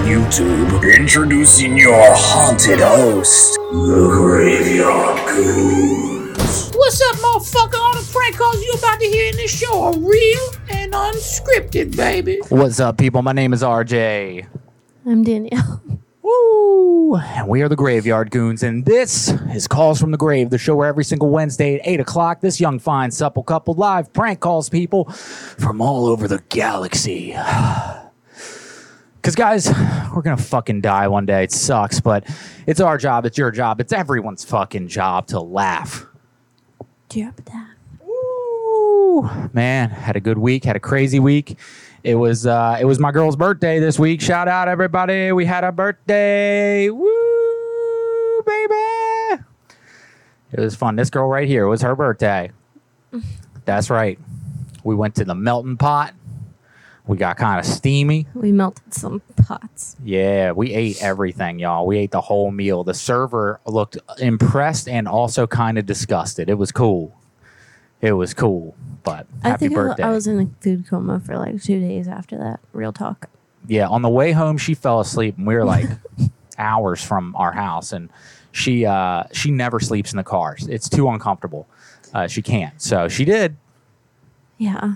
YouTube. Introducing your haunted host, the Graveyard Goons. What's up, motherfucker? All the prank calls you about to hear in this show are real and unscripted, baby. What's up, people? My name is RJ. I'm Danielle. Woo! And we are the Graveyard Goons, and this is Calls from the Grave, the show where every single Wednesday at 8 o'clock, this young, fine, supple couple live prank calls people from all over the galaxy. Because, guys, we're going to fucking die one day. It sucks, but it's our job, it's your job, it's everyone's fucking job to laugh. Drop that. Woo! Man, had a good week, had a crazy week. It was uh, it was my girl's birthday this week. Shout out everybody. We had a birthday. Woo, baby. It was fun. This girl right here it was her birthday. That's right. We went to the melting pot. We got kind of steamy. We melted some pots. Yeah, we ate everything, y'all. We ate the whole meal. The server looked impressed and also kind of disgusted. It was cool. It was cool. But I happy think I- birthday. I was in a food coma for like two days after that. Real talk. yeah, on the way home she fell asleep and we were like hours from our house and she uh she never sleeps in the car. It's too uncomfortable. Uh, she can't. So she did. Yeah.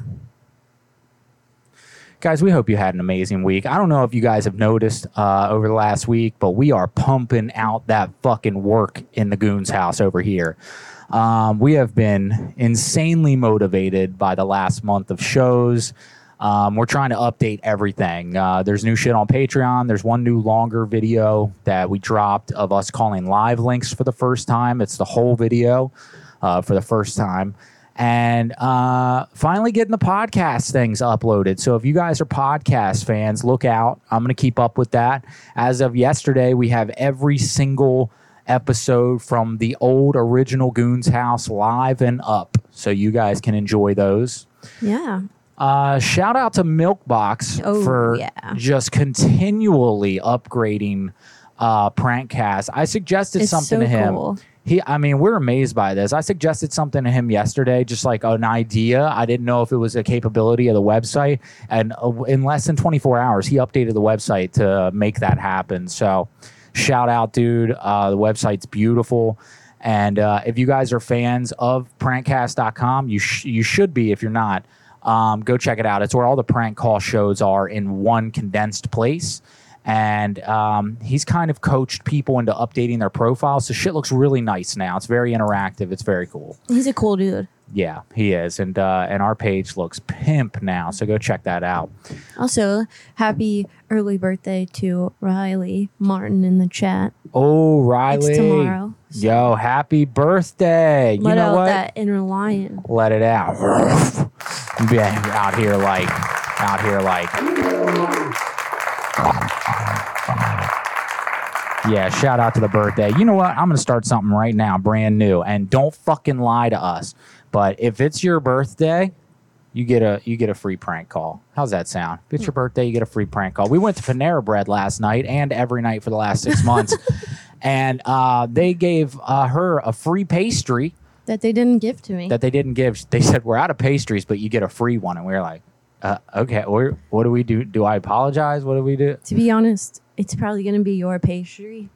Guys, we hope you had an amazing week. I don't know if you guys have noticed uh, over the last week, but we are pumping out that fucking work in the Goons house over here. Um, we have been insanely motivated by the last month of shows. Um, we're trying to update everything. Uh, there's new shit on Patreon. There's one new longer video that we dropped of us calling live links for the first time. It's the whole video uh, for the first time. And uh, finally getting the podcast things uploaded. So if you guys are podcast fans, look out. I'm going to keep up with that. As of yesterday, we have every single episode from the old original Goons House live and up. So you guys can enjoy those. Yeah. Uh, shout out to Milkbox Oh, for yeah. just continually upgrading uh, Prankcast. I suggested It's something so to him. cool. He, I mean, we're amazed by this. I suggested something to him yesterday, just like an idea. I didn't know if it was a capability of the website, and uh, in less than 24 hours, he updated the website to make that happen. So, shout out, dude. Uh, the website's beautiful. And uh, if you guys are fans of prankcast.com, you sh- you should be. If you're not, um, go check it out. It's where all the prank call shows are in one condensed place. And um, he's kind of coached people into updating their profiles. So shit looks really nice now. It's very interactive. It's very cool. He's a cool dude. Yeah, he is. And uh, and our page looks pimp now. So go check that out. Also, happy early birthday to Riley Martin in the chat. Oh, Riley. It's tomorrow. Yo, happy birthday. You Let know out what? that inner lion. let it out. yeah, out here like, out here like. Yeah, shout out to the birthday. You know what? I'm gonna start something right now, brand new, and don't fucking lie to us. But if it's your birthday, you get a you get a free prank call. How's that sound? If it's your birthday, you get a free prank call. We went to Panera Bread last night and every night for the last six months, and uh, they gave uh, her a free pastry That they didn't give to me. that they didn't give. They said we're out of pastries, but you get a free one, and we were like, uh, okay, we're, what do we do? Do I apologize? What do we do? to be honest, it's probably going to be your pastry.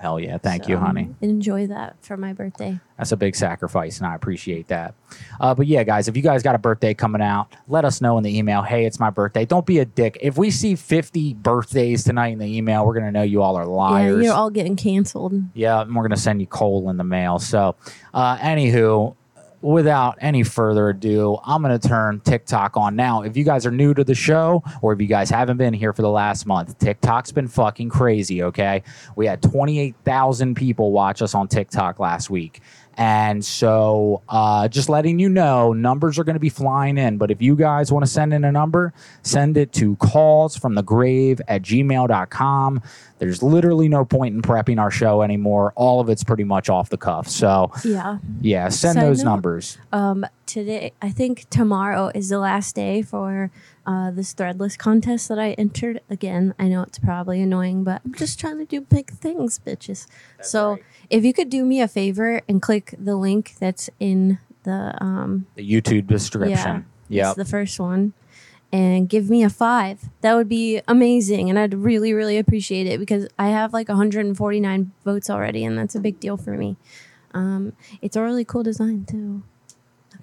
Hell yeah, thank you, honey. Enjoy that for my birthday. That's a big sacrifice, and I appreciate that. Uh, but yeah, guys, if you guys got a birthday coming out, let us know in the email. Hey, it's my birthday. Don't be a dick. If we see 50 birthdays tonight in the email, we're gonna know you all are liars. Yeah, you're all getting canceled. Yeah, and we're gonna send you coal in the mail. So, uh, anywho, without any further ado, I'm gonna turn TikTok on now. If you guys are new to the show, or if you guys haven't been here for the last month, TikTok's been fucking crazy. Okay, we had 28,000 people watch us on TikTok last week. And so, uh, just letting you know, numbers are going to be flying in. But if you guys want to send in a number, send it to calls from the grave at gmail.com. There's literally no point in prepping our show anymore. All of it's pretty much off the cuff. So, Yeah. yeah, send Side those numbers. Um, today, I think tomorrow is the last day for uh, this threadless contest that I entered. Again, I know it's probably annoying, but I'm just trying to do big things, bitches. so if you could do me a favor and click the link that's in the um, The YouTube description. yeah, Yep. it's the first one, and give me a five, that would be amazing, and I'd really, really appreciate it because I have like 149 votes already, and that's a big deal for me. Um, it's a really cool design too.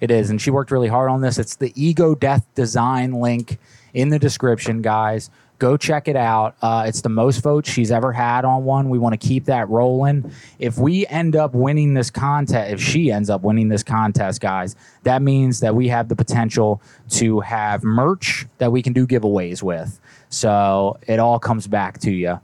It is, and she worked really hard on this. It's the Ego Death Design link in the description, guys. Go check it out. Uh, it's the most votes she's ever had on one. We want to keep that rolling. If we end up winning this contest, if she ends up winning this contest, guys, that means that we have the potential to have merch that we can do giveaways with. So it all comes back to you.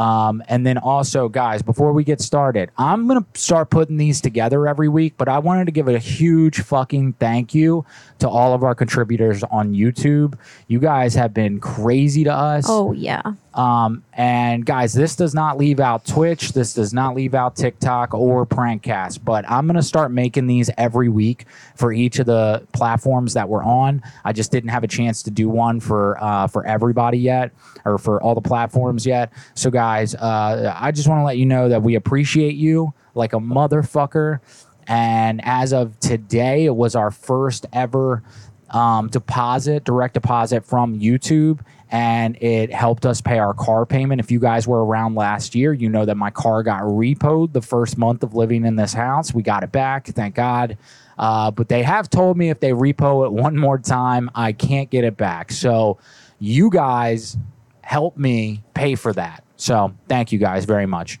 Um, and then also, guys, before we get started, I'm going to start putting these together every week, but I wanted to give a huge fucking thank you to all of our contributors on YouTube. You guys have been crazy to us. Oh yeah. Um, and guys, this does not leave out Twitch. This does not leave out TikTok or Prankcast. But I'm gonna start making these every week for each of the platforms that we're on. I just didn't have a chance to do one for uh, for everybody yet, or for all the platforms yet. So, guys, uh, I just want to let you know that we appreciate you like a motherfucker. And as of today, it was our first ever um, deposit, direct deposit from YouTube, and it helped us pay our car payment. If you guys were around last year, you know that my car got repoed the first month of living in this house. We got it back, thank God. Uh, but they have told me if they repo it one more time, I can't get it back. So you guys help me pay for that. So thank you guys very much.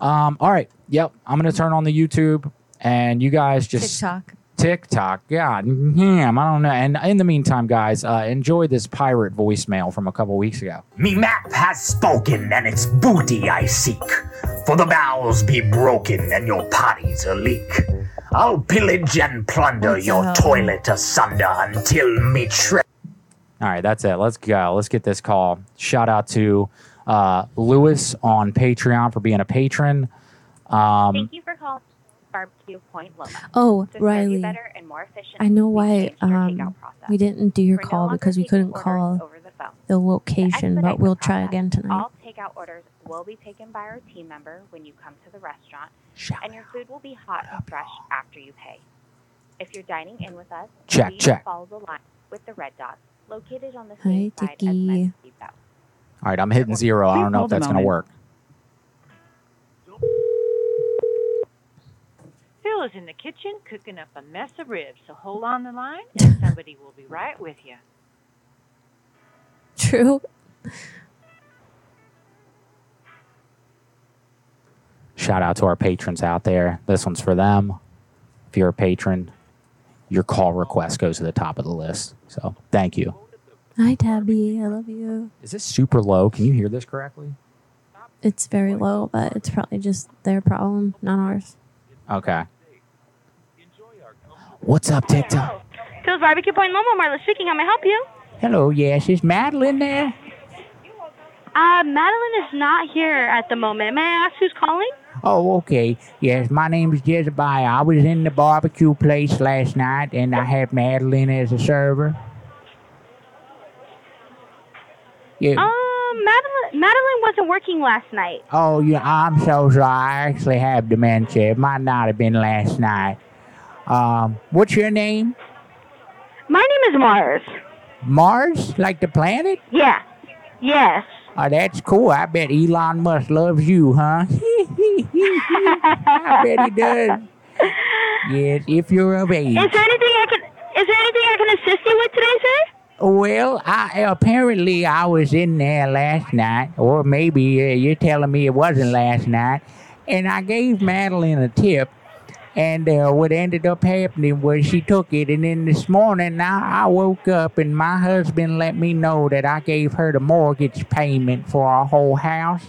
Um, all right. Yep. I'm going to turn on the YouTube and you guys just TikTok. TikTok. God damn, I don't know. And in the meantime, guys, uh, enjoy this pirate voicemail from a couple weeks ago. Me map has spoken, and it's booty I seek. For the bowels be broken, and your potties a leak. I'll pillage and plunder What the your hell? toilet asunder until me tre- All right, that's it. Let's go. Let's get this call. Shout out to uh, Lewis on Patreon for being a patron. Um, Thank you for calling Barbecue Point Loma. Oh, To serve you Riley. better and more efficient, I know why um, we didn't do your We're call longer because we couldn't call over the phone. the location, expedite but we'll the try again tonight. All takeout orders will be taken by our team member when you come to the restaurant, shout and your food will be hot and fresh after you pay. If you're dining in with us, Check, please check. follow the line with the red dots located on the Hi, same side as Dickie. men's seatbelt. All right, I'm hitting zero. I don't know if that's going to work. Phil is in the kitchen cooking up a mess of ribs, so hold on the line and somebody will be right with you. True. Shout out to our patrons out there. This one's for them. If you're a patron, your call request goes to the top of the list. So thank you. Hi, Tabby. I love you. Is this super low? Can you hear this correctly? It's very low, but it's probably just their problem, not ours. Okay. What's up, TikTok? Phil's Barbecue Point Loma, Marla speaking. How may I help you? Hello, yes, is Madeline there? Uh, Madeline is not here at the moment. May I ask who's calling? Oh, okay. Yes, my name is Jezebel. I was in the barbecue place last night, and I had Madeline as a server. Yeah. Um, Madeline, Madeline wasn't working last night. Oh, yeah, I'm so sorry. I actually have dementia. It might not have been last night. Um, what's your name? My name is Mars. Mars? Like the planet? Yeah. Yes. Oh, that's cool. I bet Elon Musk loves you, huh? I bet he does. Yes, if you're of age. Is there anything I can? Is there anything I can assist you with today, sir? Well, I apparently I was in there last night, or maybe uh, you're telling me it wasn't last night, and I gave Madeline a tip. And uh, what ended up happening was she took it, and then this morning I, I woke up and my husband let me know that I gave her the mortgage payment for our whole house.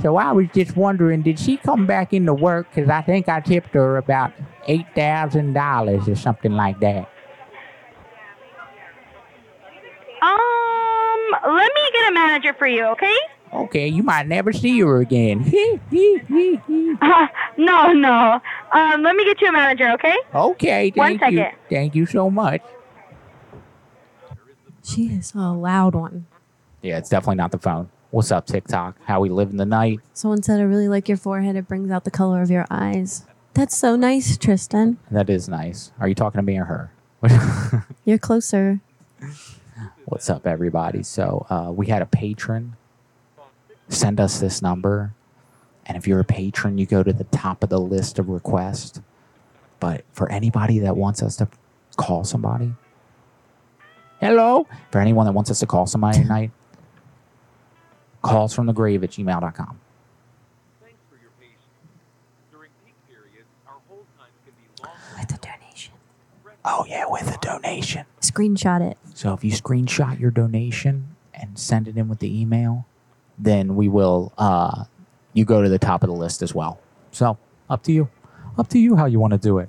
So I was just wondering, did she come back into work? Because I think I tipped her about $8,000 or something like that. Um, let me get a manager for you, okay? Okay, you might never see her again. Uh, no, no. Um, let me get you a manager, okay? okay, One thank you. second. Thank you so much. She is a loud one. Yeah, it's definitely not the phone. What's up, TikTok? How we live in the night? Someone said, I really like your forehead. It brings out the color of your eyes. That's so nice, Tristan. That is nice. Are you talking to me or her? You're closer. What's up, everybody? So uh, we had a patron send us this number, and if you're a patron, you go to the top of the list of requests. But for anybody that wants us to call somebody, hello. For anyone that wants us to call somebody tonight, calls from the grave at gmail.com. With a donation. Oh yeah, with a donation. Screenshot it. So if you screenshot your donation and send it in with the email, then we will uh you go to the top of the list as well. So up to you. Up to you how you want to do it.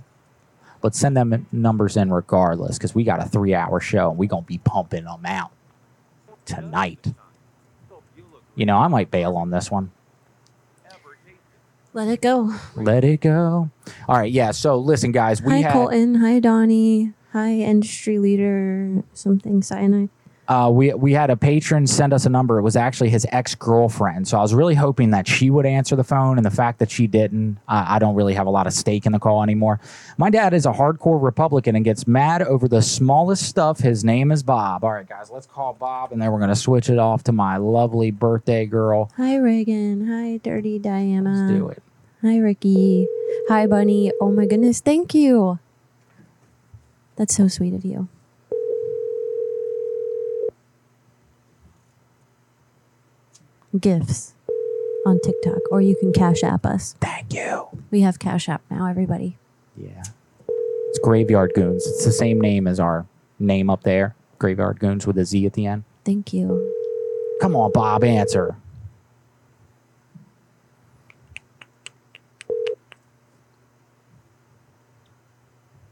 But send them numbers in regardless, because we got a three hour show and we gonna be pumping them out tonight. You know, I might bail on this one. Let it go. Let it go. All right, yeah. So listen, guys, we Hi, had Colton. Hi, Donnie. Hi, industry leader. Something cyanide. Uh, we we had a patron send us a number. It was actually his ex girlfriend. So I was really hoping that she would answer the phone, and the fact that she didn't, I I don't really have a lot of stake in the call anymore. My dad is a hardcore Republican and gets mad over the smallest stuff. His name is Bob. All right, guys, let's call Bob, and then we're gonna switch it off to my lovely birthday girl. Hi, Reagan. Hi, Dirty Diana. Let's do it. Hi, Ricky. Hi, Bunny. Oh my goodness. Thank you. That's so sweet of you. Gifts on TikTok, or you can Cash App us. Thank you. We have Cash App now, everybody. Yeah, it's Graveyard Goons. It's the same name as our name up there. Graveyard Goons with a Z at the end. Thank you. Come on, Bob, answer.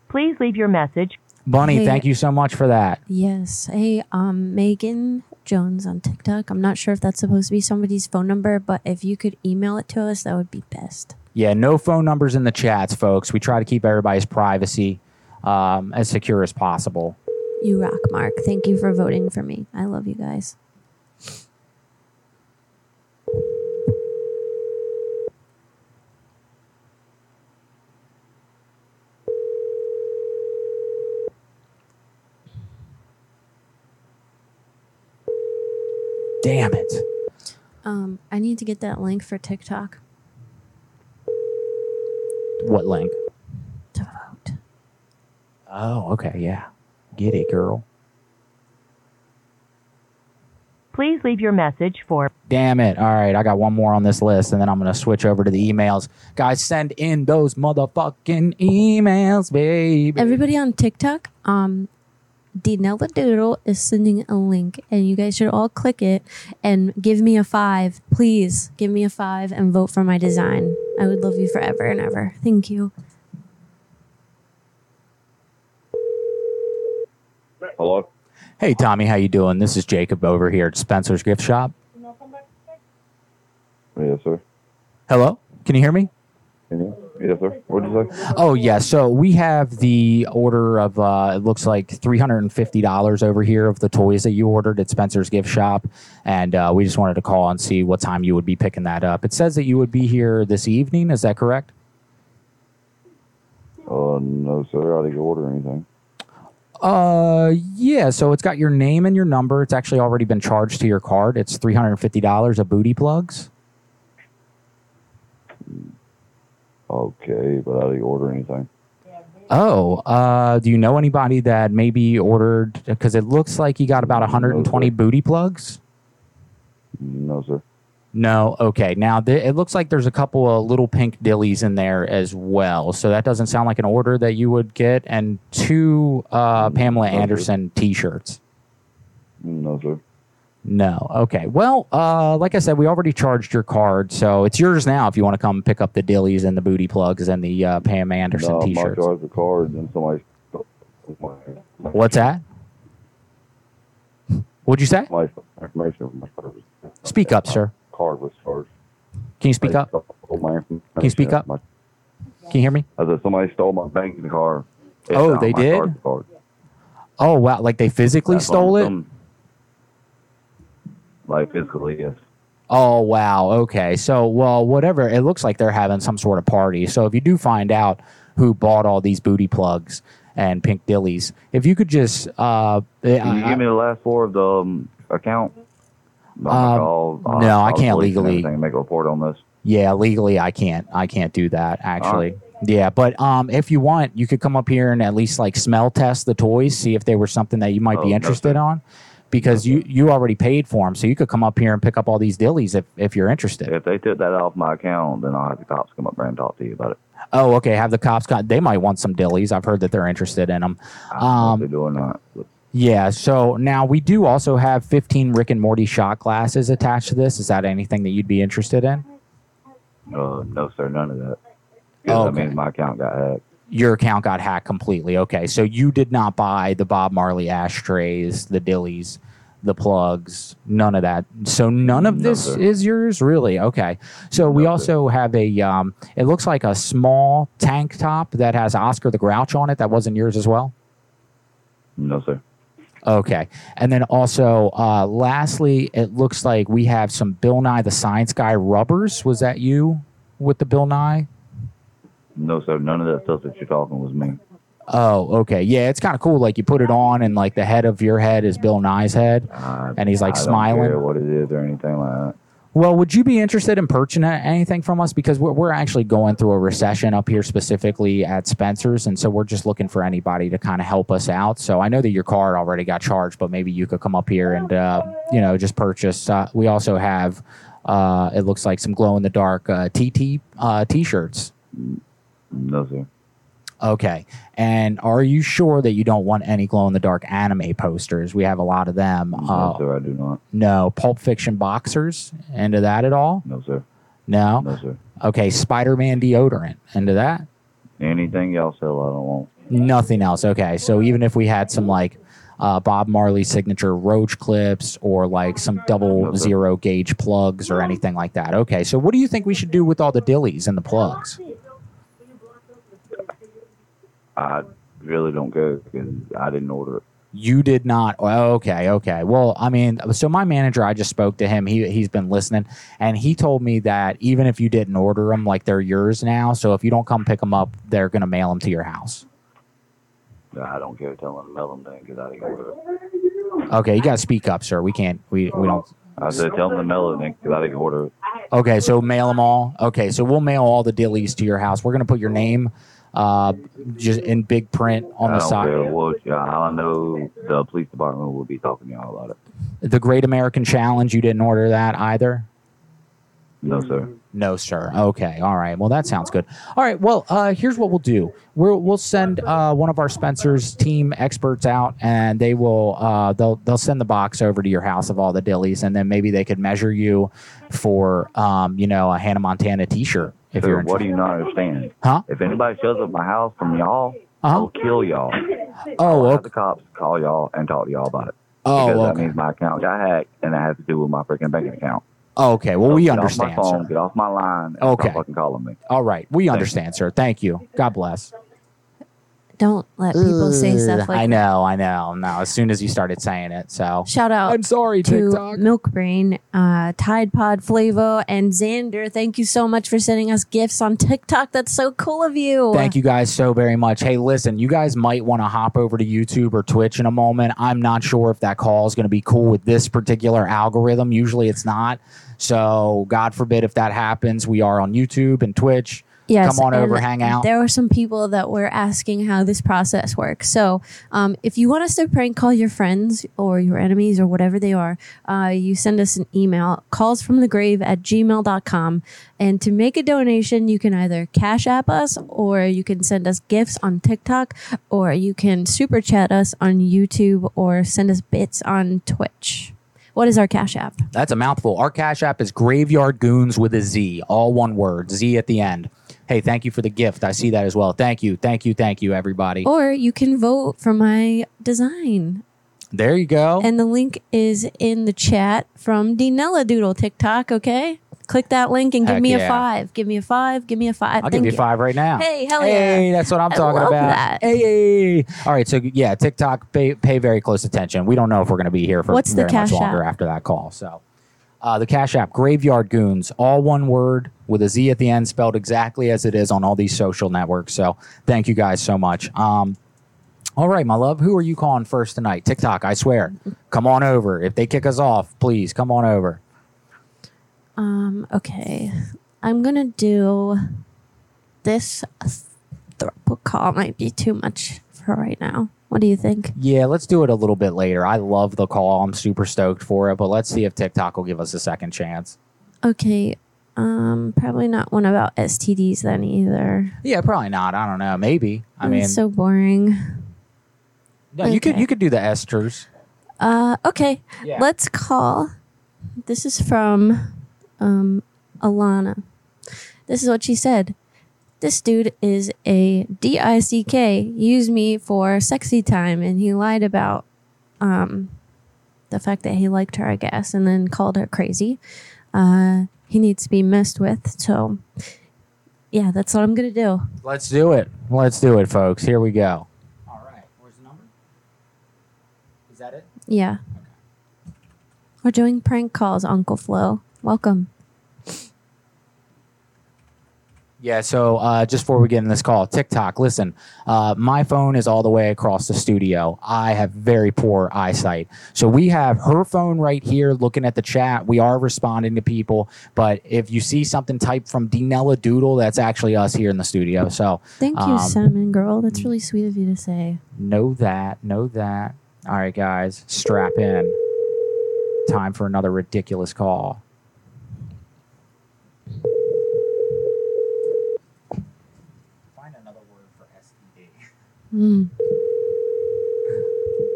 Please leave your message. Bunny, Hey. thank you so much for that. Yes. Hey, um, Megan Jones on TikTok. I'm not sure if that's supposed to be somebody's phone number, but if you could email it to us, that would be best. Yeah, no phone numbers in the chats, folks. We try to keep everybody's privacy um, as secure as possible. You rock, Mark. Thank you for voting for me. I love you guys. Damn it. Um, I need to get that link for TikTok What link? to vote. Oh, okay, yeah. Get it, girl. Please leave your message for Damn it. All right, I got one more on this list, and then I'm going to switch over to the emails. Guys, send in those motherfucking emails, baby. Everybody on TikTok, um, Dinella Doodle is sending a link, and you guys should all click it and give me a five. Please give me a five and vote for my design. I would love you forever and ever. Thank you. Hello. Hey, Tommy, how you doing? This is Jacob over here at Spencer's Gift Shop. Yes, sir. Hello? Can you hear me? Can you? Yes, sir. What'd you say? Oh yeah, so we have the order of uh, it looks like three hundred and fifty dollars over here of the toys that you ordered at Spencer's Gift Shop, and uh, we just wanted to call and see what time you would be picking that up. It says that you would be here this evening. Is that correct? Uh, no, sir. I didn't order anything. Uh, yeah. So it's got your name and your number. It's actually already been charged to your card. It's three hundred and fifty dollars of booty plugs. Okay, but I didn't order anything. Oh, uh, do you know anybody that maybe ordered? Because it looks like you got about 120 booty plugs. No, sir. No, okay. Now th- it looks like there's a couple of little pink dillies in there as well. So that doesn't sound like an order that you would get. And two uh, Pamela no, sir. Anderson T-shirts. No, sir. No. Okay. Well, uh, like I said, we already charged your card, so it's yours now if you want to come pick up the dillies and the booty plugs and the uh, Pam Anderson No, t-shirts. charge the card and somebody What's that? What'd you say? my information of my card. Speak up, sir. Card was charged. Can you speak up? Can you speak up? Can you hear me? I said somebody stole my banking card. They Oh, they did? Card, card. Oh wow! Like they physically That's stole it? some- Like physically, yes. Oh wow. Okay. So well, whatever. It looks like they're having some sort of party. So if you do find out who bought all these booty plugs and pink dillies, if you could just uh, Can you give me the last four of the um, account? Um, call, uh, no, I call the can't legally. Make a report on this. Yeah, legally I can't I can't do that actually. Yeah, but um if you want, you could come up here and at least like smell test the toys, see if they were something that you might Oh, be interested sir. on. Because you you already paid for them, so you could come up here and pick up all these dillies if, if you're interested. If they took that off my account, then I'll have the cops come up there and talk to you about it. Oh, okay. Have the cops come. They might want some dillies. I've heard that they're interested in them. I don't know Um, they're doing that. But Yeah. So now we do also have 15 Rick and Morty shot glasses attached to this. Is that anything that you'd be interested in? uh, no, sir, none of that. 'Cause, Okay. I mean, my account got hacked. Your account got hacked completely. Okay. So you did not buy the Bob Marley ashtrays, the dillies, the plugs, none of that. So none of this is yours, really. Okay. So we also have a. Um, it looks like a small tank top that has Oscar the Grouch on it. That wasn't yours as well. No, sir. Okay. And then also, uh, lastly, it looks like we have some Bill Nye the Science Guy rubbers. Was that you with the Bill Nye? No, sir. None of that stuff that you're talking was me. Oh, okay. Yeah, it's kind of cool. Like you put it on, and like the head of your head is Bill Nye's head. And he's, like, I don't smiling. care what it is or anything like that. Well, would you be interested in purchasing anything from us? Because we're, we're actually going through a recession up here, specifically at Spencer's. And so we're just looking for anybody to kind of help us out. So I know that your card already got charged, but maybe you could come up here and, uh, you know, just purchase. Uh, we also have, uh, it looks like some glow in the dark uh, TT uh, t shirts. No, sir. Okay. And are you sure that you don't want any glow in the dark anime posters? We have a lot of them. No, Uh, sir. I do not. no. Pulp Fiction boxers? Into that at all? No, sir. No. No, sir. Okay, Spider Man deodorant. Into that? Anything y'all I don't want. Nothing else. Okay, so even if we had some like uh, Bob Marley signature roach clips or like some double zero gauge plugs or anything like that. Okay, so what do you think we should do with all the dillies and the plugs? I really don't care because I didn't order it. You did not. oh, Okay, okay. Well, I mean, so my manager, I just spoke to him. He he's been listening, and he told me that even if you didn't order them, like they're yours now. So if you don't come pick them up, they're gonna mail them to your house. I don't care. Tell them to mail them then because I didn't order it. Okay, you gotta speak up, sir. We can't. We we don't. I said tell them to mail it then because I didn't order it. Okay, so mail them all. Okay, so we'll mail all the dillies to your house. We're gonna put your name, uh, just in big print on the side. care. Yeah, I know the police department will be talking to y'all about it. The Great American Challenge. You didn't order that either. No, sir. No, sir. Okay. All right. Well, that sounds good. All right. Well, uh, here's what we'll do. We'll we'll send uh, one of our Spencer's team experts out, and they will uh, they'll they'll send the box over to your house of all the dillies, and then maybe they could measure you for um, you know a Hannah Montana T-shirt if Sir, you're what do you not understand? Huh? If anybody shows up my house from y'all, Uh-huh. I'll kill y'all. Oh, I'll have okay. the cops call y'all and talk to y'all about it. Oh, because that means my account got hacked, and that has to do with my freaking banking account. Oh, okay. Well, So we get understand, Off my phone, sir. Get off my line. Okay. Fucking calling me. All right. We you. understand, sir. Thank you. God bless. Don't let people say stuff Ugh, like I that. know, I know. No, as soon as you started saying it, so Shout out I'm sorry, to TikTok. Milk Brain, uh, Tide Pod Flavo, and Xander. Thank you so much for sending us gifts on TikTok. That's so cool of you. Thank you guys so very much. Hey, listen, you guys might want to hop over to YouTube or Twitch in a moment. I'm not sure if that call is going to be cool with this particular algorithm. Usually it's not. So, God forbid if that happens. We are on YouTube and Twitch. Yes, Come on over, hang out. There were some people that were asking how this process works. So, um, if you want us to prank call your friends or your enemies or whatever they are, uh, you send us an email, callsfromthegrave at gmail.com. And to make a donation, you can either cash app us or you can send us gifts on TikTok or you can super chat us on YouTube or send us bits on Twitch. What is our Cash App? That's a mouthful. Our Cash App is Graveyard Goons with a Z, all one word, Z at the end. Hey, thank you for the gift. I see that as well. Thank you, thank you, thank you, everybody. Or you can vote for my design. There you go. And the link is in the chat from Dinella Doodle TikTok, okay? Click that link and give Heck me yeah. a five. Give me a five. Give me a five. I'll Thank give you five right now. Hey, hell Hey, yeah. that's what I'm I talking love about. that. Hey, hey. All right, so yeah, TikTok, pay, pay very close attention. We don't know if we're going to be here for What's the very much Cash longer App? after that call. So, uh, the Cash App, Graveyard Goons, all one word with a Z at the end, spelled exactly as it is on all these social networks. So, thank you guys so much. Um, all right, my love, who are you calling first tonight? TikTok, I swear. Come on over. If they kick us off, please come on over. Um, okay. I'm gonna do this throuple call might be too much for right now. What do you think? Yeah, let's do it a little bit later. I love the call. I'm super stoked for it, but let's see if TikTok will give us a second chance. Okay. Um, probably not one about STDs then either. Yeah, probably not. I don't know. Maybe. I mean It's mean, so boring. no, you could you could do the esters. Uh, okay. Yeah. Let's call. This is from um, Alana. This is what she said. This dude is a DICK. Used me for sexy time, and he lied about um, the fact that he liked her, I guess, and then called her crazy. Uh, he needs to be messed with. So, yeah, that's what I'm gonna do. Let's do it. Let's do it, folks. Here we go. All right. Where's the number? Is that it? Yeah. We're doing prank calls, Uncle Flo. Welcome. Yeah, so uh, just before we get in this call, TikTok, listen, uh, my phone is all the way across the studio. I have very poor eyesight. So we have her phone right here looking at the chat. We are responding to people. But if you see something typed from Dinella Doodle, that's actually us here in the studio. So Thank you, um, Cinnamon Girl. That's really sweet of you to say. know that, know that. All right, guys, strap in. Time for another ridiculous call. Find another word for STD. Mm.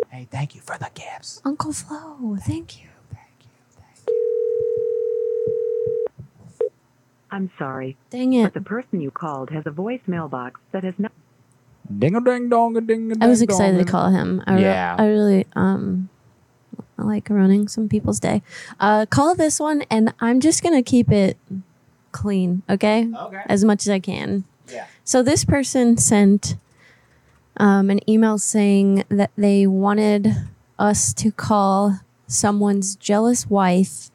Hey, thank you for the gifts. Uncle Flo, thank you. thank you. Thank you. I'm sorry, Dang it. but the person you called has a voicemail box that has not. Ding a ding dong a ding a I was excited to call him. I re- Yeah. I really um I like ruining some people's day. Uh call this one and I'm just gonna keep it clean, okay? Okay. As much as I can. Yeah. So this person sent um, an email saying that they wanted us to call someone's jealous wife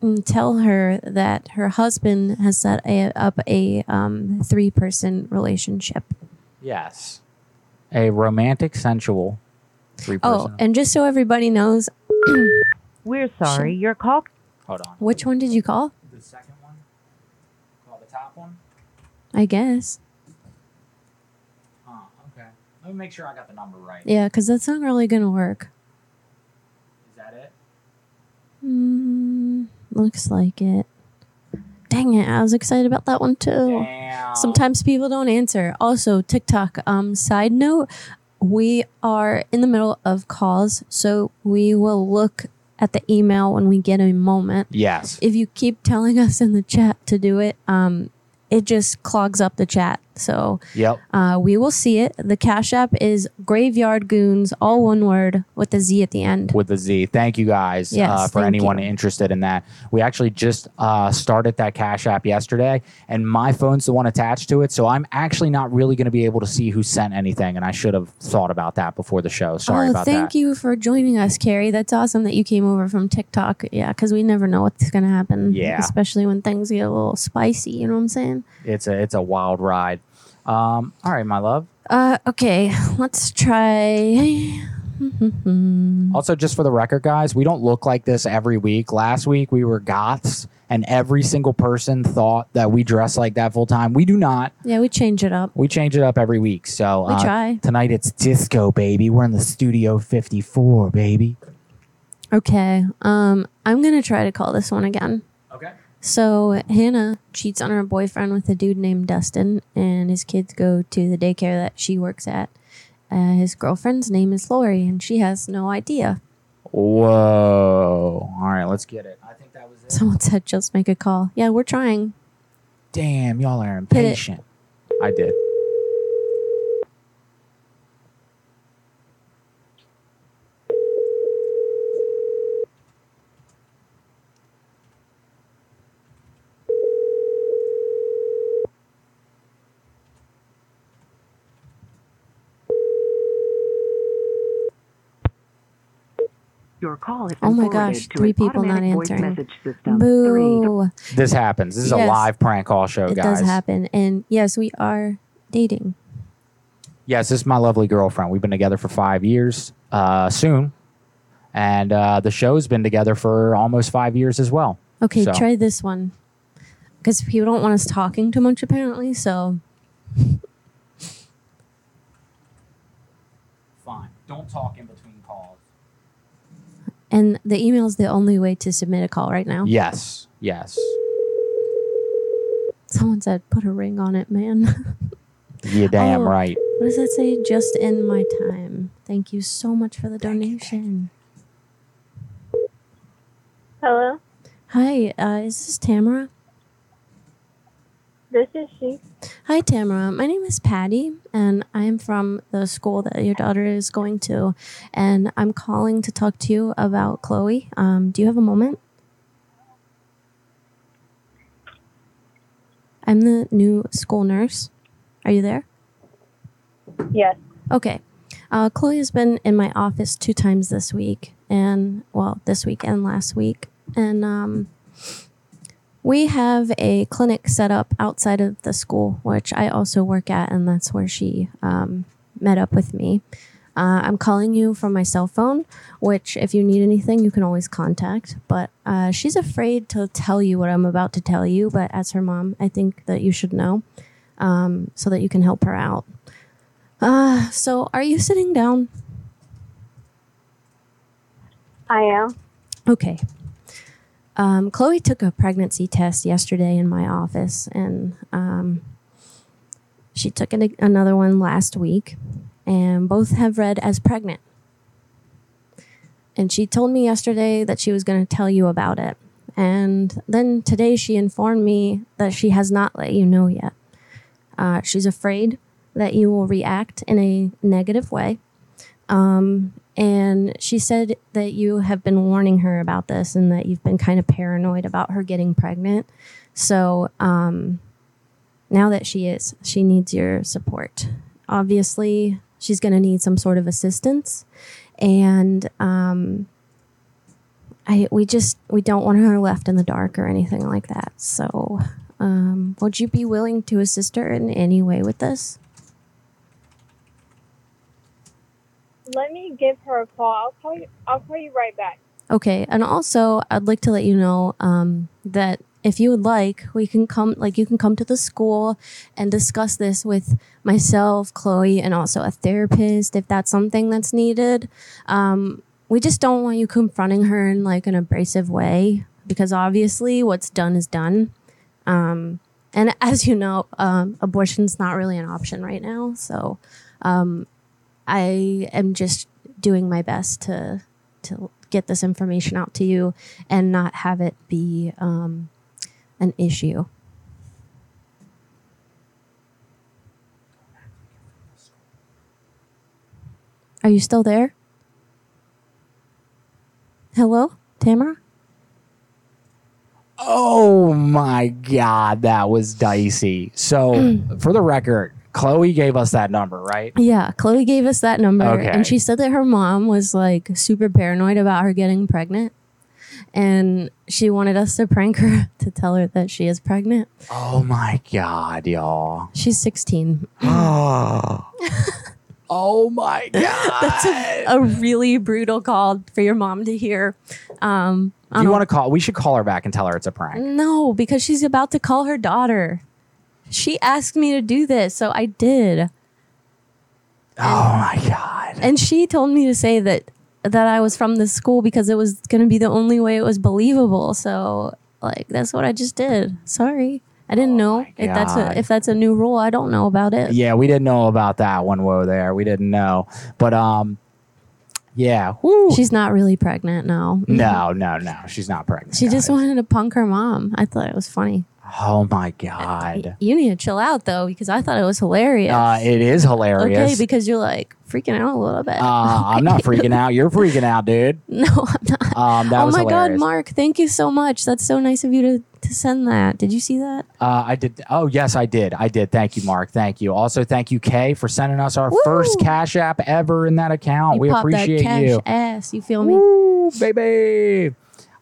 and tell her that her husband has set a, up a um, three-person relationship. Yes. A romantic, sensual three Oh, person. Oh, and just so everybody knows, We're sorry, your call Hold on. which one did you call? The second one? Call the top one? I guess. Huh, okay. Let me make sure I got the number right. Yeah, because that's not really gonna work. Is that it? Mm, looks like it. Dang it! I was excited about that one too. Damn. Sometimes people don't answer. Also, TikTok. Um, side note, we are in the middle of calls, so we will look at the email when we get a moment. Yes. If you keep telling us in the chat to do it, um, it just clogs up the chat. So Yep. uh, we will see it. The Cash App is Graveyard Goons, all one word with a Z at the end. With the Z. Thank you guys Yes, uh, for anyone you. interested in that. We actually just uh, started that Cash App yesterday, and my phone's the one attached to it. So I'm actually not really going to be able to see who sent anything, and I should have thought about that before the show. Sorry oh, about thank that. Thank you for joining us, Carrie. That's awesome that you came over from TikTok. Yeah, because we never know what's going to happen. Yeah. Especially when things get a little spicy. You know what I'm saying? It's a it's a wild ride. Um, all right, my love. Uh, okay, let's try. Also, just for the record, guys, we don't look like this every week. Last week we were goths, and every single person thought that we dress like that full time. We do not. yeah, we change it up. We change it up every week. So We uh, try. tonight it's disco, baby. We're in the studio 54, baby. Okay, um, I'm gonna try to call this one again. So Hannah cheats on her boyfriend with a dude named Dustin, and his kids go to the daycare that she works at. Uh, his girlfriend's name is Lori, and she has no idea. Whoa. All right, let's get it. I think that was it. Someone said just make a call. Yeah, we're trying. Damn, y'all are impatient. I did. Your call has been Oh my gosh, three people not answering. message system. Three. Boo. This happens. This is a live prank call show, It guys. It does happen. And yes, we are dating. Yes, this is my lovely girlfriend. We've been together for five years, uh, soon. And uh, the show's been together for almost five years as well. Okay, So- try this one. Because people don't want us talking too much, apparently. So Fine. Don't talk in between calls. And the email is the only way to submit a call right now. Yes. Yes. Someone said, put a ring on it, man. You're damn Oh. right. what does that say? Just in my time. Thank you so much for the donation. Hello, Hi, uh, is this Tamara? This is she. Hi, Tamara. My name is Patty, and I am from the school that your daughter is going to. And I'm calling to talk to you about Chloe. Um, do you have a moment? I'm the new school nurse. Are you there? Yes. Okay. Uh, Chloe has been in my office two times this week, and well, this week and last week. And um, we have a clinic set up outside of the school, which I also work at, and that's where she um, met up with me. Uh, I'm calling you from my cell phone, which, if you need anything, you can always contact. But uh, she's afraid to tell you what I'm about to tell you. But as her mom, I think that you should know um, so that you can help her out. Uh, so are you sitting down? I am. Okay. Um, Chloe took a pregnancy test yesterday in my office, and um, she took an, another one last week, and both have read as pregnant. And she told me yesterday that she was going to tell you about it. And then today she informed me that she has not let you know yet. Uh, she's afraid that you will react in a negative way. Um, and she said that you have been warning her about this and that you've been kind of paranoid about her getting pregnant. So um, now that she is, she needs your support. Obviously, she's going to need some sort of assistance. And um, I, we just we don't want her left in the dark or anything like that. So, um, would you be willing to assist her in any way with this? Let me give her a call. I'll call you. I'll call you right back. Okay, and also I'd like to let you know um, that if you would like, we can come, like you can come to the school and discuss this with myself, Chloe, and also a therapist if that's something that's needed. Um, we just don't want you confronting her in like an abrasive way because obviously what's done is done. Um, and as you know, um, abortion's not really an option right now. So um, I am just doing my best to to get this information out to you and not have it be um, an issue. Are you still there? Hello, Tamara? Oh my God, that was dicey. So, for the record, Chloe gave us that number, right? Yeah, Chloe gave us that number, Okay. and she said that her mom was like super paranoid about her getting pregnant, and she wanted us to prank her to tell her that she is pregnant. Oh my God, y'all. She's 16. Oh, oh my God. That's a, a really brutal call for your mom to hear. Um, Do you want to call? We should call her back and tell her it's a prank. No, because she's about to call her daughter. She asked me to do this, so I did. Oh my God. And she told me to say that that I was from this school because it was going to be the only way it was believable. So, like that's what I just did. Sorry. I didn't know if that's Oh God. a if that's a new rule. I don't know about it. Yeah, we didn't know about that one. Whoa, there, we didn't know. But um, Yeah. Woo. She's not really pregnant. now. no, no, no. She's not pregnant. She just guys. wanted to punk her mom. I thought it was funny. Oh my god. You need to chill out though, because I thought it was hilarious. Uh, it is hilarious. okay, because you're like freaking out a little bit. uh, I'm not freaking out. You're freaking out, dude. no, I'm not. Um, that oh was my hilarious. god, Mark, thank you so much. That's so nice of you to, to send that. Did you see that? Uh, I did. Oh, yes, I did. I did. Thank you, Mark. Thank you. Also, thank you, Kay, for sending us our first Cash App ever in that account. you we appreciate you. ass. You feel me? Woo, baby.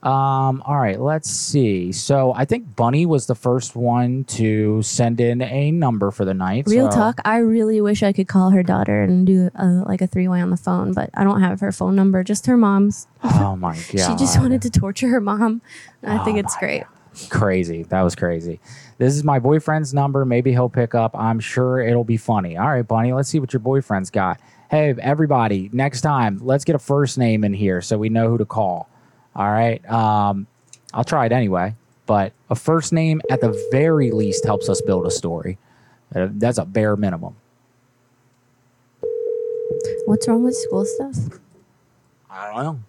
Um, all right, let's see. So I think Bunny was the first one to send in a number for the night. Real so- talk. I really wish I could call her daughter and do a, like a three way on the phone, but I don't have her phone number. Just her mom's. Oh my god. She just wanted to torture her mom. I think Oh it's great. crazy. That was crazy. This is my boyfriend's number. Maybe he'll pick up. I'm sure it'll be funny. All right, Bunny, let's see what your boyfriend's got. Hey, everybody, next time, let's get a first name in here so we know who to call. All right. Um, I'll try it anyway, but a first name at the very least helps us build a story. Uh, that's a bare minimum. What's wrong with school stuff? I don't know.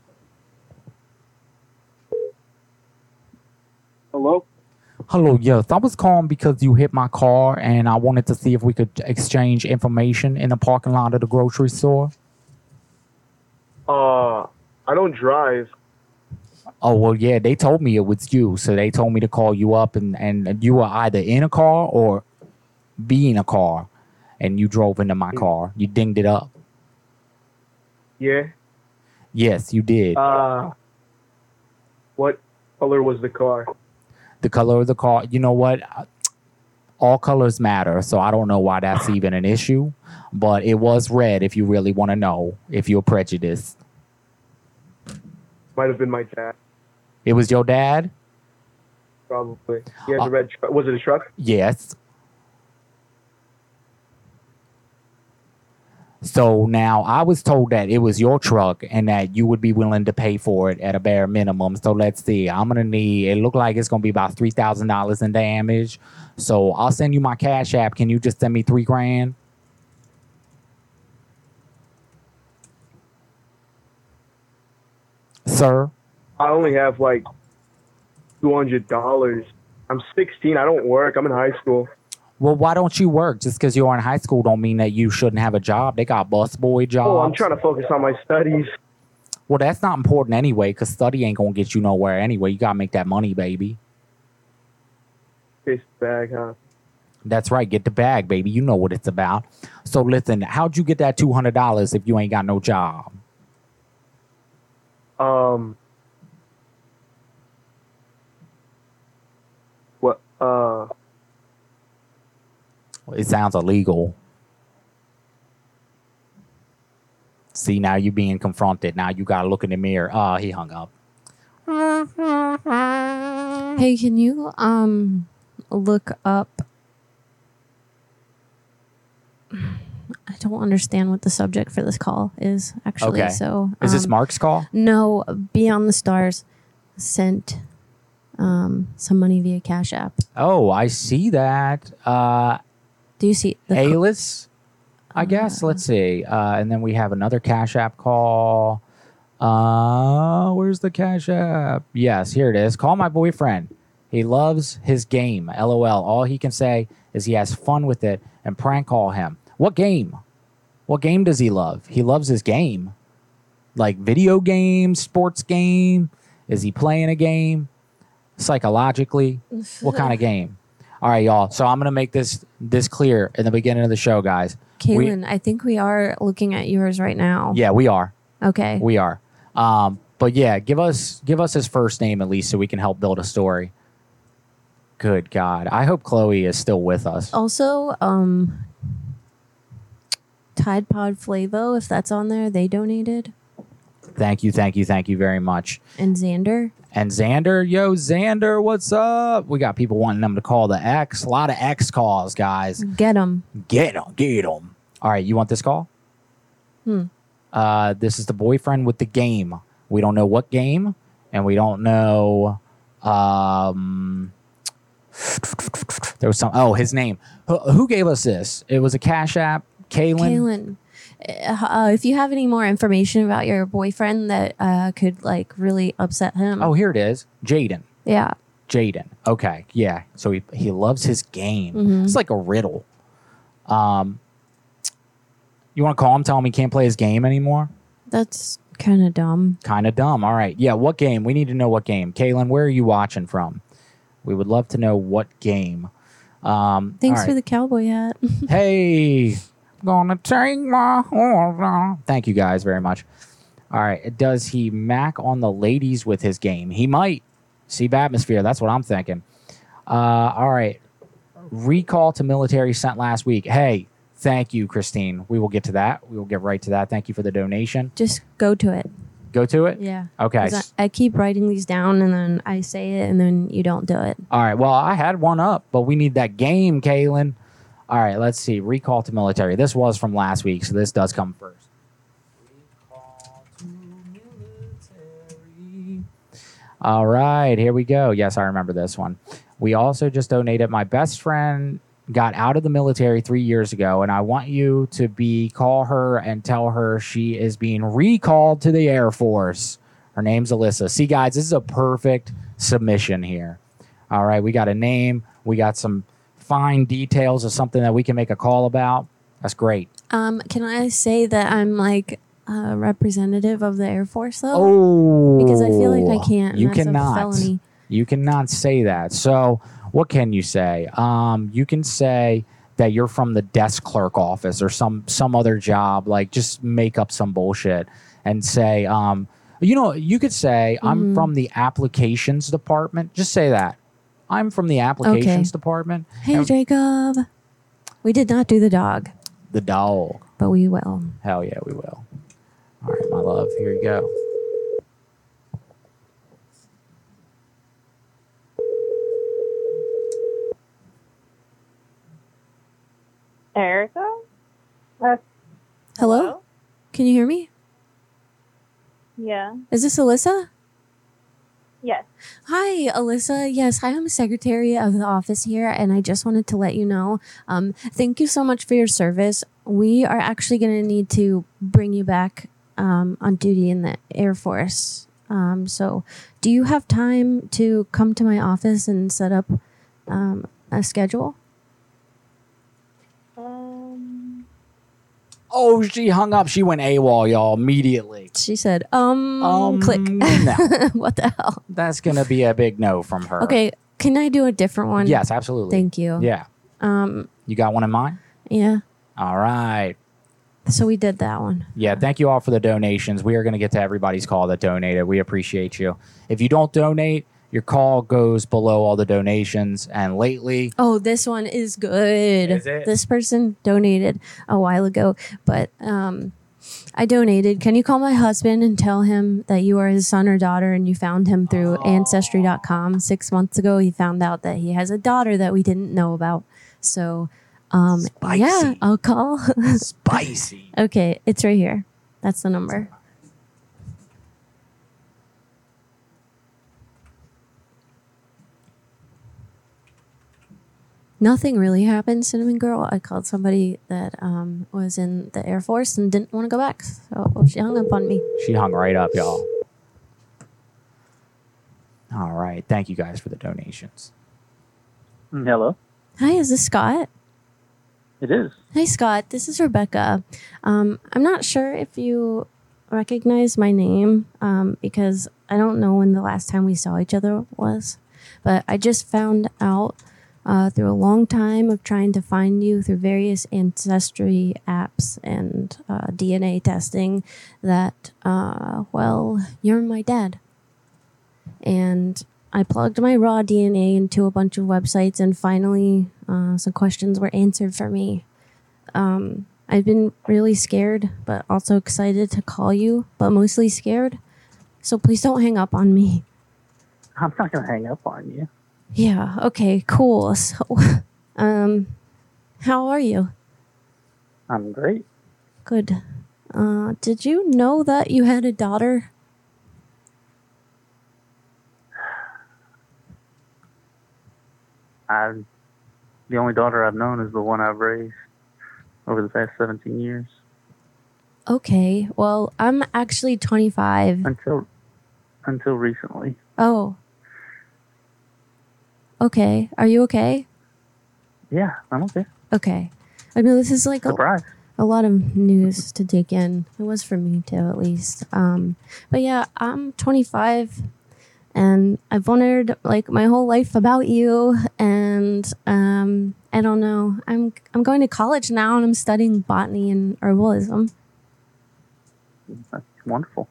Hello? Hello, yes. I was calling because you hit my car and I wanted to see if we could exchange information in the parking lot of the grocery store. Uh, I don't drive. Oh well, yeah. They told me it was you, so they told me to call you up, and and you were either in a car or be in a car, and you drove into my car. You dinged it up. Yeah. Yes, you did. Uh, what color was the car? the color of the car. You know what? All colors matter, so I don't know why that's even an issue. But it was red. If you really want to know, if you're prejudiced, Might have been my dad, it was your dad. probably. He had Uh, a red truck. Was it a truck? Yes. So now I was told that it was your truck and that you would be willing to pay for it at a bare minimum. So let's see. I'm gonna need it looked like it's gonna be about three thousand dollars in damage. So I'll send you my cash app. Can you just send me three grand? Sir? I only have like two hundred dollars. I'm 16. I don't work. I'm in high school. Well, why don't you work? Just because you're in high school don't mean that you shouldn't have a job. They got busboy jobs. Oh, I'm trying to focus on my studies. Well, that's not important anyway, because study ain't gonna get you nowhere anyway. You gotta make that money, baby. The bag, huh? That's right. Get the bag, baby. You know what it's about. So listen, how'd you get that two hundred dollars if you ain't got no job? Um. What? Uh. It sounds illegal. See, now you're being confronted. Now you gotta look in the mirror. Ah, he hung up. Hey, can you um look up? I don't understand what the subject for this call is actually. Okay. So Is this um, Mark's call? No, Beyond the Stars sent um some money via Cash App. Oh, I see that. Uh, Do you see the co- Alis, I guess. Let's see. Uh, and then we have another Cash App call. Uh, where's the Cash App? Yes, here it is. Call my boyfriend. He loves his game. LOL. All he can say is he has fun with it and prank call him. What game? What game does he love? He loves his game. Like video game, sports game. Is he playing a game? Psychologically? What kind of game? All right, y'all. So I'm gonna make this this clear in the beginning of the show, guys. We- Kaylin, I think we are looking at yours right now. yeah, we are. Okay. We are. Um, but yeah, give us give us his first name at least so we can help build a story. Good God. I hope Chloe is still with us. Also, um Tide Pod Flavo, if that's on there, they donated. Thank you, thank you, thank you very much. And Xander. And Xander, yo, Xander, what's up? We got people wanting them to call the X. A lot of X calls, guys. Get them. Get them, get them. All right, you want this call? Hmm. Uh, this is the boyfriend with the game. We don't know what game, and we don't know. Um, there was some. Oh, his name. Who, who gave us this? It was a Cash App. Kaylin. Kaylin. Uh, if you have any more information about your boyfriend that uh, could like really upset him. Oh, here it is. Jaden. yeah. Jaden. Okay. Yeah. So he, he loves his game. Mhm. It's like a riddle. Um, you want to call him, tell him he can't play his game anymore? That's kind of dumb. Kind of dumb. All right. Yeah. What game? We need to know what game. Kaylin, where are you watching from? We would love to know what game. Um, Thanks all for the cowboy hat. hey, gonna take my horse off. Thank you guys very much. All right. Does he mac on the ladies with his game? He might. Steve Atmosphere. That's what I'm thinking. Uh, all right. Recall to military sent last week. Hey, thank you, Christine. We will get to that. We will get right to that. Thank you for the donation. Just go to it. Go to it. Yeah. Okay. I, I keep writing these down and then I say it and then you don't do it. All right. Well, I had one up, but we need that game, Kaylin. All right. Let's see. Recall to military. This was from last week, so this does come first. Recall to military. All right. Here we go. Yes, I remember this one. We also just donated. My best friend got out of the military three years ago, and I want you to be call her and tell her she is being recalled to the Air Force. Her name's Alyssa. See, guys, this is a perfect submission here. All right, we got a name, we got some fine details of something that we can make a call about. That's great. Um, can I say that I'm like a representative of the Air Force though? Oh, Because I feel like I can't. You cannot. felony. You cannot say that. So, what can you say? Um, you can say that you're from the desk clerk office or some some other job. Like, just make up some bullshit and say, um, you know, you could say, "I'm Mhm. from the applications department." Just say that. I'm from the applications Okay. department. Hey, And Jacob. We did not do the dog, the dog. but we will. Hell yeah, we will. All right, my love. Here you go. Erica? Uh, hello? Can you hear me? Yeah. Is this Alyssa? Yes. Hi, Alyssa. Yes, Hi, I am secretary of the office here, and I just wanted to let you know. Um, thank you so much for your service. We are actually going to need to bring you back um, on duty in the Air Force. Um, so, do you have time to come to my office and set up um, a schedule? Oh, she hung up. She went AWOL, y'all, immediately. She said, um, Um, click. no. what the hell? That's gonna be a big no from her. Okay, can I do a different one? Yes, absolutely. Thank you. Yeah. Um, You got one in mind? yeah. All right. So we did that one. Yeah. Thank you all for the donations. We are going to get to everybody's call that donated. We appreciate you. If you don't donate, your call goes below all the donations. And lately, Oh, this one is good. Is it? This person donated a while ago, but um, I donated. Can you call my husband and tell him that you are his son or daughter and you found him through ancestry.com six months ago? He found out that he has a daughter that we didn't know about. So, um, yeah, I'll call. spicy. okay, it's right here. That's the number. Nothing really happened, Cinnamon Girl. I called somebody that um, was in the Air Force and didn't want to go back. So she hung up on me. She hung right up, y'all. All right. Thank you guys for the donations. Hello. Hi, is this Scott? It is. Hi, Scott. This is Rebecca. Um, I'm not sure if you recognize my name um, because I don't know when the last time we saw each other was, but I just found out uh, through a long time of trying to find you through various ancestry apps and uh, DNA testing that, uh, well, you're my dad. And I plugged my raw DNA into a bunch of websites, and finally, uh, some questions were answered for me. Um, I've been really scared, but also excited to call you, but mostly scared. So please don't hang up on me. I'm not gonna hang up on you. Yeah, okay, cool. So, um, how are you? I'm great. Good. Uh, did you know that you had a daughter? I, the only daughter I've known is the one I've raised over the past 17 years. Okay. Well, I'm actually 25. Until until recently. Oh. Okay. Are you okay? Yeah, I'm okay. Okay. I mean, this is like a, a lot of news to take in. It was for me too, at least. Um, but yeah, I'm 25, and I've wondered like my whole life about you, and um, I don't know. I'm I'm going to college now, and I'm studying botany and herbalism. That's wonderful.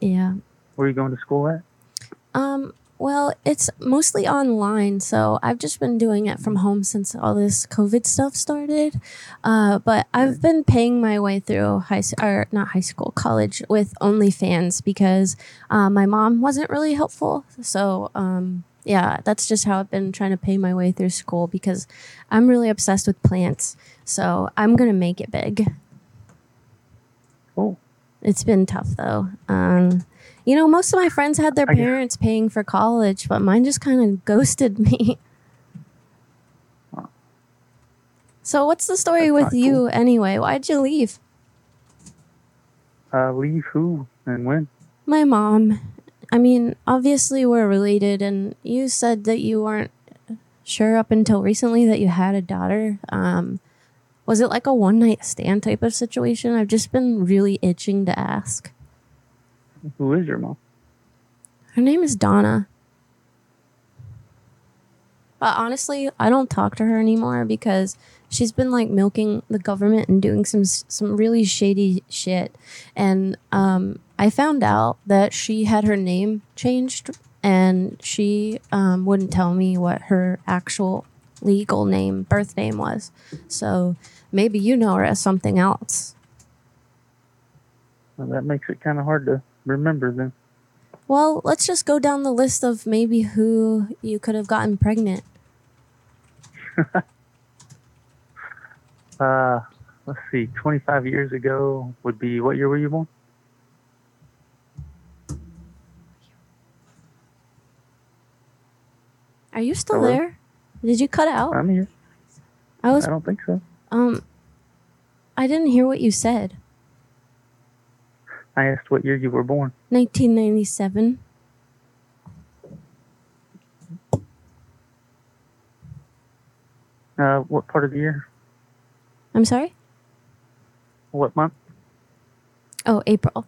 Yeah. Where are you going to school at? Um, well, it's mostly online, so I've just been doing it from home since all this COVID stuff started. Uh, but I've been paying my way through high or not high school, college with OnlyFans because uh, my mom wasn't really helpful. So um, yeah, that's just how I've been trying to pay my way through school because I'm really obsessed with plants. So I'm gonna make it big. Cool. It's been tough though. Um, you know, most of my friends had their parents paying for college, but mine just kind of ghosted me. So, what's the story with you anyway? Why'd you leave? Uh, leave who and when? My mom. I mean, obviously we're related, and you said that you weren't sure up until recently that you had a daughter. Um, was it like a one night stand type of situation? I've just been really itching to ask. Who is your mom? Her name is Donna. But honestly, I don't talk to her anymore because she's been like milking the government and doing some some really shady shit. And um, I found out that she had her name changed, and she um, wouldn't tell me what her actual legal name, birth name was. So maybe you know her as something else. Well, that makes it kind of hard to remember them. Well, let's just go down the list of maybe who you could have gotten pregnant. Uh, let's see. 25 years ago would be what year were you born? Are you still Hello? there? Did you cut out? I'm here. I was I don't think so. um I didn't hear what you said. I asked what year you were born. 1997. Uh, what part of the year? I'm sorry? What month? Oh, April.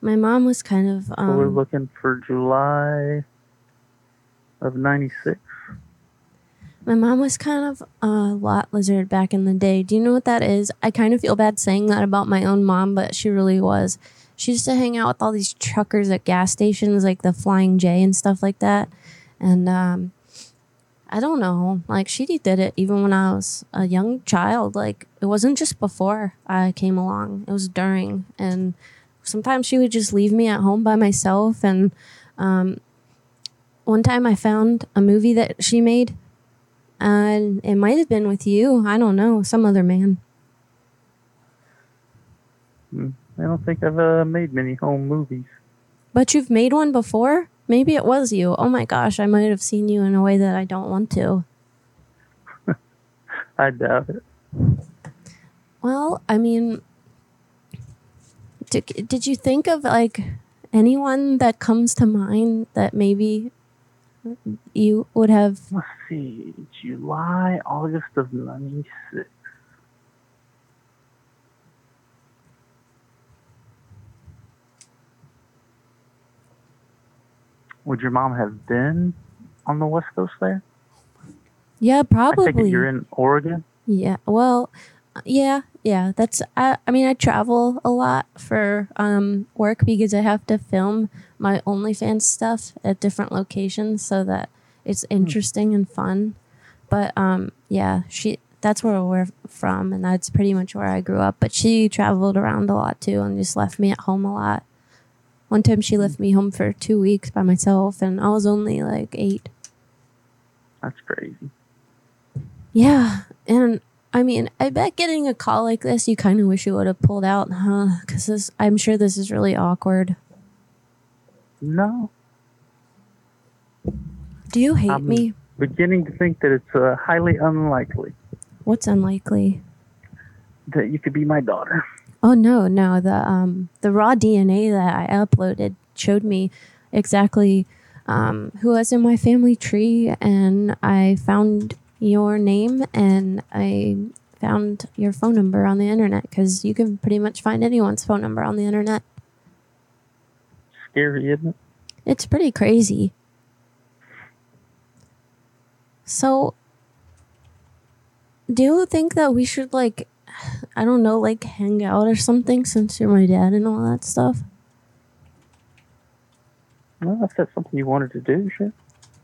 My mom was kind of so we're um looking for July of 96. My mom was kind of a lot lizard back in the day. Do you know what that is? I kind of feel bad saying that about my own mom, but she really was. She used to hang out with all these truckers at gas stations, like the Flying J and stuff like that. And um, I don't know, like she did it even when I was a young child. Like it wasn't just before I came along; it was during. And sometimes she would just leave me at home by myself. And um, one time I found a movie that she made and it might have been with you. I don't know, some other man. Hmm. I don't think I've uh, made many home movies. But you've made one before? Maybe it was you. Oh my gosh, I might have seen you in a way that I don't want to. I doubt it. Well, I mean, did, did you think of like anyone that comes to mind that maybe you would have? Let's see. July, August of 96. Would your mom have been on the West Coast there? Yeah, I take it probably. you're in Oregon? Yeah. Well, yeah, yeah. That's I I mean I travel a lot for um work because I have to film my OnlyFans stuff at different locations so that it's interesting and fun. But um yeah, she that's where we're from and that's pretty much where I grew up. But she traveled around a lot too and just left me at home a lot. One time she left me home for two weeks by myself and I was only like eight. That's crazy. Yeah, and I mean, I bet getting a call like this, you kind of wish you would have pulled out, huh? Because I'm sure this is really awkward. No. Do you hate I'm me? beginning to think that it's uh, highly unlikely What's unlikely? that you could be my daughter. Oh no, no. The um the raw DNA that I uploaded showed me exactly um, who was in my family tree, and I found your name and I found your phone number on the internet because you can pretty much find anyone's phone number on the internet. Scary, isn't it? It's pretty crazy. So, do you think that we should like, I don't know, like hang out or something since you're my dad and all that stuff? Well, if that's something you wanted to do, sure.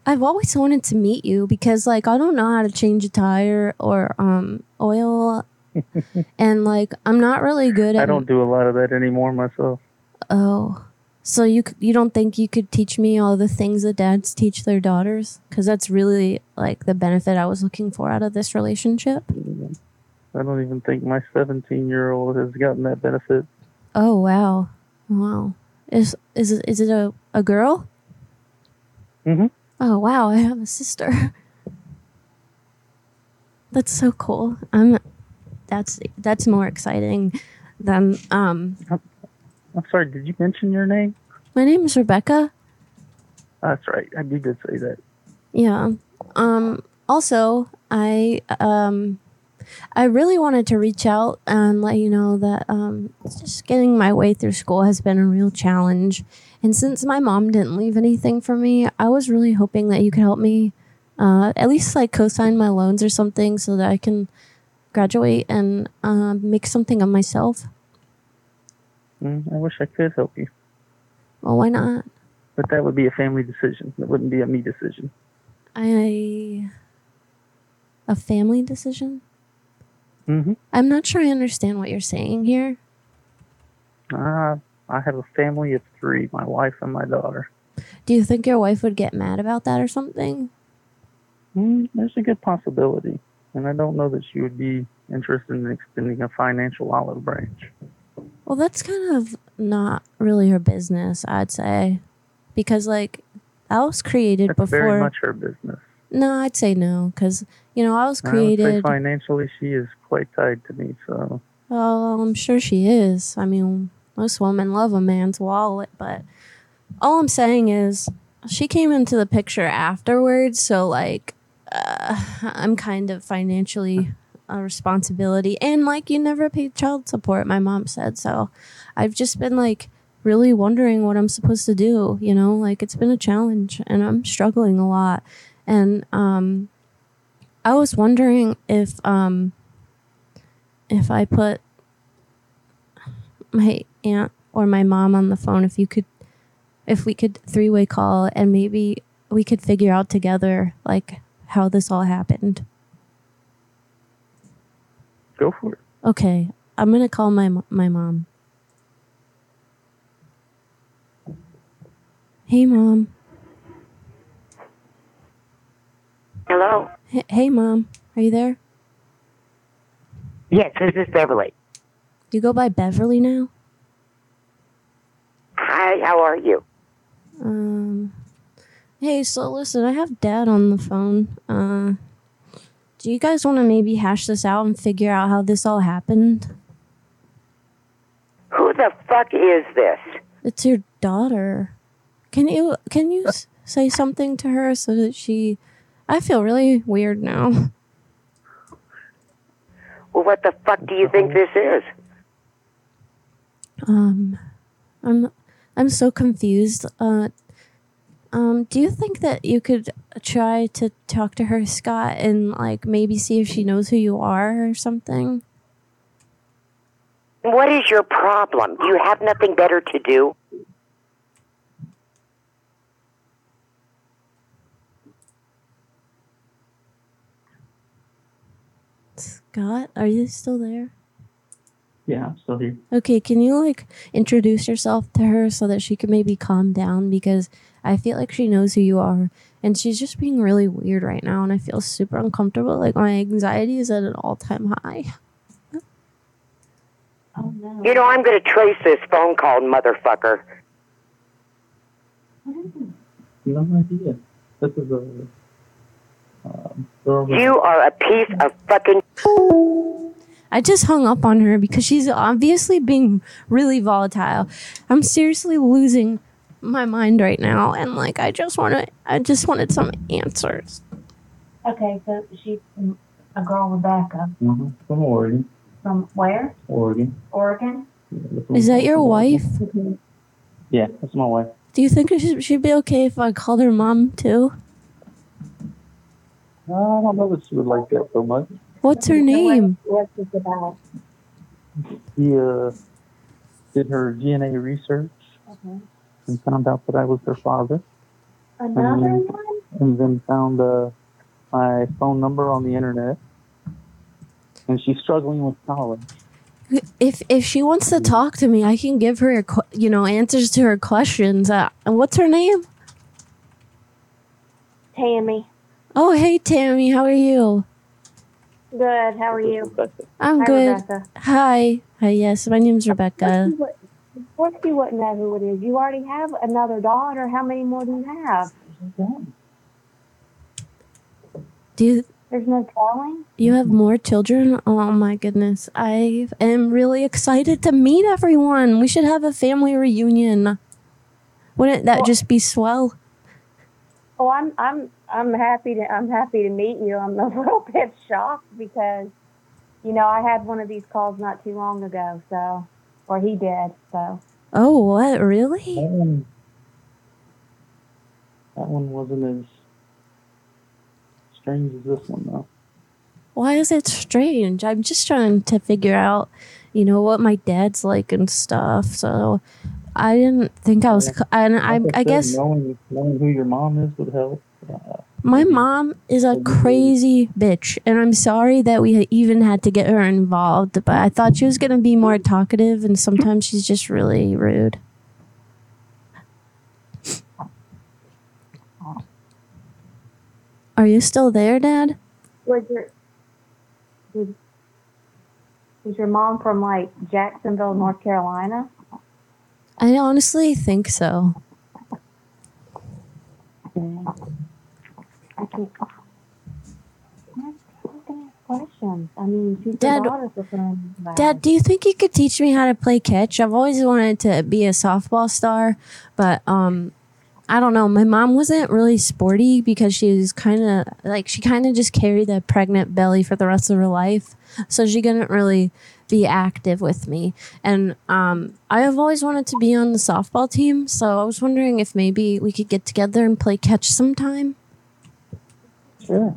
I've always wanted to meet you because like I don't know how to change a tire or um oil and like I'm not really good at I don't do a lot of that anymore myself. Oh. So you you don't think you could teach me all the things that dads teach their daughters cuz that's really like the benefit I was looking for out of this relationship? I don't even think my 17 year old has gotten that benefit. Oh wow. Wow. Is is it is it a a girl? Mhm. Oh wow, I have a sister. That's so cool. I'm that's that's more exciting than um I'm sorry, did you mention your name? my name is Rebecca. That's right. I did say that. Yeah. Um also I um I really wanted to reach out and let you know that um just getting my way through school has been a real challenge. And since my mom didn't leave anything for me, I was really hoping that you could help me uh at least like co-sign my loans or something so that I can graduate and um make something of myself. Mm, I wish I could help you, Well, why not? but that would be a family decision. It wouldn't be a me decision. I a family decision? Mm-hmm. I'm not sure I understand what you're saying here. Uh, I have a family of three: my wife and my daughter. Do you think your wife would get mad about that or something? Mm, there's a good possibility, and I don't know that she would be interested in extending a financial olive branch. Well, that's kind of not really her business, I'd say. Because, like, I was created That's before. very much her business. No, I'd say no. Because, you know, I was I would say created. financially, she is quite tied to me. So Well, I'm sure she is. I mean, most women love a man's wallet, but all I'm saying is she came into the picture afterwards, so like uh, I'm kind of financially a responsibility, and like you never paid child support, my mom said. So I've just been like really wondering what I'm supposed to do. You know, like it's been a challenge, and I'm struggling a lot, and um, I was wondering if um if I put my aunt or my mom on the phone if you could if we could three-way call and maybe we could figure out together like how this all happened. go for it. Okay, I'm going to call my my mom. Hey mom. Hello. H- hey mom. Are you there? Yes, this is Beverly. Do you go by Beverly now? Hi, how are you? Um Hey, so listen, I have dad on the phone. Uh do you guys want to maybe hash this out and figure out how this all happened? Who the fuck is this? It's your daughter. Can you can you s- say something to her so that she I feel really weird now. Well, what the fuck do you think this is? Um I'm I'm so confused. Uh um do you think that you could try to talk to her Scott and like maybe see if she knows who you are or something? What is your problem? Do you have nothing better to do? Scott, are you still there? Yeah, I'm still here. Okay, can you like introduce yourself to her so that she can maybe calm down because I feel like she knows who you are and she's just being really weird right now and I feel super uncomfortable. Like my anxiety is at an all-time high. Oh no. You know, I'm going to trace this phone call, motherfucker. No idea. This is a uh, You are a piece of fucking. I just hung up on her because she's obviously being really volatile. I'm seriously losing my mind right now, and like I just want to, I just wanted some answers. Okay, so she's a girl Rebecca, Mm-hmm. From Oregon. from where? Oregon. Oregon? Is that your wife? Yeah, that's my wife. Do you think should, she'd be okay if I called her mom too? I don't know that she would like that so much. What's her name? What's this about? He uh, did her DNA research Okay. and found out that I was her father. Another and, one? And then found uh, my phone number on the internet. And she's struggling with college. If if she wants to talk to me, I can give her, you know, answers to her questions. Uh, what's her name? Tammy. Oh, hey Tammy, how are you? Good. How are you? I'm Hi, good. Rebecca. Hi. Hi. Yes, my name's Rebecca. What- What if you wouldn't know who it is? You already have another daughter. How many more do you have? Do you There's no telling. you have more children? Oh my goodness. I am really excited to meet everyone. We should have a family reunion. Wouldn't that just be swell? Oh, I'm I'm I'm happy to I'm happy to meet you. I'm a little bit shocked because, you know, I had one of these calls not too long ago. So, or he did. So, Oh, what? Really? That one, that one wasn't as strange as this one, though. Why is it strange? I'm just trying to figure out, you know, what my dad's like and stuff. So I didn't think I was. And I, Like I guess knowing, knowing who your mom is would help. Uh, my mom is a crazy bitch, and I'm sorry that we even had to get her involved. But I thought she was gonna be more talkative, and sometimes she's just really rude. Are you still there, Dad? was your was, was your mom from like Jacksonville, North Carolina? I honestly think so. I. Questions. I mean, Dad- the daughter for crying out loud. Dad, do you think you could teach me how to play catch? I've always wanted to be a softball star, but um I don't know. My mom wasn't really sporty because she was kind of like she kind of just carried a pregnant belly for the rest of her life. So she couldn't really be active with me. And um I have always wanted to be on the softball team, so I was wondering if maybe we could get together and play catch sometime. Sure.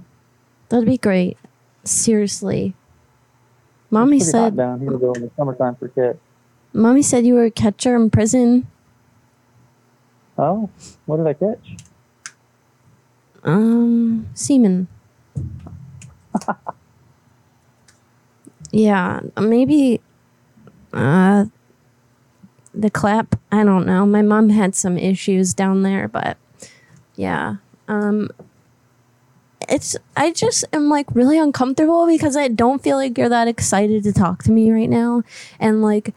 That'd be great. Seriously. Mommy It's said down here though in the summertime for catch. Mommy said you were a catcher in prison. Oh, what did I catch? Um, semen. yeah, maybe. Uh, the clap. I don't know. My mom had some issues down there, but yeah. Um, it's. I just am like really uncomfortable because I don't feel like you're that excited to talk to me right now, and like,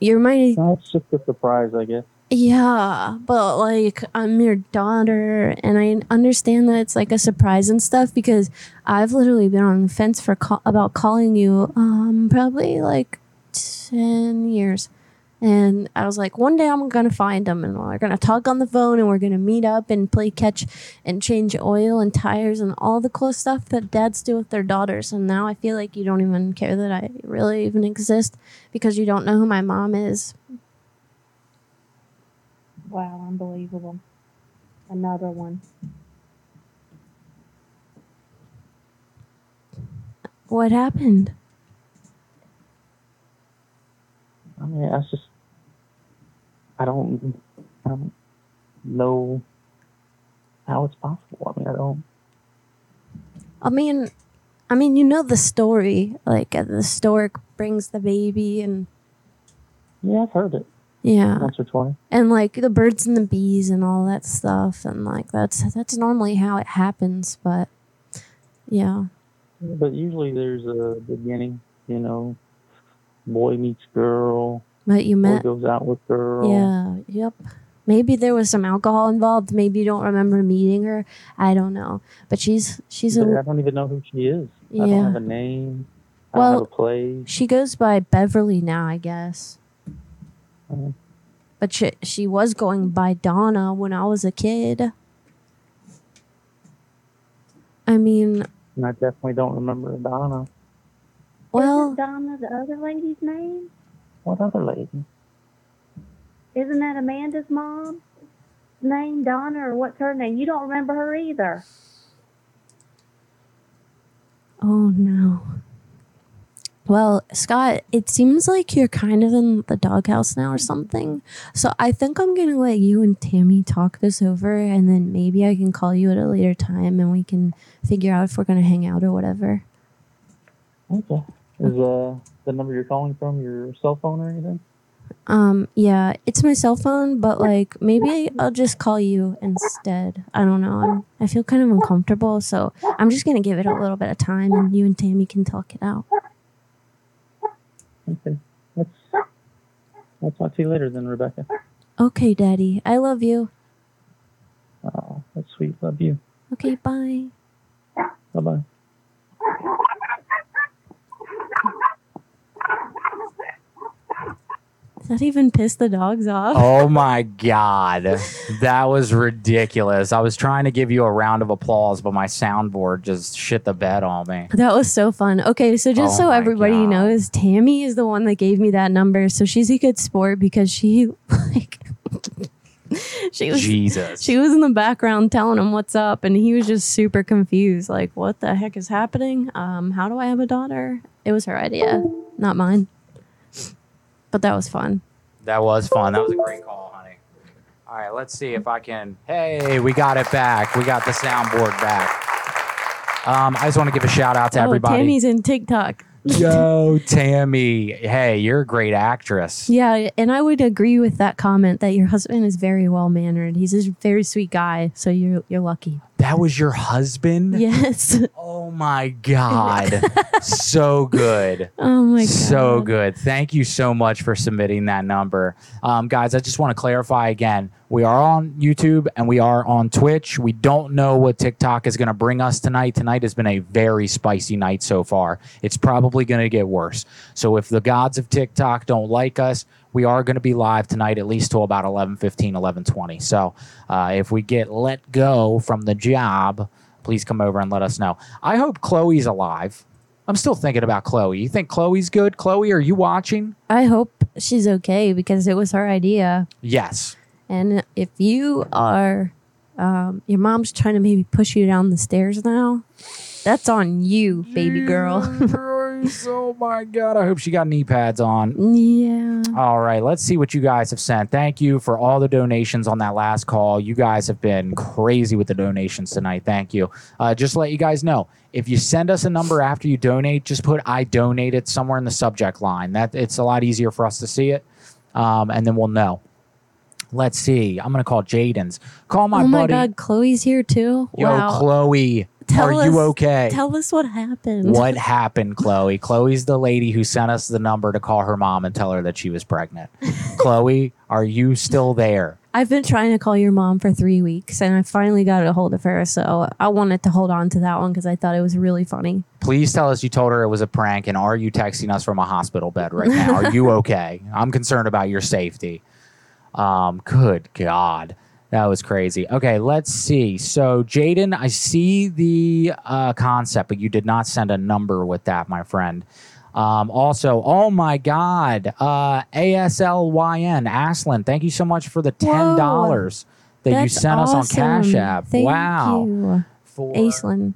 you're my it's just a surprise, I guess. Yeah, but like I'm your daughter, and I understand that it's like a surprise and stuff because I've literally been on the fence for about calling you um probably like ten years, and I was like, one day I'm gonna find them, and we're gonna talk on the phone, and we're gonna meet up and play catch, and change oil and tires and all the cool stuff that dads do with their daughters. And now I feel like you don't even care that I really even exist because you don't know who my mom is. Wow, unbelievable. Another one. What happened? I mean, I just, I don't, I don't know how it's possible. I mean, I don't. I mean, I mean, you know the story. Like uh, the stork brings the baby, and Yeah, I've heard it yeah, once or twice. and like the birds and the bees and all that stuff, and like that's that's normally how it happens. But yeah, But usually there's a beginning, you know, boy meets girl, but you boy met. goes out with girl. Yeah. Yep. Maybe there was some alcohol involved. Maybe you don't remember meeting her. I don't know. But she's she's I a don't even know who she is. I Yeah. don't have a name. I Well, don't have a place. she goes by Beverly now, I guess. But she she was going by Donna when I was a kid. I mean, And I definitely don't remember Donna. well, Isn't Donna the other lady's name? What other lady? Isn't that Amanda's mom? Name Donna or what's her name? You don't remember her either. oh no. Well, Scott, it seems like you're kind of in the doghouse now or something. So I think I'm going to let you and Tammy talk this over and then maybe I can call you at a later time and we can figure out if we're going to hang out or whatever. Okay. Is uh the number you're calling from your cell phone or anything? Um, yeah, it's my cell phone, but like maybe I'll just call you instead. I don't know. I'm, I feel kind of uncomfortable, so I'm just gonna give it a little bit of time, and you and Tammy can talk it out. Okay. Let's I'll talk to you later then, Rebecca. Okay, Daddy, I love you. Oh, that's sweet. Love you. Okay, bye. Bye bye. That even piss the dogs off? Oh my God. That was ridiculous. I was trying to give you a round of applause, but my soundboard just shit the bed on me. That was so fun. Okay, so just Oh so everybody God. knows, Tammy is the one that gave me that number. So she's a good sport because she like she was Jesus. she was in the background telling him what's up and he was just super confused like what the heck is happening? Um how do I have a daughter? It was her idea, not mine. But that was fun. That was fun. That was a great call, honey. All right, let's see if I can. Hey, we got it back. We got the soundboard back. Um, I just want to give a shout out to oh, everybody. Tammy's in TikTok. Yo, Tammy. Hey, you're a great actress. Yeah, and I would agree with that comment that your husband is very well mannered. He's a very sweet guy, so you're you're lucky. That was your husband? Yes. Oh my God. so good. Oh my god. So good. Thank you so much for submitting that number. Um, guys, I just want to clarify again. We are on YouTube and we are on Twitch. We don't know what TikTok is going to bring us tonight. Tonight has been a very spicy night so far. It's probably going to get worse. So if the gods of TikTok don't like us, we are going to be live tonight at least till about 11:15, 11:20. So uh, if we get let go from the job, please come over and let us know. I hope Chloe's alive. I'm still thinking about Chloe. You think Chloe's good? Chloe, are you watching? I hope she's okay because it was her idea. Yes. And if you are, um, your mom's trying to maybe push you down the stairs now, that's on you, baby girl. oh my God. I hope she got knee pads on. yeah. All right, let's see what you guys have sent. Thank you for all the donations on that last call. You guys have been crazy with the donations tonight. Thank you. Uh, just to let you guys know, if you send us a number after you donate, just put "I donated" somewhere in the subject line. That it's a lot easier for us to see it, um, and then we'll know. Let's see. I'm gonna call Jaden's. Call my buddy. oh my buddy. God, Chloe's here too. Yo, wow. Chloe, Tell are us- you okay? Tell us what happened. What happened, Chloe? Chloe's the lady who sent us the number to call her mom and tell her that she was pregnant. Chloe, are you still there? I've been trying to call your mom for three weeks and I finally got a hold of her. So I wanted to hold on to that one because I thought it was really funny. Please tell us you told her it was a prank and are you texting us from a hospital bed right now? Are you okay? I'm concerned about your safety. Um, good God. That was crazy. Okay, let's see. So, Jaden, I see the uh, concept, but you did not send a number with that, my friend. Um, also, oh my God, uh, ASLYN, Aslan, thank you so much for the $10 that you sent us on Cash. App. Thank wow. you. For Aislinn.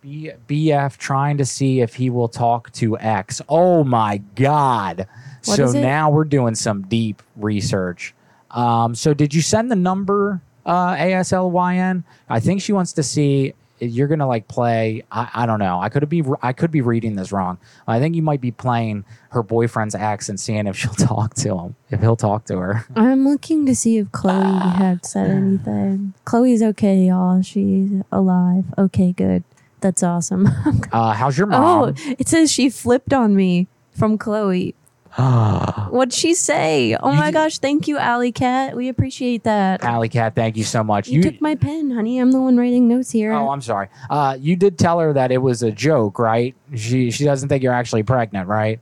B- BF trying to see if he will talk to X. Oh my God. What so now we're doing some deep research. Um, so did you send the number uh, ASLYN? I think she wants to see you're gonna like play. I, I don't know. I could be I could be reading this wrong. I think you might be playing her boyfriend's ex and seeing if she'll talk to him, if he'll talk to her. I'm looking to see if Chloe had said anything. Chloe's okay, y'all. She's alive. Okay, good. That's awesome. Uh, how's your mom? oh, it says she flipped on me from Chloe. What'd she say? Oh my gosh, thank you, Alley Cat. We appreciate that. Alley Cat, thank you so much. You, took my pen, honey. I'm the one writing notes here. Oh, I'm sorry. Uh, you did tell her that it was a joke, right? She she doesn't think you're actually pregnant, right?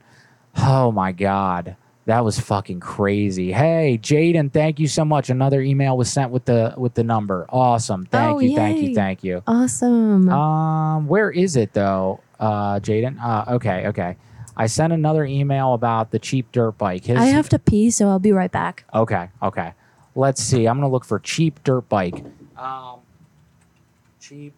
Oh my god. That was fucking crazy. Hey, Jaden, thank you so much. Another email was sent with the with the number. Awesome. Thank Oh, you, thank yay. you, thank you. Awesome. Um, where is it though, uh, Jaden? Uh, okay, okay. I sent another email about the cheap dirt bike. His, I have to pee, so I'll be right back. Okay, okay. Let's see. I'm gonna look for cheap dirt bike. Um, cheap.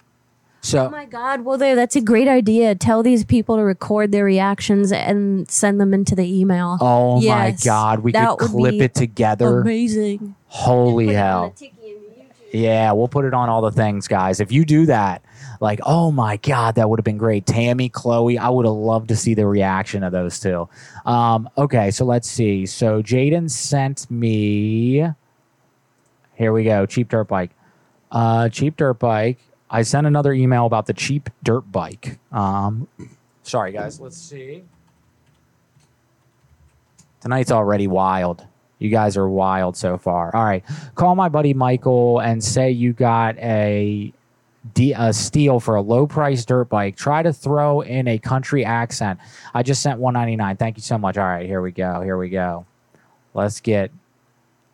So Oh my God, well, there, that's a great idea. Tell these people to record their reactions and send them into the email. Oh Yes, my God, we could clip be it together. Amazing. Holy hell. Yeah, we'll put it on all the things, guys. If you do that, like, oh my God, that would have been great. Tammy, Chloe, I would have loved to see the reaction of those two. Um, okay, so let's see. So Jaden sent me. Here we go. Cheap dirt bike. Uh, cheap dirt bike. I sent another email about the cheap dirt bike. Um, sorry, guys. Let's see. Tonight's already wild. You guys are wild so far. All right. Call my buddy Michael and say you got a, de- a uh, steal for a low price dirt bike. Try to throw in a country accent. I just sent 199. Thank you so much. All right. Here we go. Here we go. Let's get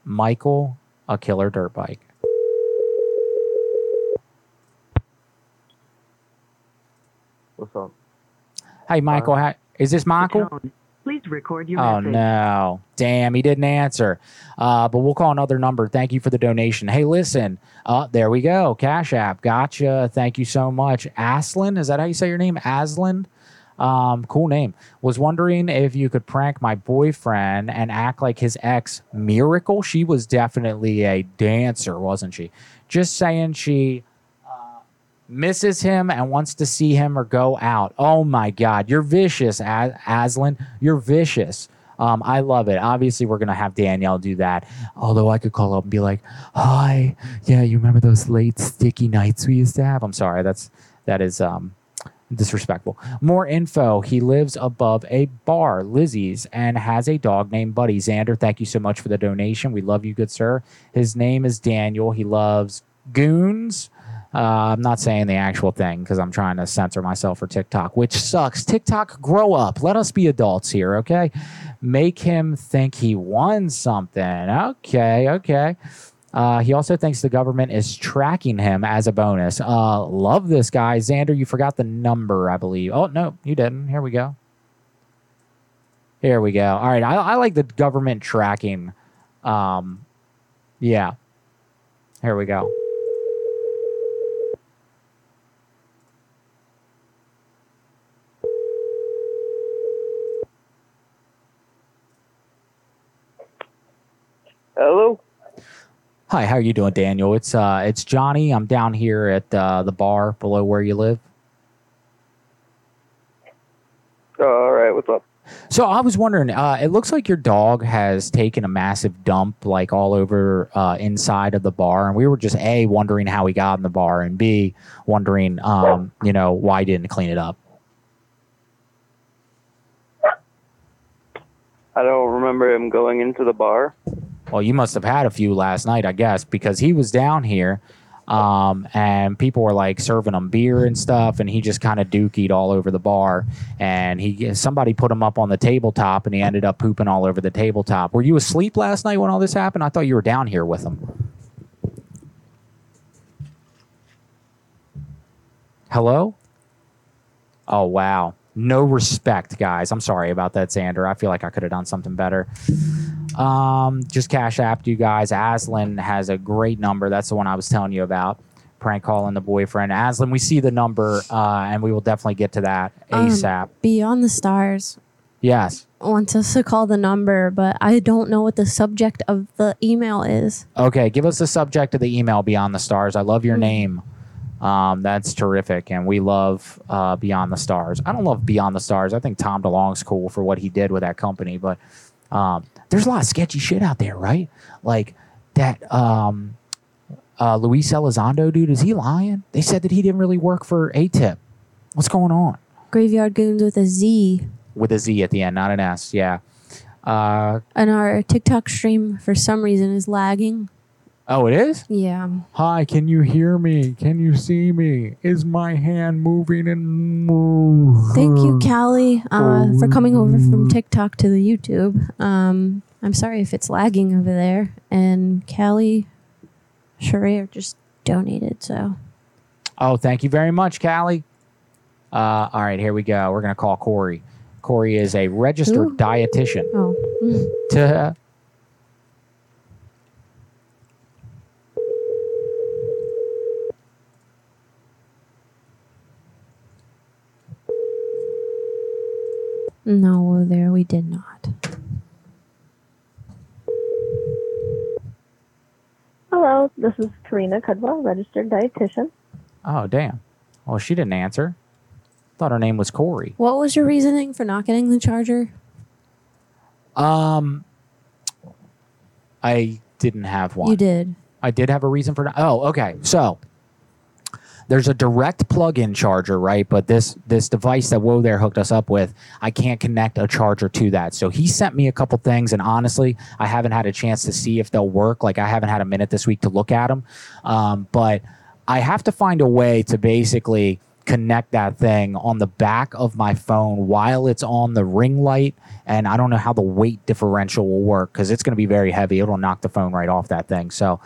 Michael a killer dirt bike. What's up? Hey, Michael. Uh, Hi, is this Michael? Please record your Oh message. no! Damn, he didn't answer. Uh, but we'll call another number. Thank you for the donation. Hey, listen. Uh, there we go. Cash App. Gotcha. Thank you so much. Aslan, is that how you say your name? Aslan. Um, cool name. Was wondering if you could prank my boyfriend and act like his ex Miracle. She was definitely a dancer, wasn't she? Just saying she misses him and wants to see him or go out. Oh my God, you're vicious, A- Aslan. You're vicious. Um, I love it. Obviously, we're gonna have Danielle do that. Although I could call up and be like, "Hi, yeah, you remember those late sticky nights we used to have?" I'm sorry, that's that is um, disrespectful. More info. He lives above a bar, Lizzie's, and has a dog named Buddy. Xander, thank you so much for the donation. We love you, good sir. His name is Daniel. He loves goons. Uh, I'm not saying the actual thing because I'm trying to censor myself for TikTok, which sucks. TikTok, grow up. Let us be adults here, okay? Make him think he won something. Okay, okay. Uh, he also thinks the government is tracking him as a bonus. Uh, love this guy. Xander, you forgot the number, I believe. Oh, no, you didn't. Here we go. Here we go. All right. I, I like the government tracking. Um, yeah. Here we go. Hello. Hi, how are you doing, Daniel? It's uh, it's Johnny. I'm down here at uh, the bar below where you live. all right. What's up? So I was wondering, uh, it looks like your dog has taken a massive dump, like all over uh, inside of the bar, and we were just a wondering how he got in the bar, and b wondering, um, you know, why he didn't clean it up. I don't remember him going into the bar. Well, you must have had a few last night, I guess, because he was down here, um, and people were like serving him beer and stuff, and he just kind of dookied all over the bar. And he somebody put him up on the tabletop, and he ended up pooping all over the tabletop. Were you asleep last night when all this happened? I thought you were down here with him. Hello? Oh wow. No respect, guys. I'm sorry about that, Xander. I feel like I could have done something better. Um, just cash app you guys. Aslan has a great number. That's the one I was telling you about. Prank calling the boyfriend. Aslan, we see the number, uh, and we will definitely get to that Um, ASAP. Beyond the Stars yes. wants us to call the number, but I don't know what the subject of the email is. Okay, give us the subject of the email, Beyond the Stars. I love your name. Um, that's terrific, and we love uh, Beyond the Stars. I don't love Beyond the Stars. I think Tom DeLonge's cool for what he did with that company, but um, there's a lot of sketchy shit out there, right? Like that um, uh, Luis Elizondo dude. Is he lying? They said that he didn't really work for AATIP. What's going on? Graveyard Goons with a Z. with a Z at the end, not an S. Yeah. Uh, And our TikTok stream, for some reason, is lagging. Oh, it is. Yeah. Hi, can you hear me? Can you see me? Is my hand moving and move? Thank you, Callie, uh, for coming over from TikTok to the YouTube. Um, I'm sorry if it's lagging over there. And Callie Sharir just donated, so. Oh, thank you very much, Callie. Uh, all right, here we go. We're gonna call Corey. Corey is a registered Who? dietitian. Oh. To, No, there we did not. Hello, this is Karina Cudwell, registered dietitian. oh, damn. Well, she didn't answer. Thought her name was Corey. What was your reasoning for not getting the charger? Um, I didn't have one. You did. I did have a reason for. Not- oh, okay. So there's a direct plug-in charger, right? But this this device that Woe there hooked us up with, I can't connect a charger to that. So he sent me a couple things, and honestly, I haven't had a chance to see if they'll work. Like I haven't had a minute this week to look at them, um, but I have to find a way to basically connect that thing on the back of my phone while it's on the ring light and i don't know how the weight differential will work because it's going to be very heavy it'll knock the phone right off that thing so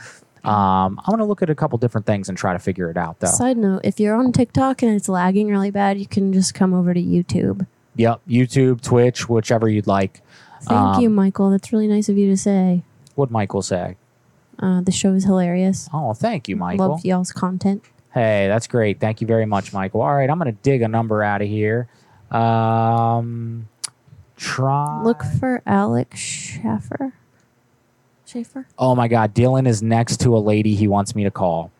um, i'm going to look at a couple different things and try to figure it out though Side note, if you're on TikTok and it's lagging really bad, you can just come over to YouTube. yep youtube twitch whichever you'd like Thank Um, you, Michael. That's really nice of you to say. what'd michael say Uh, the show is hilarious. oh thank you michael Love y'all's content. Hey, that's great. Thank you very much, Michael. All right, I'm going to dig a number out of here. Um, try. Look for Alex Schaffer. Schaefer? Oh my God, Dylan is next to a lady he wants me to call.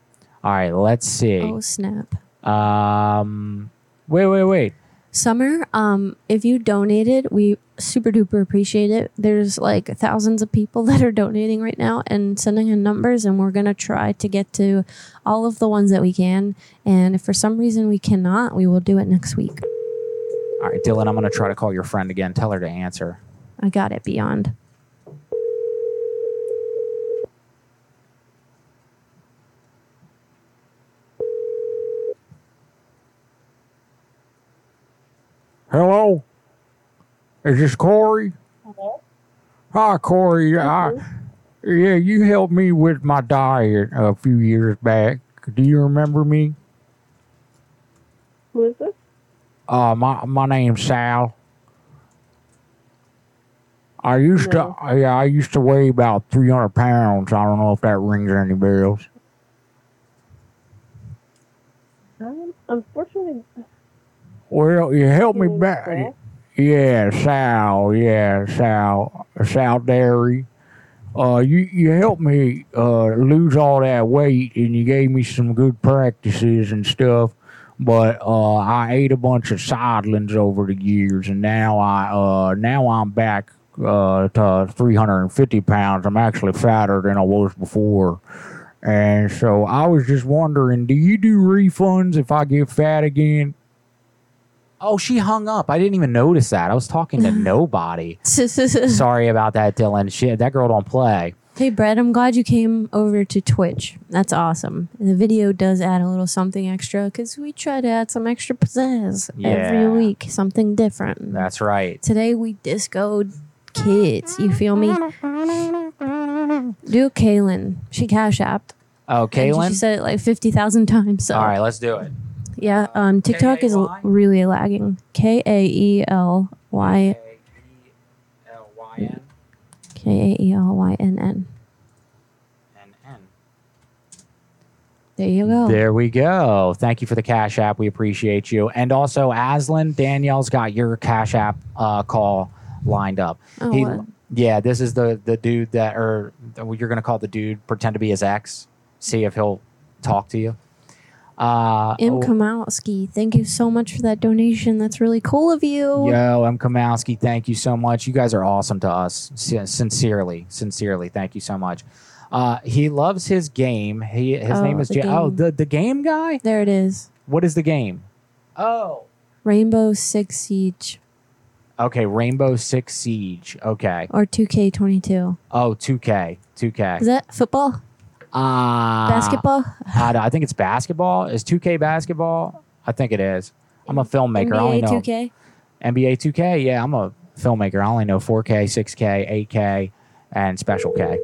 All right, let's see. Oh, snap. Um, wait, wait, wait. Summer, um, if you donated, we super duper appreciate it. There's like thousands of people that are donating right now and sending in numbers, and we're gonna try to get to all of the ones that we can. And if for some reason we cannot, we will do it next week. All right, Dylan, I'm going to try to call your friend again. Tell her to answer. I got it beyond. Hello? Is this Corey? Hello? Hi, Corey. I, yeah, you helped me with my diet a few years back. Do you remember me? Who is this? Uh, my my name's Sal. I used to, yeah, I used to weigh about three hundred pounds. I don't know if that rings any bells. Um, unfortunately, Well, you helped me back. Yeah, Sal. Yeah, Sal. Sal Dairy. Uh, you you helped me uh lose all that weight, and you gave me some good practices and stuff. But uh, I ate a bunch of sidelings over the years, and now I uh now I'm back uh to 350 pounds. I'm actually fatter than I was before. And so I was just wondering, do you do refunds if I get fat again? Oh, she hung up. I didn't even notice that. I was talking to nobody. Sorry about that, Dylan. Shit, that girl don't play. Hey, Brett, I'm glad you came over to Twitch. That's awesome. The video does add a little something extra because we try to add some extra pizzazz Yeah. every week, something different. That's right. Today we discoed kids. You feel me? Do Kaelynn. She cash apped. Oh, Kaelynn? She said it like 50,000 times. So. All right, let's do it. Yeah, um, TikTok is l- really lagging. K A E L Y K A E L Y N N. There you go. There we go. Thank you for the Cash App. We appreciate you. And also, Aslan, Danielle's got your Cash App uh, call lined up. Oh, He- what? yeah, this is the the dude that, or you're gonna call the dude, pretend to be his ex. See if he'll talk to you. Uh, M. oh, Kamowski, thank you so much for that donation. That's really cool of you. Yo, M. Kamowski, thank you so much. You guys are awesome to us. Sin- Sincerely, sincerely, thank you so much. Uh, he loves his game. He his Oh, name is the J- oh the the game guy. There it is. What is the game? Oh, Rainbow Six Siege. Okay, Rainbow Six Siege. Okay. or 2K22. Oh, 2K. 2K. Is that football? Uh, Basketball? I, don't- I think it's basketball. Is 2K basketball? I think it is. I'm a filmmaker. I only NBA know 2K? NBA 2K. Yeah, I'm a filmmaker. I only know 4K, 6K, 8K, and Special K.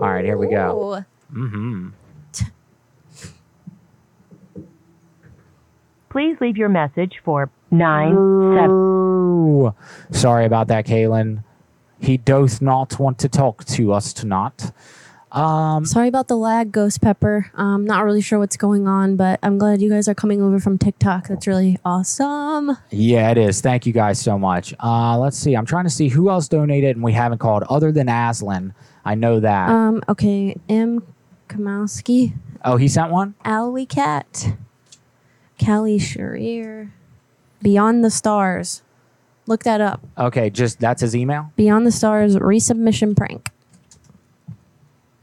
All right, here we go. Mm-hmm. Please leave your message for nine seven. Sorry about that, Kaelynn. He doth not want to talk to us tonight. Um, Sorry about the lag, Ghost Pepper. I'm not really sure what's going on, but I'm glad you guys are coming over from TikTok. That's really awesome. Yeah, it is. Thank you guys so much. Uh, let's see. I'm trying to see who else donated and we haven't called other than Aslan. I know that. Um, okay, M. Kamowski, oh, he sent one? Alloy Cat, Callie Sharir, Beyond the Stars. Look that up. Okay, just that's his email. Beyond the Stars resubmission prank.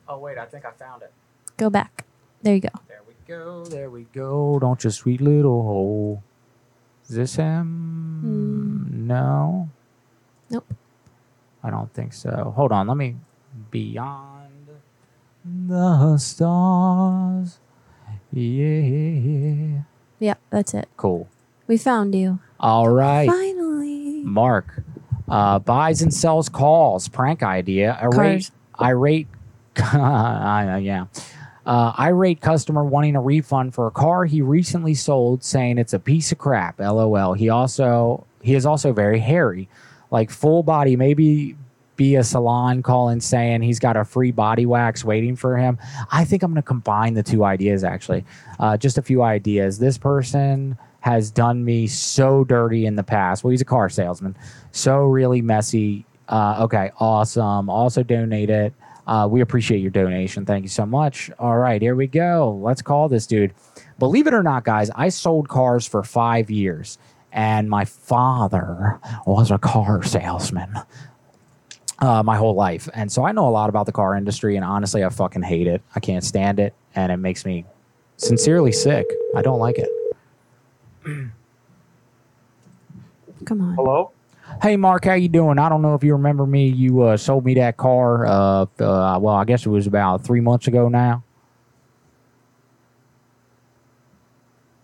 Oh wait, I think I found it. Go back. There you go. There we go. There we go. Don't you sweet little hole. Is this him? No. Nope. I don't think so. Hold on. Let me. Beyond the stars. Yeah. Yeah, that's it. Cool. We found you. All right. Finally. Mark uh, buys and sells calls. Prank idea. Irate. Cars. Irate. Yeah. Uh, irate customer wanting a refund for a car he recently sold, saying it's a piece of crap. LOL. He also he is also very hairy, like full body. Maybe be a salon calling saying he's got a free body wax waiting for him. I think I'm going to combine the two ideas actually. Uh, just a few ideas. This person has done me so dirty in the past. Well, he's a car salesman. So really messy. Uh, okay, awesome. Also donated. Uh, we appreciate your donation. Thank you so much. All right, here we go. Let's call this dude. Believe it or not, guys, I sold cars for five years, and my father was a car salesman uh, my whole life. And so I know a lot about the car industry, and honestly, I fucking hate it. I can't stand it, and it makes me sincerely sick. I don't like it. Come on. Hello? Hey, Mark, how you doing? I don't know if you remember me. You uh, sold me that car. Uh, uh, well, I guess it was about three months ago now.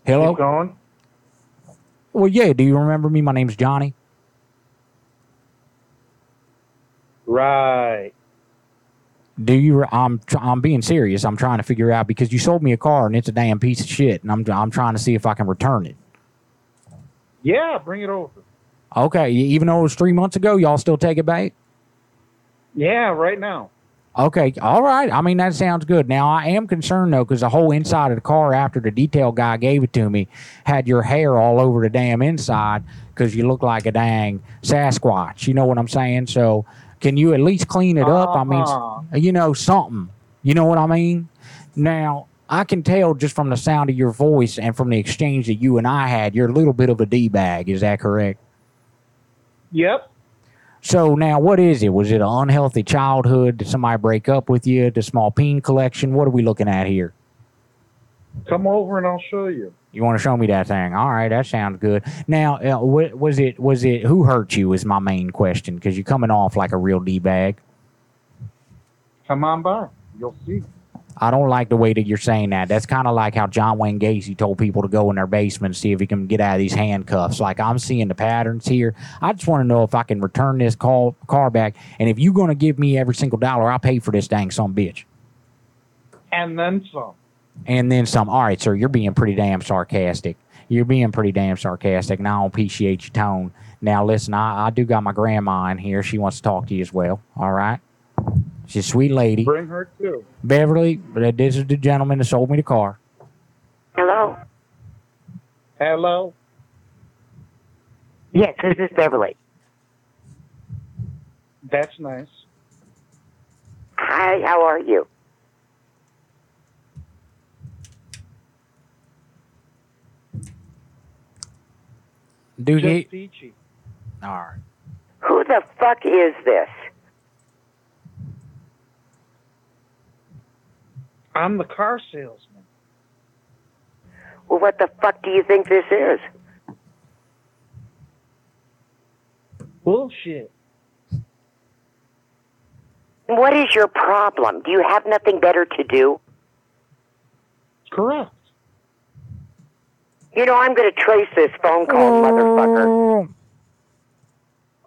Hello. Keep going. Well, yeah. Do you remember me? My name's Johnny. Right. Do you? I'm I'm being serious. I'm trying to figure out because you sold me a car and it's a damn piece of shit, and I'm I'm trying to see if I can return it. Yeah, bring it over. Okay, even though it was three months ago, y'all still take it back? Yeah, right now. Okay, all right. I mean, that sounds good. Now, I am concerned though, because the whole inside of the car after the detail guy gave it to me had your hair all over the damn inside because you look like a dang Sasquatch. You know what I'm saying? So, can you at least clean it up? I mean, Uh-huh. you know, something. You know what I mean? Now, I can tell just from the sound of your voice and from the exchange that you and I had, you're a little bit of a D bag. Is that correct? Yep. So now, what is it? Was it an unhealthy childhood? Did somebody break up with you? The small peen collection? What are we looking at here? Come over and I'll show you. You want to show me that thing? All right, that sounds good. Now, uh, wa- was it was it who hurt you? Is my main question because you're coming off like a real d bag. Come on by. You'll see. I don't like the way that you're saying that. That's kind of like how John Wayne Gacy told people to go in their basement and see if he can get out of these handcuffs. Like I'm seeing the patterns here. I just want to know if I can return this call, car back, and if you're going to give me every single dollar, I'll pay for this dang some bitch. And then some. and then some. All right, sir, you're being pretty damn sarcastic. You're being pretty damn sarcastic, and I don't appreciate your tone. Now, listen, I, I do got my grandma in here. She wants to talk to you as well. All right, she's a sweet lady. Bring her too. Beverly, this is the gentleman that sold me the car. Hello? Hello? Yes, this is Beverly. That's nice. Hi, how are you? Dude, Just he, peachy. all right. Who the fuck is this? I'm the car salesman. Well, what the fuck do you think this is? Bullshit. What is your problem? Do you have nothing better to do? Correct. You know, I'm going to trace this phone call, motherfucker.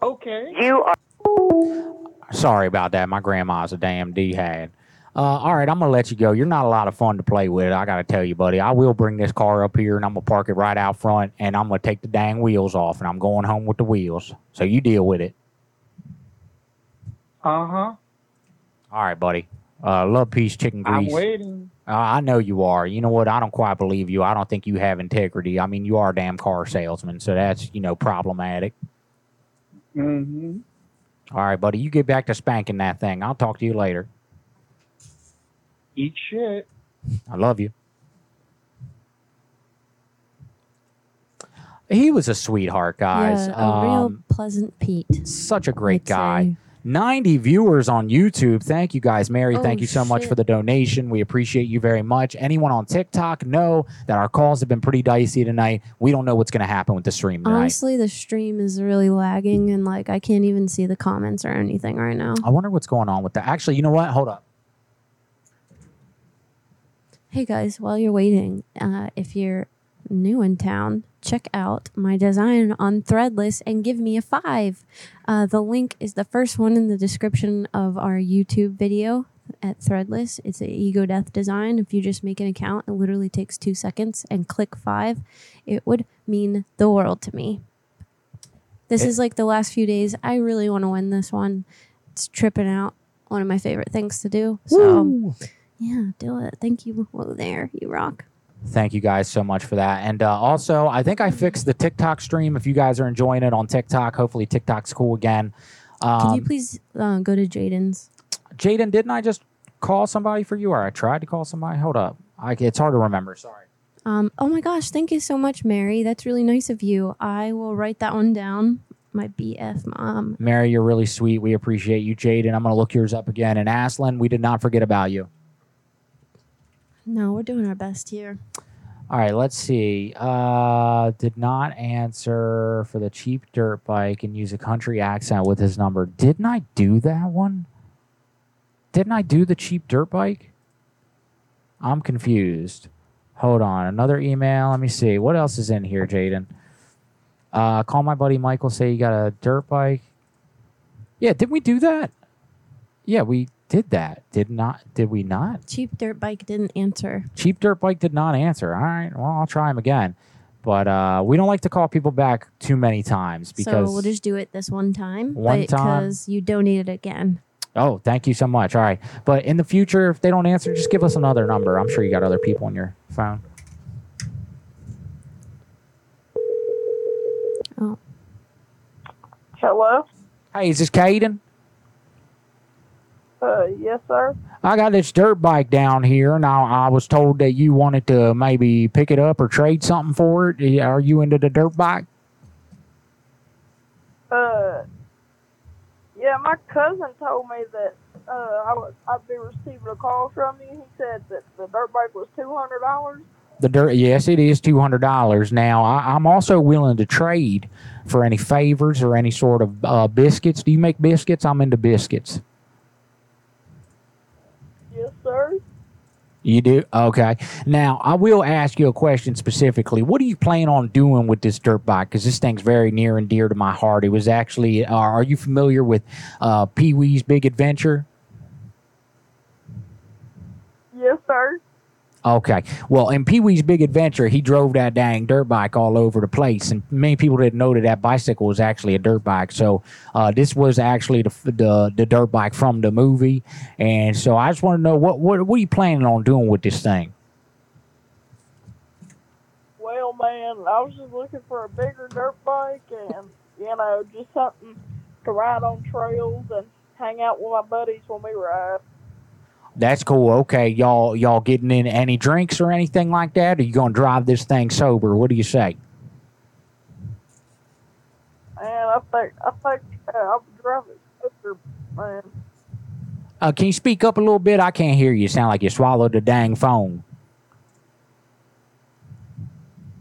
Okay. You are. Sorry about that. My grandma's a damn d hag. Uh, all right, I'm gonna let you go. You're not a lot of fun to play with. I gotta tell you, buddy. I will bring this car up here and I'm gonna park it right out front, and I'm gonna take the dang wheels off, and I'm going home with the wheels. So you deal with it. Uh huh. All right, buddy. Uh, love, peace, chicken grease. I'm waiting. Uh, I know you are. You know what? I don't quite believe you. I don't think you have integrity. I mean, you are a damn car salesman, so that's you know problematic. Mm-hmm. All right, buddy. You get back to spanking that thing. I'll talk to you later. Eat shit. I love you. He was a sweetheart, guys. Yeah, a real Um, pleasant Pete. such a great I'd guy. say. 90 viewers on YouTube. Thank you guys. Mary, Oh, thank you so much for the donation. We appreciate you very much. Anyone on TikTok, know that our calls have been pretty dicey tonight. We don't know what's going to happen with the stream tonight. Honestly, the stream is really lagging, and like I can't even see the comments or anything right now. I wonder what's going on with that. Actually, you know what? Hold up. Hey guys, while you're waiting, uh, if you're new in town, check out my design on Threadless and give me a five. Uh, the link is the first one in the description of our YouTube video at Threadless. It's an ego death design. If you just make an account, it literally takes two seconds and click five. It would mean the world to me. This It- is like the last few days. I really want to win this one. It's tripping out. One of my favorite things to do. So, yeah, do it. Thank you. Whoa, there. You rock. Thank you guys so much for that. And uh, also, I think I fixed the TikTok stream. If you guys are enjoying it on TikTok, hopefully TikTok's cool again. Um, Can you please uh, go to Jaden's? Jaden, didn't I just call somebody for you, or I tried to call somebody? Hold up, I, it's hard to remember. Sorry. Um, oh my gosh, thank you so much, Mary. That's really nice of you. I will write that one down. My BF mom. Mary, you're really sweet. We appreciate you, Jaden. I'm gonna look yours up again. And Aslan, we did not forget about you. No, we're doing our best here. All right, let's see. Uh, did not answer for the cheap dirt bike and use a country accent with his number. Didn't I do that one? Didn't I do the cheap dirt bike? I'm confused. Hold on. Another email. Let me see. What else is in here, Jaden? Uh, call my buddy Michael. Say you got a dirt bike. Yeah, did we do that? Yeah, we did that. Did not? Did we not? Cheap dirt bike didn't answer. Cheap Dirt Bike did not answer. All right, well, I'll try him again. But uh, we don't like to call people back too many times because. so we'll just do it this one time. One time. Because you donated again. Oh, thank you so much. All right, but in the future, if they don't answer, just give us another number. I'm sure you got other people on your phone. Oh. Hello? Hey, is this Caden? Uh, yes, sir. I got this dirt bike down here, and I, I was told that you wanted to maybe pick it up or trade something for it. Are you into the dirt bike? Uh, yeah, my cousin told me that uh, I was, I'd be receiving a call from you. He said that the dirt bike was two hundred dollars. The dirt, yes, it is two hundred dollars. Now, I, I'm also willing to trade for any favors or any sort of uh, biscuits. Do you make biscuits? I'm into biscuits. Yes, sir. You do? Okay. Now, I will ask you a question specifically. What do you plan on doing with this dirt bike? Because this thing's very near and dear to my heart. It was actually, uh, are you familiar with uh, Pee Wee's Big Adventure? Yes, sir. Okay. Well, in Pee Wee's Big Adventure, he drove that dang dirt bike all over the place, and many people didn't know that that bicycle was actually a dirt bike. So uh, this was actually the, the the dirt bike from the movie, and so I just want to know what what what are you planning on doing with this thing? Well, man, I was just looking for a bigger dirt bike and, you know, just something to ride on trails and hang out with my buddies when we ride. That's cool. Okay, y'all y'all getting in any drinks or anything like that? Or you gonna drive this thing sober? What do you say? And I think, I think uh, I'll drive it quicker, man. Uh, can you speak up a little bit? I can't hear you. Sound like you swallowed the dang phone.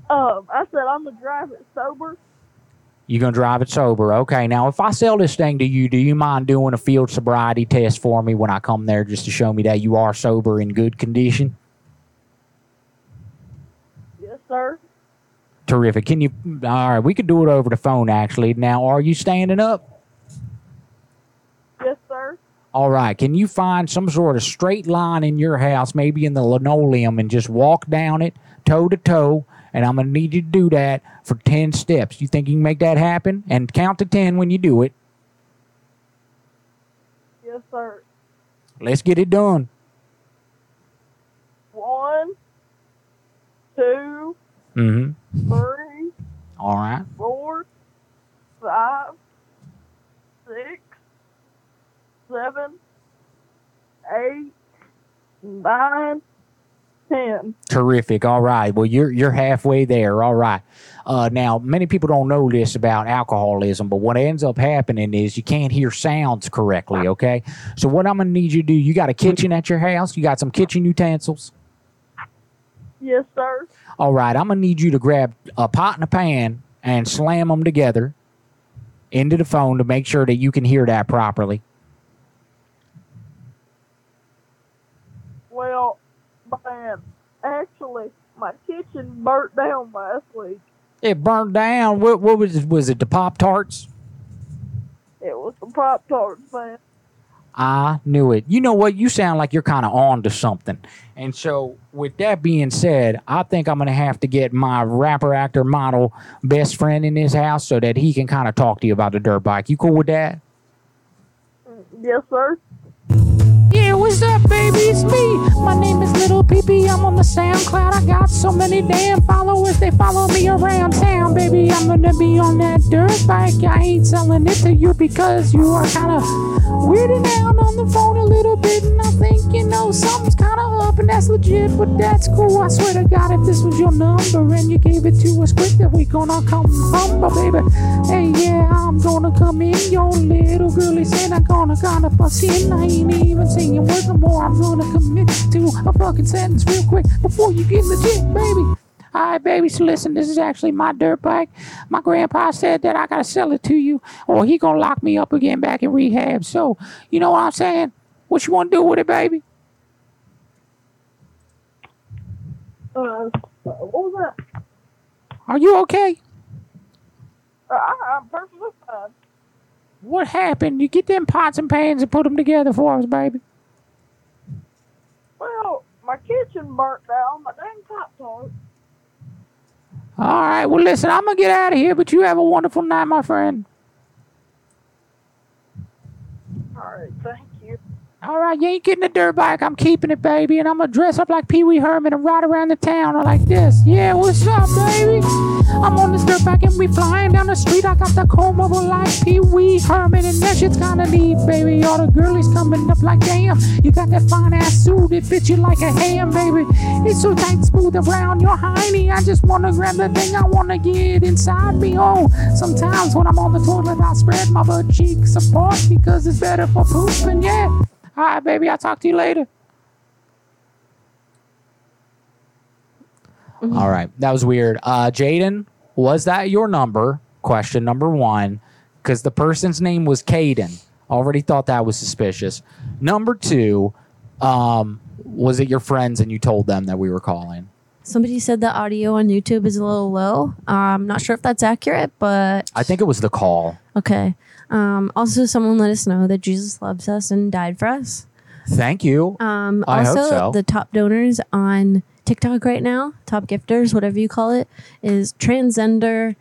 Um, I said I'm gonna drive it sober. You gonna drive it sober? Okay. Now, if I sell this thing to you, do you mind doing a field sobriety test for me when I come there, just to show me that you are sober in good condition? Yes, sir. Terrific. Can you? All right, we could do it over the phone. Actually, now, are you standing up? Yes, sir. All right. Can you find some sort of straight line in your house, maybe in the linoleum, and just walk down it toe to toe? And I'm gonna need you to do that for ten steps. You think you can make that happen? And count to ten when you do it. Yes, sir. Let's get it done. One, two, Mm-hmm. three, All right. four, five, six, seven, eight, nine, ten. Terrific. All right. Well, you're you're halfway there. All right. Uh, now, many people don't know this about alcoholism, but what ends up happening is you can't hear sounds correctly. Okay. So what I'm gonna need you to do? You got a kitchen at your house? You got some kitchen utensils? Yes, sir. All right. I'm gonna need you to grab a pot and a pan and slam them together into the phone to make sure that you can hear that properly. Well, man, actually, my kitchen burnt down last week. It burned down. What what was it? Was it the Pop Tarts? It was the Pop Tarts, man. I knew it. You know what? You sound like you're kind of on to something. And so, with that being said, I think I'm going to have to get my rapper, actor, model best friend in his house so that he can kind of talk to you about the dirt bike. You cool with that? Yes, sir. Yeah, what's up, baby? It's me. My name is Little PP. I'm on the SoundCloud. I got so many damn followers. They follow me around town, baby. I'm gonna be on that dirt bike. I ain't selling it to you because you are kind of weirding out on the phone a little bit, and I think you know something's kind of up, and that's legit. But that's cool. I swear to God, if this was your number and you gave it to us quick, then we gonna come rumble, baby. Hey, yeah, I'm gonna come in. Your little girlie said I'm gonna gonna bust in. I ain't even saying words no more. I'm gonna commit to a fucking sentence real quick before you get legit, baby. Alright, baby, so listen, this is actually my dirt bike. My grandpa said that I gotta sell it to you, or he gonna lock me up again back in rehab. So, you know what I'm saying? What you wanna do with it, baby? Uh, what was that? Are you okay? Uh, I, I'm perfectly fine. What happened? You get them pots and pans and put them together for us, baby. Well, my kitchen burnt down. My dang Pop Tart. All right. Well, listen, I'm gonna get out of here, but you have a wonderful night, my friend. All right, thank. All right, you ain't getting a dirt bike. I'm keeping it, baby, and I'm gonna dress up like Pee Wee Herman and ride around the town like this. Yeah, what's up, baby? I'm on this dirt bike and we flying down the street. I got the comb over like Pee Wee Herman, and that shit's kinda neat, baby. All the girlies coming up like, damn, you got that fine ass suit. It fits you like a ham, baby. It's so tight, smooth around your hiney. I just wanna grab the thing I wanna get inside me. Oh, sometimes when I'm on the toilet, I spread my butt cheeks apart because it's better for pooping. Yeah. All right, baby. I'll talk to you later. All right. That was weird. Uh, Jaden, was that your number? Question number one. Because the person's name was Caden. Already thought that was suspicious. Number two, um, was it your friends and you told them that we were calling? Somebody said the audio on YouTube is a little low. Uh, I'm not sure if that's accurate, but I think it was the call. okay. Um, also, someone let us know that Jesus loves us and died for us. Thank you. Um, I also, hope so. the top donors on TikTok right now, top gifters, whatever you call it, is Transgender,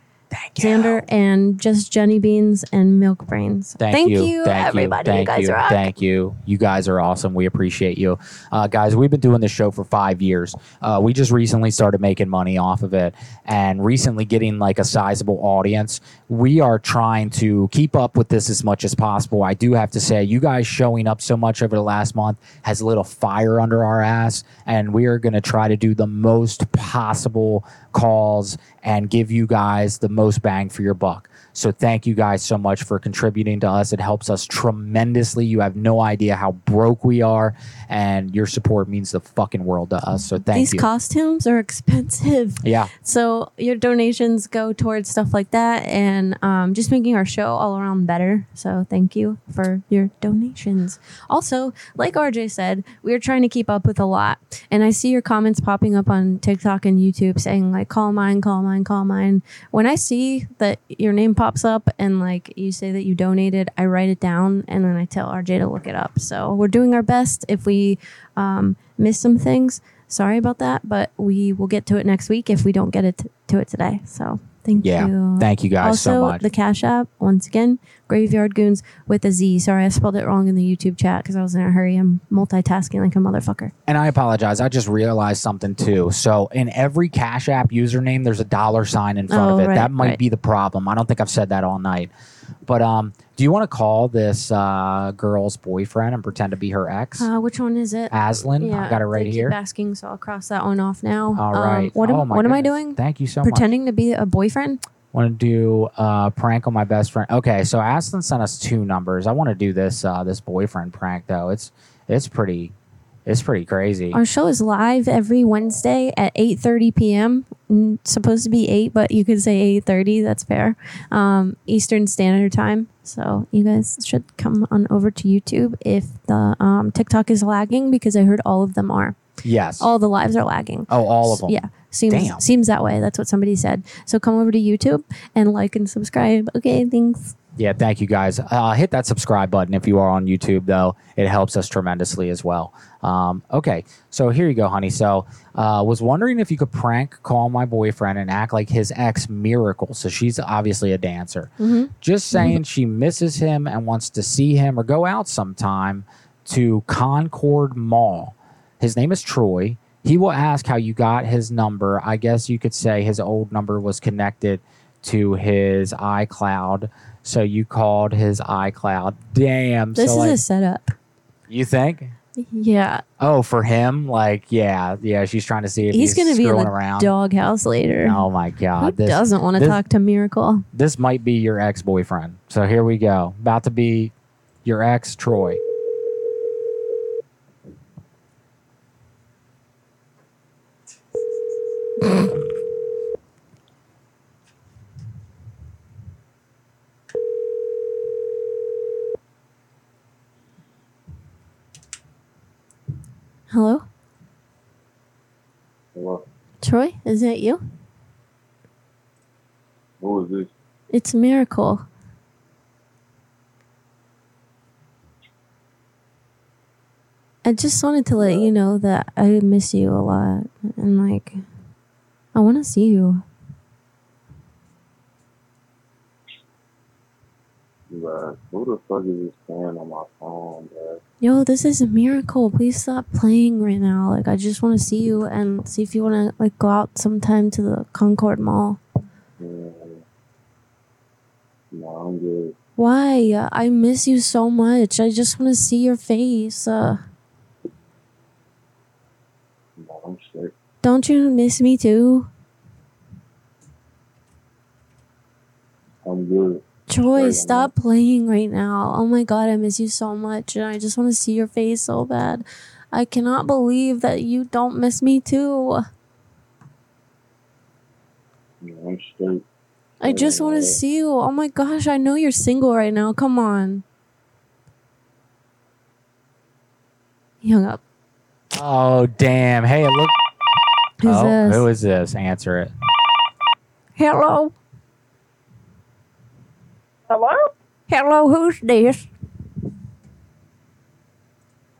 Xander, and just Jenny Beans and Milk Brains. Thank, you. you, Thank everybody. You. You, Thank guys you. rock. Thank you. You guys are awesome. We appreciate you. Uh, guys, we've been doing this show for five years. Uh, we just recently started making money off of it and recently getting like a sizable audience. We are trying to keep up with this as much as possible. I do have to say, you guys showing up so much over the last month has lit a fire under our ass, and we are going to try to do the most possible calls and give you guys the most bang for your buck. So thank you guys so much for contributing to us. It helps us tremendously. You have no idea how broke we are, and your support means the fucking world to us. So thank These you. These costumes are expensive. yeah. So your donations go towards stuff like that and um, just making our show all around better. So thank you for your donations. Also, like RJ said, we are trying to keep up with a lot. And I see your comments popping up on TikTok and YouTube saying like call mine, call mine, call mine. When I see that your name pops up and like you say that you donated, I write it down and then I tell RJ to look it up. So we're doing our best. If we um, miss some things, sorry about that, but we will get to it next week if we don't get it t- to it today. So thank Yeah. you. Thank you guys also, so much. the Cash App, once again, Graveyard Goons with a Z. Sorry, I spelled it wrong in the YouTube chat because I was in a hurry. I'm multitasking like a motherfucker. And I apologize. I just realized something too. So in every Cash App username, there's a dollar sign in front Oh, of it. right, that might right. be the problem. I don't think I've said that all night. But um, do you want to call this uh, girl's boyfriend and pretend to be her ex? Uh, which one is it? Aslan. I got it right here. Asking, so I'll cross that one off now. All right. Um, what am, Oh, my what am I doing? Thank you so much. Pretending to be a boyfriend? Want to do uh, prank on my best friend? Okay, so Aslan sent us two numbers. I want to do this uh, this boyfriend prank though. It's it's pretty it's pretty crazy. Our show is live every Wednesday at 8:30 p.m. Mm, supposed to be 8, but you could say 8:30, that's fair. Um, Eastern Standard Time. So you guys should come on over to YouTube if the um, TikTok is lagging because I heard all of them are. Yes. All the lives are lagging. Oh, all of them. Yeah. Seems Damn. seems that way. That's what somebody said. So come over to YouTube and like and subscribe. Okay, thanks. Yeah, thank you guys. Uh, hit that subscribe button if you are on YouTube, though. It helps us tremendously as well. Um, okay, so here you go, honey. So, uh, was wondering if you could prank call my boyfriend and act like his ex Miracle. So she's obviously a dancer. Mhm. Just saying she misses him and wants to see him or go out sometime to Concord Mall. His name is Troy. He will ask how you got his number. I guess you could say his old number was connected to his iCloud. So you called his iCloud. Damn. This so is like, a setup. you think? Yeah. Oh, for him, like yeah, yeah. She's trying to see if He's he's, gonna be in the around. doghouse later. Oh my god, Who this doesn't want to talk to Miracle? This might be your ex boyfriend. So here we go. About to be your ex Troy. Hello, Hello. Troy. Is that you? Who is this? It's Miracle. I just wanted to let you know that I miss you a lot, and like, I want to see you. Bruh, who the fuck is this playing on my phone, bruh? Yo, this is a miracle. Please stop playing right now. Like, I just want to see you and see if you want to like go out sometime to the Concord Mall. Mm. No, I'm good. Why? I miss you so much. I just want to see your face. Uh, No, I'm straight. Don't you miss me too? I'm good. Troy, Right, stop playing right now. Oh my god, I miss you so much and I just want to see your face so bad. I cannot believe that you don't miss me too. No, I'm straight. I just want to see you. Oh my gosh, I know you're single right now. Come on. He hung up. Oh damn! Hey, look. Who's oh, this? who is this? Answer it. Hello? Hello? Hello, who's this?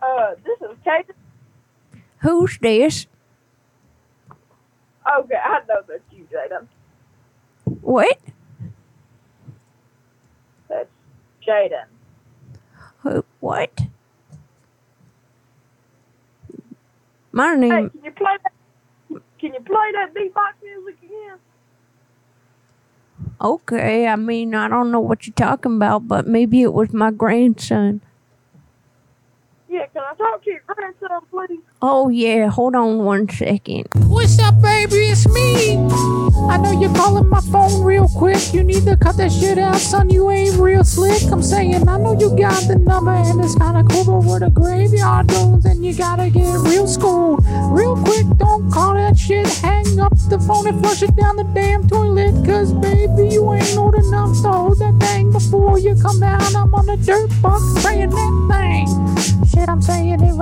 Uh, this is Kate. Who's this? Okay, I know that's you, Jaden. What? That's Jaden. Who, what? My Hey, name. can you play that? Can you play that beatbox music again? Okay, I mean, I don't know what you're talking about, but maybe it was my grandson. Yeah, can I talk to your grandson, please? Oh yeah, hold on one second. What's up, baby? It's me. I know you're calling my phone real quick. You need to cut that shit out, son. You ain't real slick. I'm saying, I know you got the number, and it's kinda cool, but where the graveyard goes, and you gotta get real schooled. Real quick, don't call that shit. Hang up the phone and flush it down the damn toilet. Cause, baby, you ain't old enough to hold that thing before you come down. I'm on the dirt bug spraying that thing.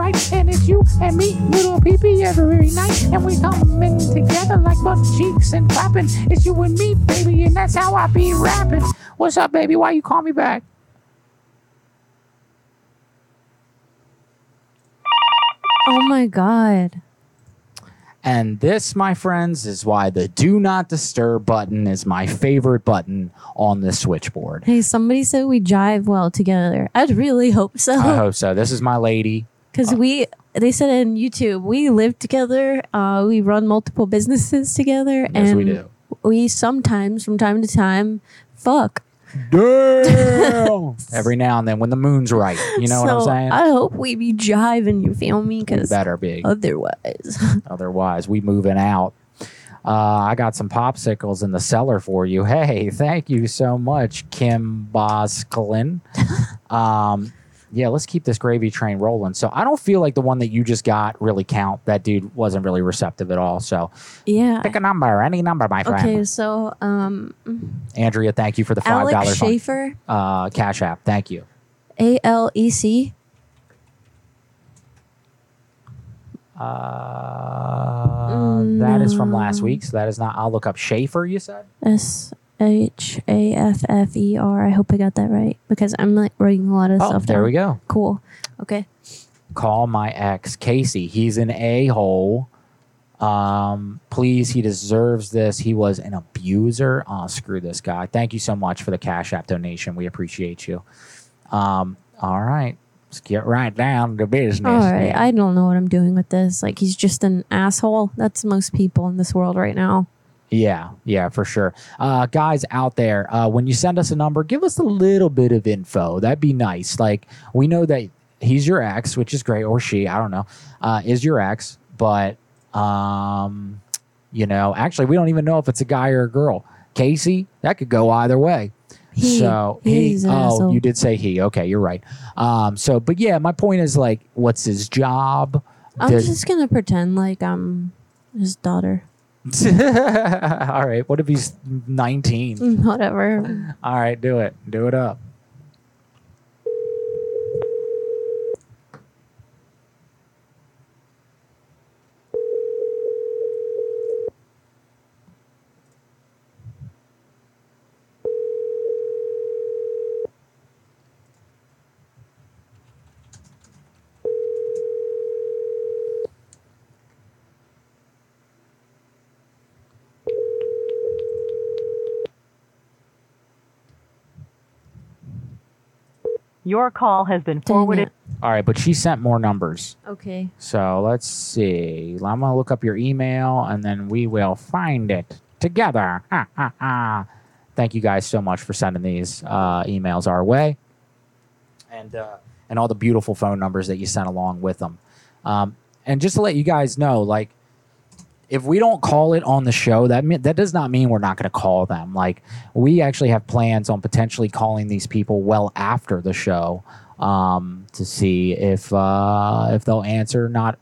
Shit, I'm saying it right, and it's you and me, little peepee, every night, and we coming together like butt cheeks and clapping. It's you and me, baby, and that's how I be rapping. What's up, baby? Why you call me back? Oh my god. And this, my friends, is why the do not disturb button is my favorite button on the switchboard. Hey, somebody said we jive well together. I'd really hope so. I hope so. This is my lady. Because we, they said in YouTube, we live together. Uh, we run multiple businesses together, Yes, and we do. we sometimes, from time to time, fuck. Damn. Every now and then when the moon's right. You know what I'm saying? I hope we be jiving. You feel me? We Because better be. otherwise, Otherwise, we moving out. Uh, I got some popsicles in the cellar for you. Hey, thank you so much, Kim Bosklin. um, yeah, let's keep this gravy train rolling. So I don't feel like the one that you just got really count. That dude wasn't really receptive at all. So yeah. pick a number, any number, my friend. Okay, so um, Andrea, thank you for the five dollars. Shaffer, Uh, Cash App, thank you. A L E C. Uh, That is from last week, so that is not. I'll look up Shaffer. You said. S H A F F E R. I hope I got that right because I'm like writing a lot of Oh, stuff there down. we go. Cool. Okay. call my ex Casey. He's an a hole. Um, please, he deserves this. He was an abuser. Oh, screw this guy. Thank you so much for the Cash App donation. We appreciate you. Um, all right, let's get right down to business. All right. I don't know what I'm doing with this. Like he's just an asshole. That's most people in this world right now. Yeah, yeah, for sure. Uh, guys out there, uh, when you send us a number, give us a little bit of info. That'd be nice. Like we know that he's your ex, which is great, or she, I don't know, uh, is your ex, but um, you know, actually, we don't even know if it's a guy or a girl. Casey, that could go either way. He. so He's he, oh, asshole. you did say he. Okay, you're right. Um, so, but yeah, my point is like, what's his job? I'm Does- just gonna pretend like I'm his daughter. All right. What if he's 19? Mm, Whatever. All right, do it. Do it up. Your call has been forwarded. All right, but she sent more numbers. Okay. So let's see. I'm going to look up your email and then we will find it together. Ha, ha, ha. Thank you guys so much for sending these uh, emails our way and, uh, and all the beautiful phone numbers that you sent along with them. Um, and just to let you guys know, like, if we don't call it on the show, that mean, that does not mean we're not going to call them. Like we actually have plans on potentially calling these people well after the show um, to see if uh, if they'll answer. Not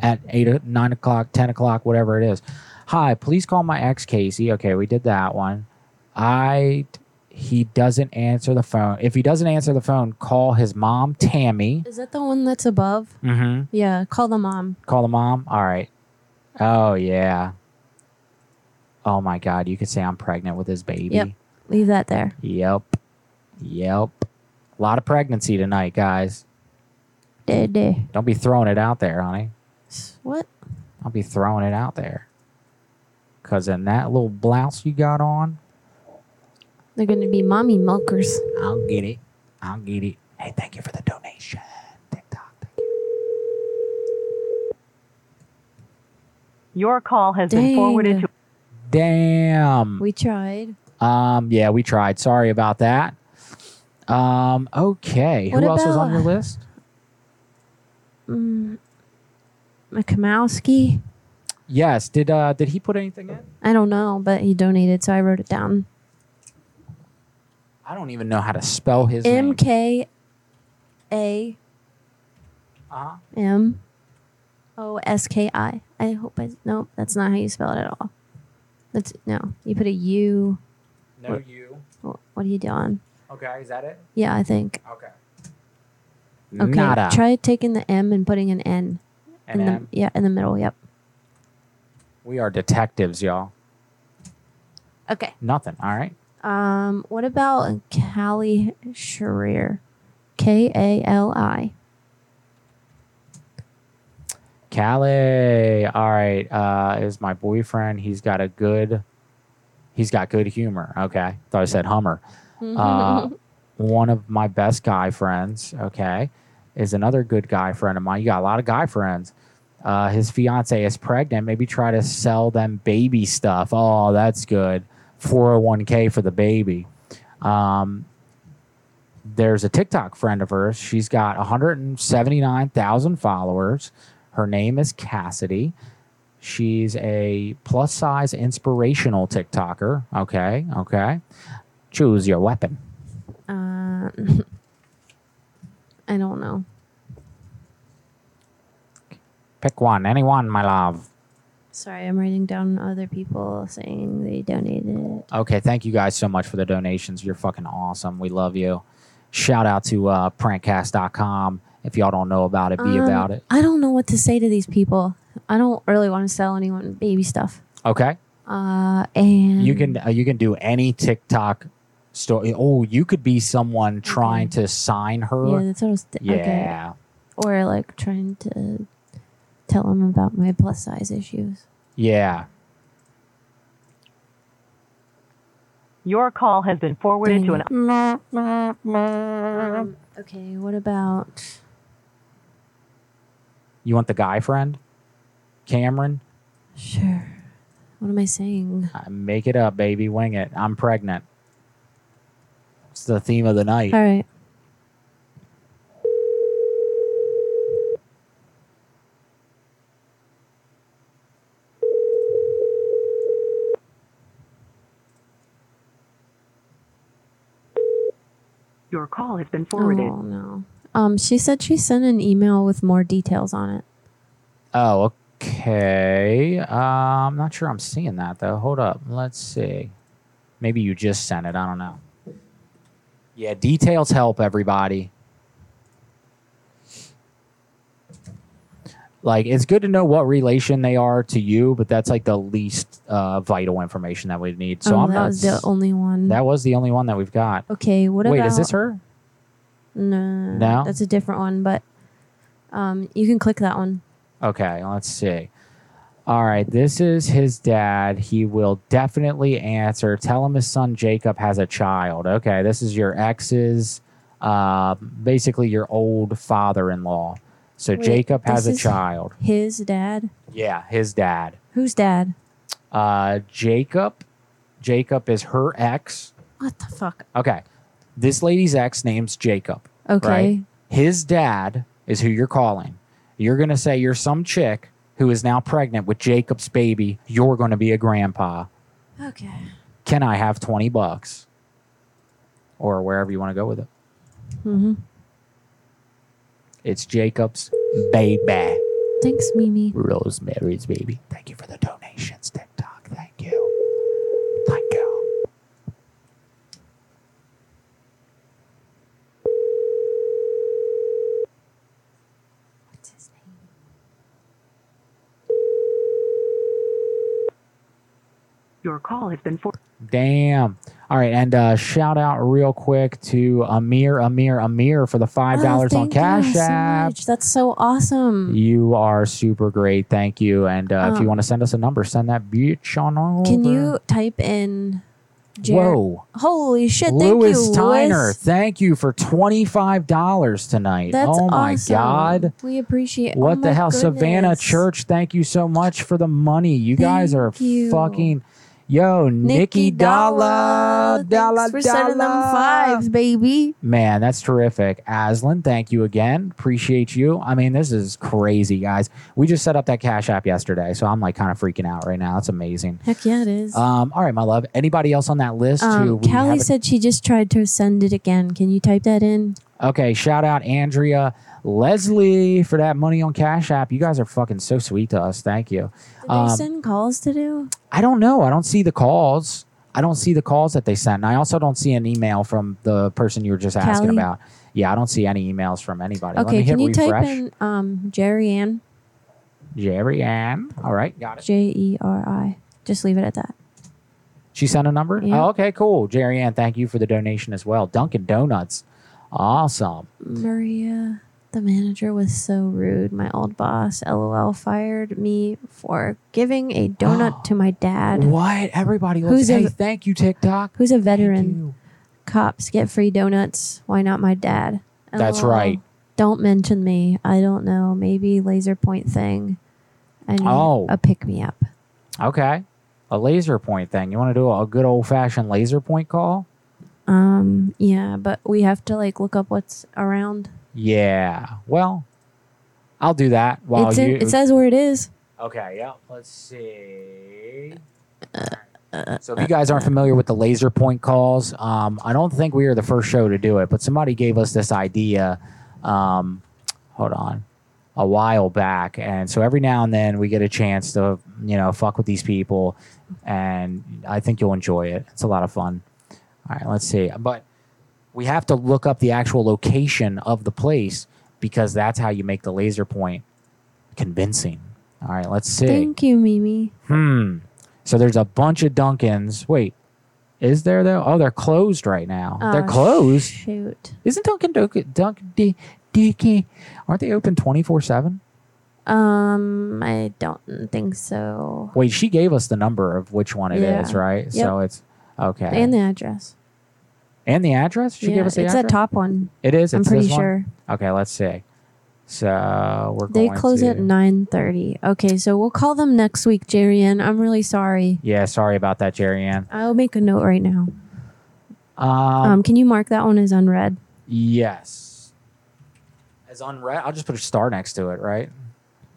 at eight, nine o'clock, ten o'clock, whatever it is. Hi, please call my ex Casey. Okay, we did that one. I he doesn't answer the phone. If he doesn't answer the phone, call his mom Tammy. Is that the one that's above? Mm-hmm. Yeah. Call the mom. Call the mom. All right. Oh yeah. Oh my God! You could say I'm pregnant with his baby. Yep. Leave that there. Yep. Yep. A lot of pregnancy tonight, guys. Day day. Don't be throwing it out there, honey. What? I'll be throwing it out there. Cause in that little blouse you got on, They're gonna be mommy milkers. I'll get it. I'll get it. Hey, thank you for the donation. Your call has Dang. been forwarded to. Damn. We tried. Um, yeah, we tried. Sorry about that. Um, okay. What Who else was on about- your list? mm, Mikamowski. Yes. Did uh did he put anything in? I don't know, but he donated, so I wrote it down. I don't even know how to spell his M name. K A Uh-huh. M O S K I. I hope I nope, that's not how you spell it at all. That's no. You put a U. No What- U. What, what are you doing? Okay, is that it? Yeah, I think. Okay. Okay. Nada. Try taking the M and putting an N. An in the, Yeah, in the middle. Yep. We are detectives, y'all. Okay. Nothing. All right. Um, what about Callie Sharir? K A L I. Calais. All right. Uh, is my boyfriend. He's got a good. He's got good humor. Okay. Thought I said Hummer. Uh, one of my best guy friends. Okay, is another good guy friend of mine. You got a lot of guy friends. Uh, his fiance is pregnant. Maybe try to sell them baby stuff. Oh, that's good. 401k for the baby. Um, there's a TikTok friend of hers. She's got 179,000 followers. Her name is Cassidy. She's a plus size inspirational TikToker. Okay, okay. Choose your weapon. Uh, I don't know. Pick one, anyone, my love. Sorry, I'm writing down other people saying they donated. Okay, thank you guys so much for the donations. You're fucking awesome. We love you. Shout out to uh, prankcast.com. If y'all don't know about it, be Um, about it. I don't know what to say to these people. I don't really want to sell anyone baby stuff. Okay. Uh, and You can uh, you can do any TikTok story. Oh, you could be someone trying to sign her. yeah, that's what I was. Th- okay. Or like trying to tell them about my plus size issues. Yeah. Your call has been forwarded to an. Um, okay, what about? You want the guy friend? Cameron? Sure. What am I saying? Uh, make it up, baby. Wing it. I'm pregnant. It's the theme of the night. All right. Your call has been forwarded. Oh no. Um, she said she sent an email with more details on it. Oh, okay. Uh, I'm not sure I'm seeing that though. Hold up. Let's see. Maybe you just sent it. I don't know. Yeah, details help everybody. Like it's good to know what relation they are to you, but that's like the least uh, vital information that we need. So oh, I'm that not. was the only one. that was the only one that we've got. okay, what Wait, about? is this her? No, No? that's a different one. But um, you can click that one. Okay, let's see. All right, this is his dad. He will definitely answer. Tell him his son Jacob has a child. Okay, this is your ex's, uh, basically your old father-in-law. So Wait, Jacob has a is child. His dad. Yeah, his dad. Whose dad? Uh, Jacob. Jacob is her ex. What the fuck? Okay, this lady's ex name's Jacob. Okay. Right? His dad is who you're calling. You're gonna say you're some chick who is now pregnant with Jacob's baby. You're gonna be a grandpa. Okay. Can I have twenty bucks? Or wherever you want to go with it. Mm-hmm. It's Jacob's baby. Thanks, Mimi. Rosemary's baby. Thank you for the donations. Thank you. Thank you. Your call has been for. Damn. All right, and uh, shout out real quick to Amir, Amir, Amir for the five dollars on Oh, thank you Cash so App. much. That's so awesome. You are super great. Thank you. And uh, if you Um, want to send us a number, send that bitch on over. Can you type in? Jer- Whoa. Holy shit! Thank Lewis you, Tyner, Lewis. thank you for $25 tonight. That's oh my awesome. God. We appreciate. It. What oh the my hell? Savannah. Church, thank you so much for the money. You guys are you. fucking. Yo, Nikki Dalla. Dalla, Thanks for sending them Dalla. fives, baby. Man, that's terrific. Aslan, thank you again. Appreciate you. I mean, this is crazy, guys. We just set up that Cash App yesterday, so I'm like kind of freaking out right now. That's amazing. Heck yeah, it is. Um, all right, my love. Anybody else on that list? Um, we Callie said she just tried to send it again. Can you type that in? Okay, shout out Andrea Leslie for that money on Cash App. You guys are fucking so sweet to us. Thank you. Did Um, they send calls to do? I don't know. I don't see the calls. I don't see the calls that they sent. And I also don't see an email from the person you were just asking Callie? about. Yeah, I don't see any emails from anybody. Let Okay, me hit can you refresh. type in um, Jeri Ann? Jeri Ann. All right, got it. J E R I. Just leave it at that. She sent a number? Yeah. Oh, okay, cool. Jeri Ann, thank you for the donation as well. Dunkin' Donuts. Awesome. Maria, the manager was so rude. My old boss, LOL, fired me for giving a donut to my dad. What? Everybody loves Who's Hey, a, thank you, TikTok. Who's a veteran? Cops get free donuts. Why not my dad? That's LOL. right. Don't mention me. I don't know. Maybe laser point thing. I need Oh. a pick me up. Okay. A laser point thing. You want to do a good old fashioned laser point call? Um, yeah, but we have to like look up what's around. Yeah. Well, I'll do that while it's in, you. it says where it is. Okay, yeah. Let's see. So if you guys aren't familiar with the laser point calls, um, I don't think we are the first show to do it, but somebody gave us this idea. Um, hold on, a while back, and so every now and then we get a chance to, you know, fuck with these people, and I think you'll enjoy it. It's a lot of fun. All right, let's see, but we have to look up the actual location of the place because that's how you make the laser point convincing. All right, let's see. Thank you, Mimi. Hmm. So there's a bunch of Dunkins. Wait, is there though? Oh, they're closed right now. they're Oh, closed. Shoot. Isn't Dunkin' Dunkin' Dunkin' D- Dicky? Aren't they open twenty four seven? Um, I don't think so. Wait, she gave us the number of which one it is, Yeah. right? Yep. So it's okay. And the address. And the address? She yeah, gave us the it's address. that top one. It is. I'm pretty this one? sure. Okay, let's see. So we're They close to, at nine thirty. Okay, so we'll call them next week, Jeri Ann. I'm really sorry. Yeah, sorry about that, Jeri Ann. I'll make a note right now. Um, Um, can you mark that one as unread? yes. As unread, I'll just put a star next to it, right?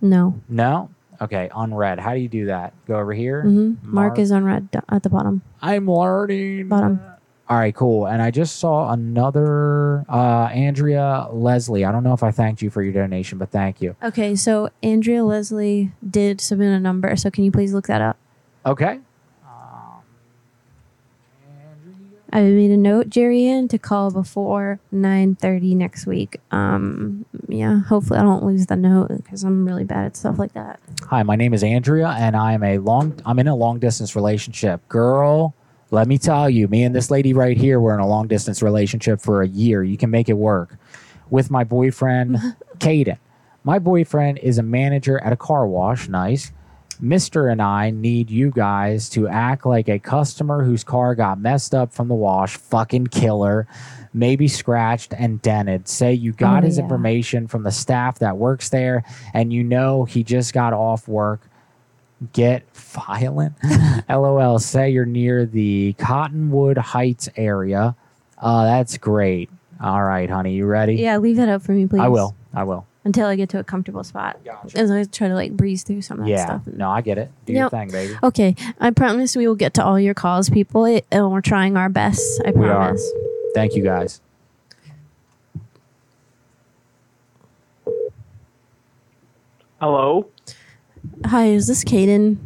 No. No. Okay, unread. How do you do that? Go over here. Mm-hmm. Mark is unread at the bottom. I'm learning. Bottom. All right, cool. And I just saw another uh, Andrea Leslie. I don't know if I thanked you for your donation, but thank you. Okay, so Andrea Leslie did submit a number. So can you please look that up? Okay. I made a note, Jeri Ann, to call before nine thirty next week. Um, yeah, hopefully I don't lose the note because I'm really bad at stuff like that. Hi, my name is Andrea, and I am a long. I'm in a long distance relationship. Girl, let me tell you, me and this lady right here, we're in a long distance relationship for a year. You can make it work. With my boyfriend, Caden. My boyfriend is a manager at a car wash. Nice. Mister and I need you guys to act like a customer whose car got messed up from the wash. Fucking killer. Maybe scratched and dented. Say you got Oh, his yeah. information from the staff that works there and you know he just got off work get violent. LOL. Say you're near the Cottonwood Heights area. Uh, that's great. All right, honey, you ready? Yeah, leave that up for me, please. I will. I will. until I get to a comfortable spot. As I try to like breeze through some of that Yeah. stuff. No, I get it. Do your thing, baby. Okay, I promise we will get to all your calls, people. It, and we're trying our best. I We are. promise. Thank you, guys. Hello. Hi, is this Caden?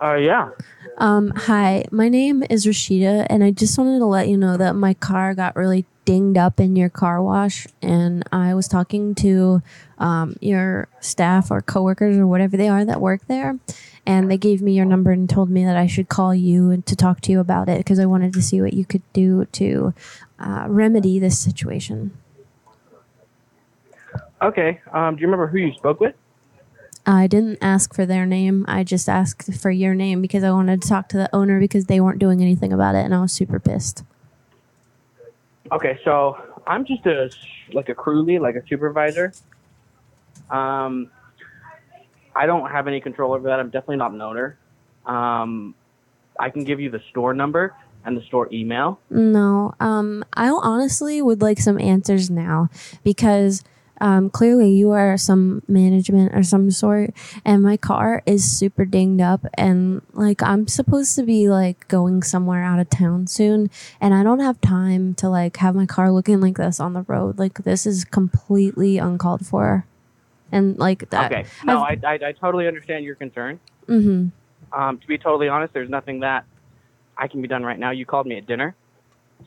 Uh, yeah. Um, hi, my name is Rashida, and I just wanted to let you know that my car got really dinged up in your car wash, and I was talking to um, your staff or coworkers or whatever they are that work there, and they gave me your number and told me that I should call you and to talk to you about it because I wanted to see what you could do to uh, remedy this situation. Okay. Um, do you remember who you spoke with? I didn't ask for their name. I just asked for your name because I wanted to talk to the owner because they weren't doing anything about it, and I was super pissed. Okay, so I'm just a like a crew lead, like a supervisor. Um, I don't have any control over that. I'm definitely not an owner. Um, I can give you the store number and the store email. No, um, I honestly would like some answers now because um, clearly you are some management or some sort, and my car is super dinged up, and like I'm supposed to be like going somewhere out of town soon, and I don't have time to like have my car looking like this on the road. Like this is completely uncalled for, and like that. Okay. No, I, I, I totally understand your concern. Mm-hmm. Um, to be totally honest, there's nothing that I can be done right now. You called me at dinner,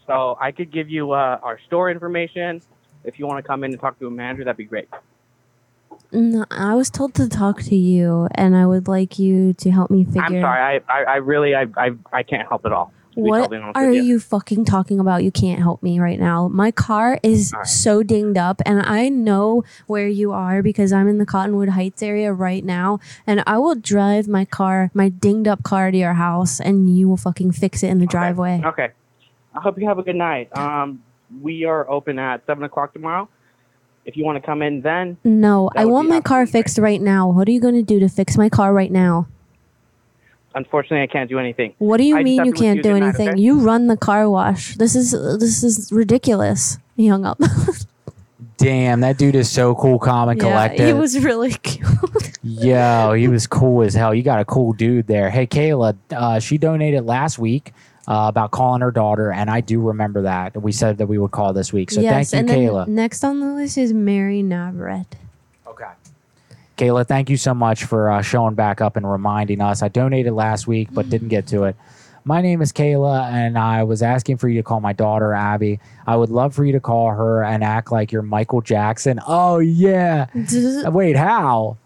so I could give you uh, our store information. If you want to come in and talk to a manager, that'd be great. No, I was told to talk to you, and I would like you to help me figure. I'm sorry. I, I, I really, I, I, I can't help at all. What are you. you fucking talking about? You can't help me right now. My car is so dinged up, and I know where you are because I'm in the Cottonwood Heights area right now. And I will drive my car, my dinged up car, to your house, and you will fucking fix it in the driveway. Okay. I hope you have a good night. Um, we are open at seven o'clock tomorrow. If you want to come in, then No, I want my car fixed right now. What are you going to do to fix my car right now? unfortunately I can't do anything. What do you I mean you can't do good night, anything? okay? You run the car wash. This is this is ridiculous. He hung up. Damn, that dude is so cool, calm and yeah, collected. he was really cute. Yo, he was cool as hell. You got a cool dude there. Hey, Kayla, uh, she donated last week uh, about calling her daughter, and I do remember that. We said that we would call this week. So yes, thank you, Kayla. next on the list is Mary Navarrete. Kayla, thank you so much for uh, showing back up and reminding us. I donated last week, but didn't get to it. My name is Kayla, and I was asking for you to call my daughter, Abby. I would love for you to call her and act like you're Michael Jackson. Oh, yeah. Wait, how?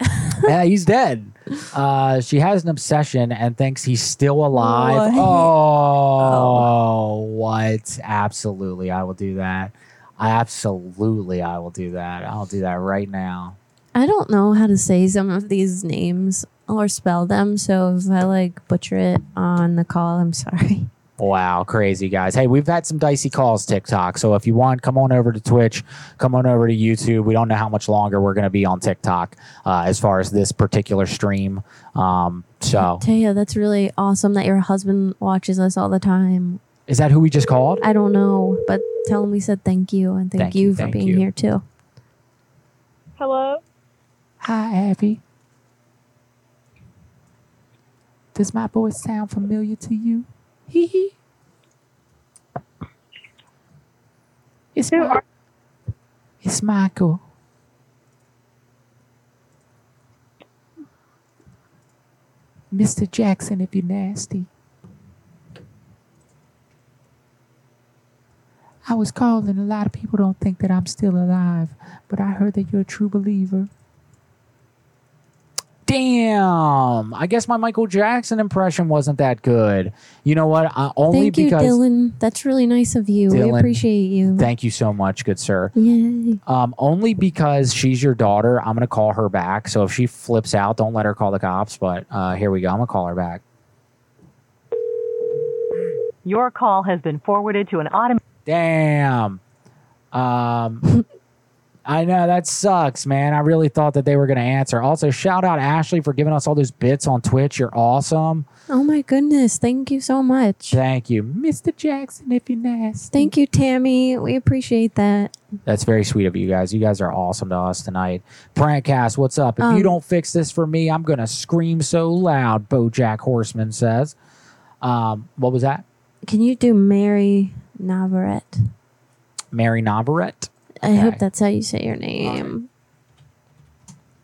yeah, he's dead. Uh, she has an obsession and thinks he's still alive. What? Oh, what? Absolutely, I will do that. Absolutely, I will do that. I'll do that right now. I don't know how to say some of these names or spell them, so if I like butcher it on the call, I'm sorry. Wow, crazy guys. Hey, we've had some dicey calls TikTok. So if you want, come on over to Twitch, come on over to YouTube. We don't know how much longer we're going to be on TikTok uh, as far as this particular stream. Um, so Taya, that's really awesome that your husband watches us all the time. is that who we just called? I don't know, but tell him we said thank you and thank, Thank you, you, for thank being you. here too. Hello? Hi, Abby. Does my voice sound familiar to you? Hee hee. It's, Mi- it's Michael. Mr. Jackson, if you're nasty. I was calling. A lot of people don't think that I'm still alive, but I heard that you're a true believer. Damn. I guess my Michael Jackson impression wasn't that good. You know what? Uh, only Thank you, because. Dylan. That's really nice of you. we appreciate you. Thank you so much, good sir. Yay. Um, only because she's your daughter, I'm gonna call her back. So if she flips out, don't let her call the cops. But uh, here we go. I'm gonna call her back. Your call has been forwarded to an automated. Damn. Um, I know that sucks, man. I really thought that they were gonna answer. Also, shout out Ashley for giving us all those bits on Twitch. You're awesome. Oh my goodness. Thank you so much. Thank you. Mr. Jackson, if you're nasty. Thank you, Tammy. We appreciate that. That's very sweet of you guys. You guys are awesome to us tonight. Prankcast, what's up? If Um, you don't fix this for me, I'm gonna scream so loud. BoJack Horseman says. Um, what was that? Can you do Mary Navarette? Mary Navarette. I hope that's how you say your name.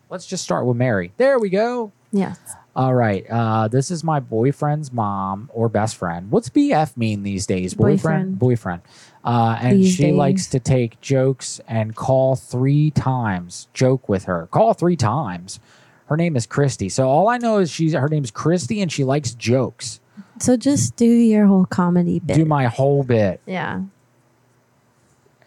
Let's just start with Mary. There we go. Yes. All right. Uh, this is my boyfriend's mom or best friend. What's BF mean these days? Boyfriend. Boyfriend. Uh, and These she days. likes to take jokes and call three times. Joke with her. Call three times. Her name is Christy. So all I know is she's her name's Christy and she likes jokes. So just do your whole comedy bit. Do my whole bit. yeah.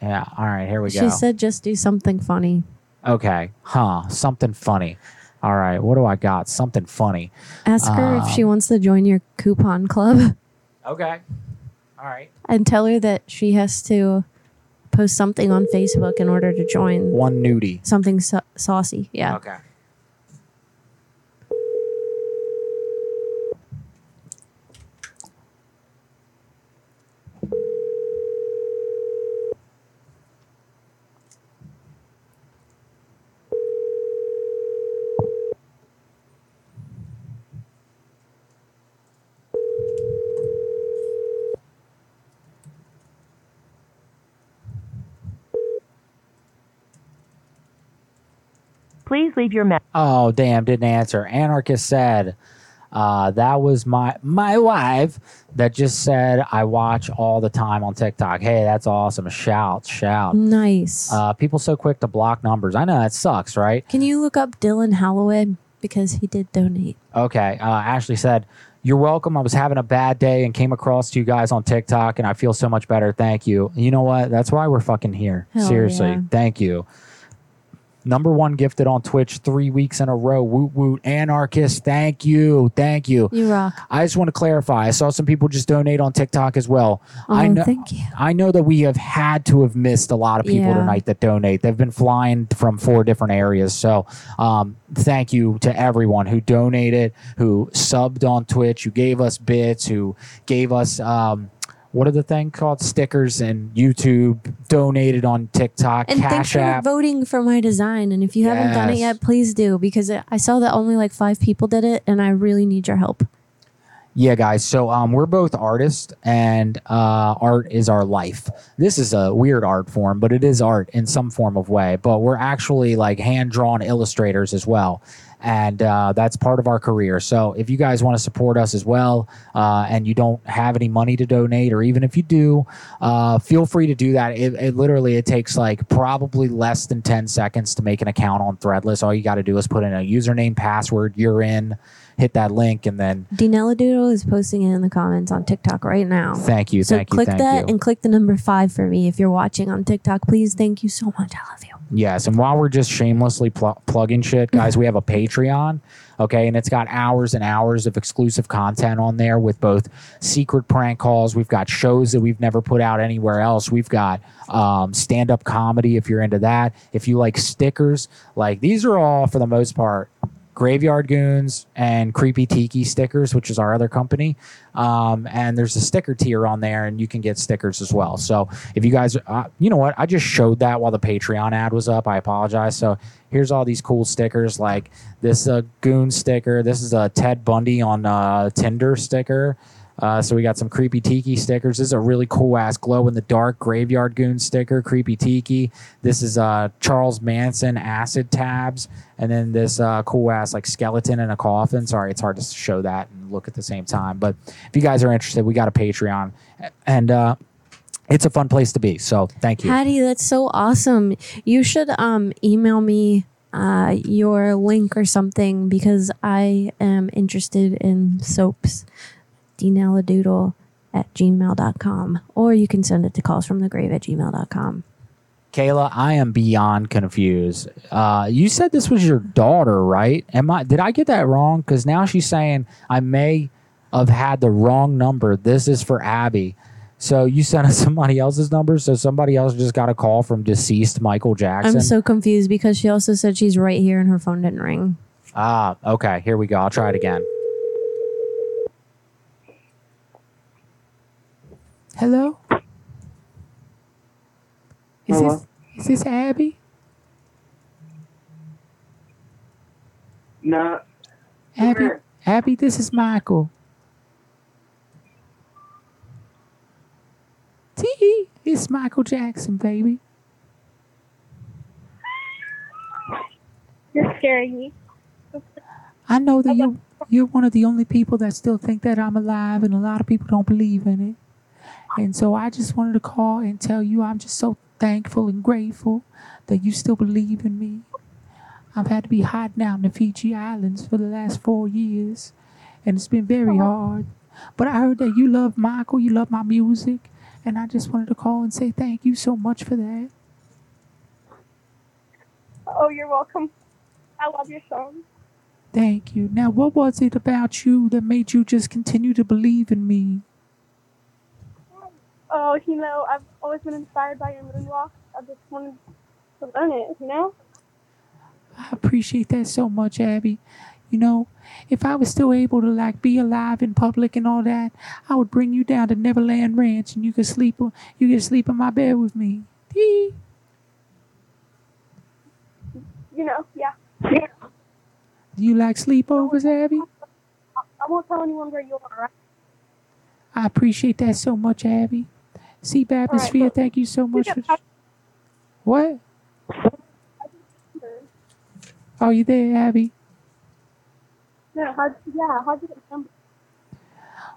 Yeah. All right. Here we go. She said just do something funny. okay. Huh. Something funny. All right. What do I got? Something funny. Ask her if Um, she wants to join your coupon club Okay. All right. and tell her that she has to post something on Facebook in order to join. One nudie. Something sa- saucy. Yeah. Okay. Please leave your message. Oh damn, didn't answer. Anarchist said, uh, that was my my wife that just said I watch all the time on TikTok. Hey, that's awesome. Shout, shout. Nice. Uh, people so quick to block numbers. I know that sucks, right? Can you look up Dylan Holloway because he did donate? Okay. Uh, Ashley said, You're welcome. I was having a bad day and came across to you guys on TikTok and I feel so much better. Thank you. You know what? That's why we're fucking here. Hell Seriously. yeah. Thank you. Number one gifted on Twitch three weeks in a row. Woot woot. Anarchist. Thank you. Thank you. You rock. I just want to clarify. I saw some people just donate on TikTok as well. I Oh, know, thank you. I know that we have had to have missed a lot of people Yeah. tonight that donate. They've been flying from four different areas. So, um, thank you to everyone who donated, who subbed on Twitch, who gave us bits, who gave us. Um, what are the thing called stickers and YouTube donated on TikTok, And thanks for App. voting for my design. And if you haven't done it Yes. yet, please do because I saw that only like five people did it, and I really need your help. Yeah, guys. So um, we're both artists, and uh, art is our life. This is a weird art form, but it is art in some form of way. But we're actually like hand drawn illustrators as well, and uh, that's part of our career. So if you guys want to support us as well, uh, and you don't have any money to donate, or even if you do, uh, feel free to do that. It, it literally it takes like probably less than ten seconds to make an account on Threadless. All you got to do is put in a username, password. You're in. Hit that link, and then Dinella Doodle is posting it in the comments on TikTok right now. Thank you, So thank you, click thank that you. and click the number five for me if you're watching on TikTok. Please, thank you so much. I love you. Yes, and while we're just shamelessly pl- plugging shit, guys, we have a Patreon, okay, and it's got hours and hours of exclusive content on there with both secret prank calls. We've got shows that we've never put out anywhere else. We've got um, stand up comedy if you're into that. If you like stickers, like these are all for the most part Graveyard Goons and Creepy Tiki stickers, which is our other company. Um, and there's a sticker tier on there, and you can get stickers as well. So if you guys, uh, you know what, I just showed that while the Patreon ad was up. I apologize. So here's all these cool stickers, like this uh, Goon sticker. This is a Ted Bundy on uh, Tinder sticker. Uh, so we got some creepy tiki stickers. This is a really cool ass glow in the dark graveyard goon sticker, creepy tiki. This is uh, Charles Manson acid tabs, and then this uh, cool ass like skeleton in a coffin. Sorry, it's hard to show that and look at the same time. But if you guys are interested, we got a Patreon, and uh, it's a fun place to be. So thank you. Hattie, that's so awesome. You should um email me uh your link or something because I am interested in soaps. Doodle at gmail.com. Or you can send it to calls from the grave at gmail.com. Kayla, I am beyond confused. Uh, you said this was your daughter, right? Am I? Did I get that wrong? Because now she's saying I may have had the wrong number. This is for Abby. So you sent us somebody else's number. So somebody else just got a call from deceased Michael Jackson. I'm so confused because she also said she's right here and her phone didn't ring. ah, okay. Here we go. I'll try it again. Hello? Is Hello? this is this Abby? No. Abby, Abby, this is Michael. T, it's Michael Jackson, baby. You're scaring me. I know that you you're one of the only people that still think that I'm alive, and a lot of people don't believe in it. And so I just wanted to call and tell you I'm just so thankful and grateful that you still believe in me. I've had to be hiding out in the Fiji Islands for the last four years, and it's been very oh. hard. But I heard that you love Michael, you love my music, and I just wanted to call and say thank you so much for that. Oh, you're welcome. I love your song. Thank you. Now, what was it about you that made you just continue to believe in me? Oh, you know, I've always been inspired by your moonwalk. I just wanted to learn it, you know? I appreciate that so much, Abby. You know, if I was still able to like be alive in public and all that, I would bring you down to Neverland Ranch and you could sleep you could sleep in my bed with me. You know, yeah. yeah. Do you like sleepovers, Abby? I, I won't tell anyone where you are, right? I appreciate that so much, Abby. See Baptisphere, well, thank you so much for what? Are you there, Abby? Yeah, how'd, yeah, how'd you get the number?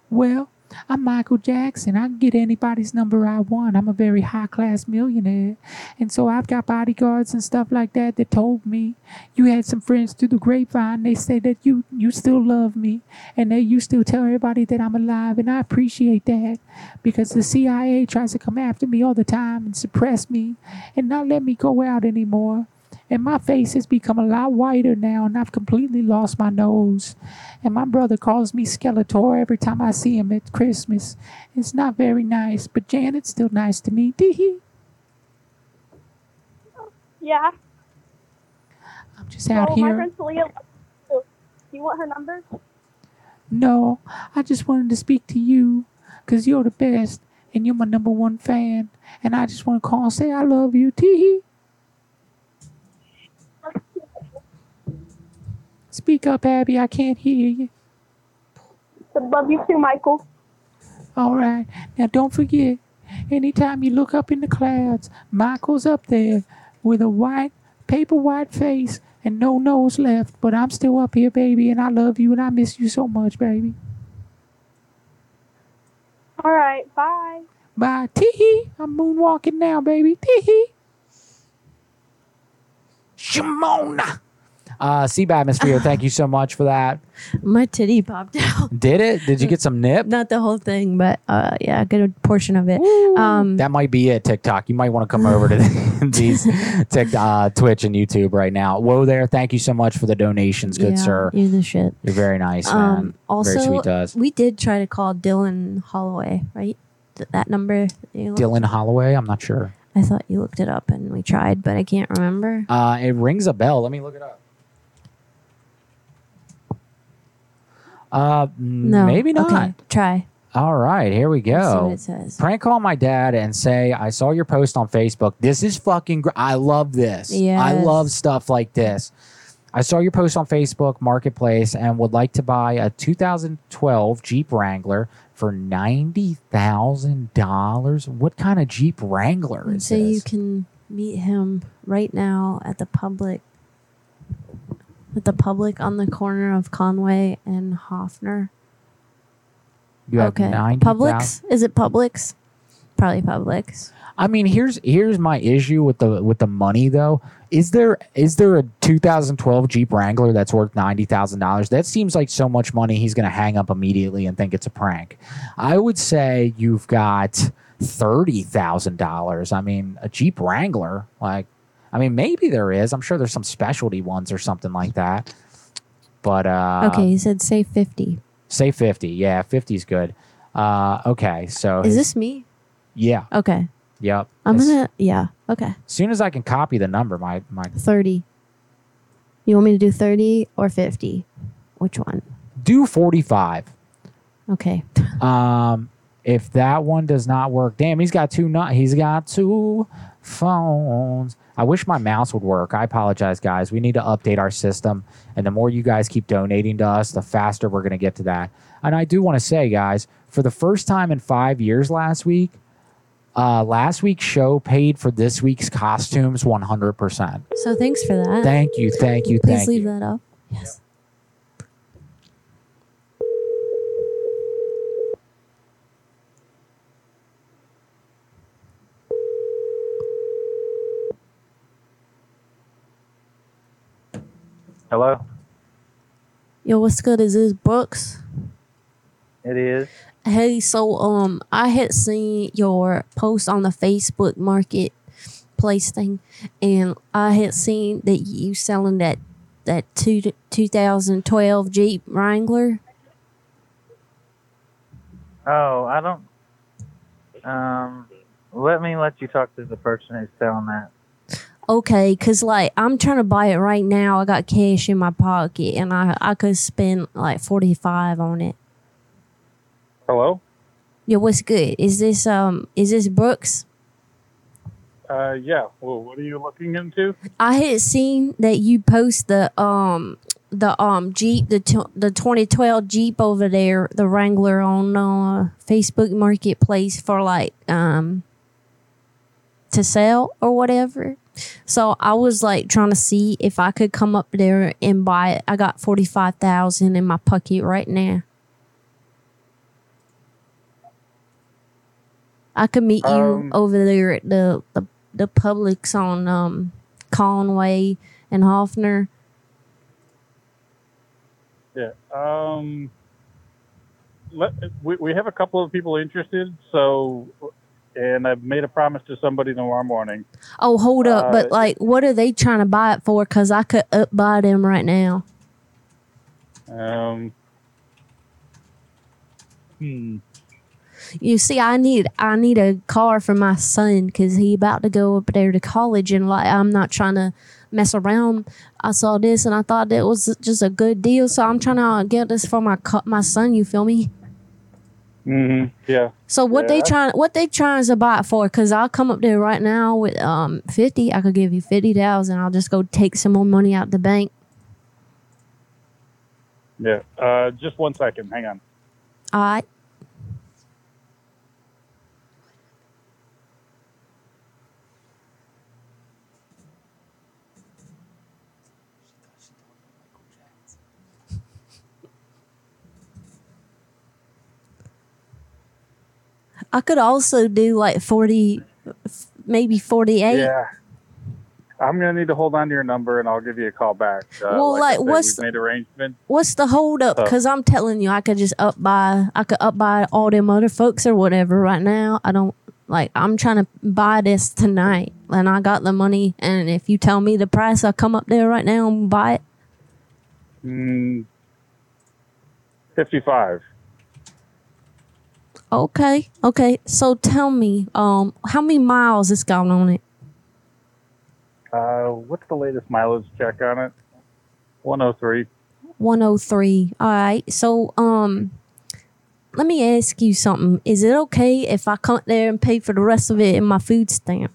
Well, I'm Michael Jackson. I can get anybody's number I want. I'm a very high class millionaire. And so I've got bodyguards and stuff like that that told me you had some friends through the grapevine. They say that you you still love me and that you still tell everybody that I'm alive. And I appreciate that because the CIA tries to come after me all the time and suppress me and not let me go out anymore. And my face has become a lot whiter now, and I've completely lost my nose. And my brother calls me Skeletor every time I see him at Christmas. It's not very nice, but Janet's still nice to me. Tee hee. Yeah. I'm just out my here. friend Talia. Do you want her number? No, I just wanted to speak to you because you're the best and you're my number one fan. And I just want to call and say I love you. Tee hee. Speak up, Abby. I can't hear you. Love you too, Michael. All right. Now don't forget, anytime you look up in the clouds, Michael's up there with a white, paper white face and no nose left. But I'm still up here, baby, and I love you and I miss you so much, baby. All right, bye. Bye. Tee hee. I'm moonwalking now, baby. Tee hee. Shimona. Uh, Sea Atmosphere, thank you so much for that. My titty popped out. Did it? Did you get some nip? Not the whole thing, but uh, yeah, a good portion of it. Um, That might be it, TikTok. You might want to come over to these Tik uh, Twitch and YouTube right now. Whoa there, thank you so much for the donations, good yeah, sir. You're the shit. You're very nice, man. Um, also, very sweet to us. we did try to call Dylan Holloway, right? Th- that number. that Dylan Holloway, I'm not sure. I thought you looked it up and we tried, but I can't remember. Uh, it rings a bell. Let me look it up. Uh, No. maybe not. Okay, try. All right, here we see go. what it says. Prank call my dad and say, I saw your post on Facebook. This is fucking gr- I love this. I love stuff like this. I saw your post on Facebook Marketplace and would like to buy a 2012 Jeep Wrangler for $90,000. What kind of Jeep Wrangler is so this? you can meet him right now at the public. At the public on the corner of Conway and Hoffner. You have okay. 90,000 Publix? Is it Publix? Probably Publix. I mean, here's here's my issue with the with the money though. Is there is there a 2012 Jeep Wrangler that's worth ninety thousand dollars? That seems like so much money. He's going to hang up immediately and think it's a prank. I would say you've got thirty thousand dollars. I mean, a Jeep Wrangler, like, I mean, maybe there is. I'm sure there's some specialty ones or something like that. But uh, okay, you said say 50. say fifty. Yeah, 50 is good. Uh, okay, so Is his- this me? Yeah. Okay. Yep. I'm As gonna, yeah, okay. soon as I can copy the number, my my 30. You want me to do 30 or 50? Which one? do 45. Okay. Um, if that one does not work, damn, he's got two. Not he's got two phones. I wish my mouse would work. I apologize, guys. We need to update our system, and the more you guys keep donating to us, the faster we're gonna get to that. And I do want to say, guys, for the first time in five years, last week, uh, last week's show paid for this week's costumes 100%. So thanks for that. Thank you, thank you, Please thank leave you. that up. Yes. Hello? Yo, what's good? Is this Brooks? It is. Hey, so um, I had seen your post on the Facebook Marketplace thing, and I had seen that you selling that that two 2012 Jeep Wrangler. Oh, I don't. Um, let me let you talk to the person who's selling that. Okay, cause like I'm trying to buy it right now. I got cash in my pocket, and I I could spend like forty five on it. Hello? Yo, what's good? Is this um is this Brooks? Uh, yeah. Well, what are you looking into? I had seen that you post the um the um Jeep the t- the 2012 Jeep over there, the Wrangler on uh, Facebook Marketplace for like um to sell or whatever. So I was like trying to see if I could come up there and buy it. I got forty five thousand in my pocket right now. I could meet you Um, over there at the the, the Publix on um Conway and Hoffner. Yeah. Um. Let, we we have a couple of people interested, so and I've made a promise to somebody tomorrow morning. Oh, hold up! Uh, but like, what are they trying to buy it for? Cause I could up buy them right now. Um. Hmm. You see, I need I need a car for my son because he about to go up there to college, and like I'm not trying to mess around. I saw this and I thought it was just a good deal, so I'm trying to get this for my my son. You feel me? Hmm Yeah. So what they trying what they trying to buy it for? Cause I'll come up there right now with um fifty. I could give you fifty thousand. I'll just go take some more money out the bank. Yeah. Uh. Just one second. Hang on. All right. I could also do like forty, maybe forty-eight. Yeah. I'm gonna need to hold on to your number, and I'll give you a call back. Uh, Well, I like, said, what's- made arrangements? What's the hold up? Uh, Because I'm telling you, I could just up buy, I could up buy all them other folks or whatever right now. I don't like, I'm trying to buy this tonight and I got the money. And if you tell me the price, I'll come up there right now and buy it. Mm, Fifty-five. Okay. Okay. So tell me, um, how many miles this got on it? Uh, what's the latest mileage check on it? One oh three. 103. All right. So, um, let me ask you something. Is it okay if I come there and pay for the rest of it in my food stamp?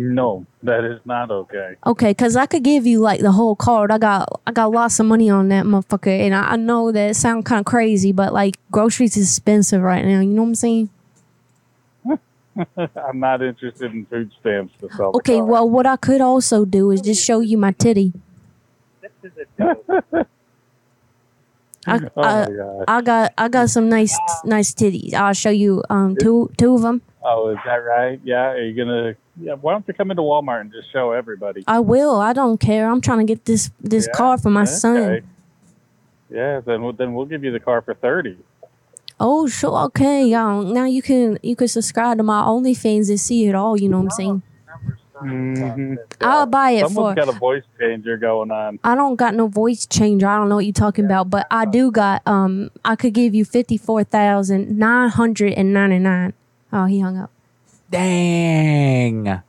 No, that is not okay. Okay, cause I could give you like the whole card. I got I got lots of money on that motherfucker, and I, I know that it sounds kind of crazy, but like groceries is expensive right now. You know what I'm saying? I'm not interested in food stamps to sell. Okay, well, what I could also do is just show you my titty. I, Oh I, my gosh. I got I got some nice nice titties. I'll show you um two two of them. Oh, is that right? Yeah. Are you gonna? Yeah. Why don't you come into Walmart and just show everybody? I will. I don't care. I'm trying to get this this Yeah, car for my okay. son. Yeah. Then we'll- then we'll give you the car for thirty. Oh, sure. Okay. Um, now you can you can subscribe to my OnlyFans and see it all. You know what I'm saying? Mm-hmm. I'll buy it Someone's for. got a voice changer going on. I don't got no voice changer. I don't know what you're talking about, but I do got. Um, I could give you fifty four thousand nine hundred and ninety nine. Oh, he hung up. Dang.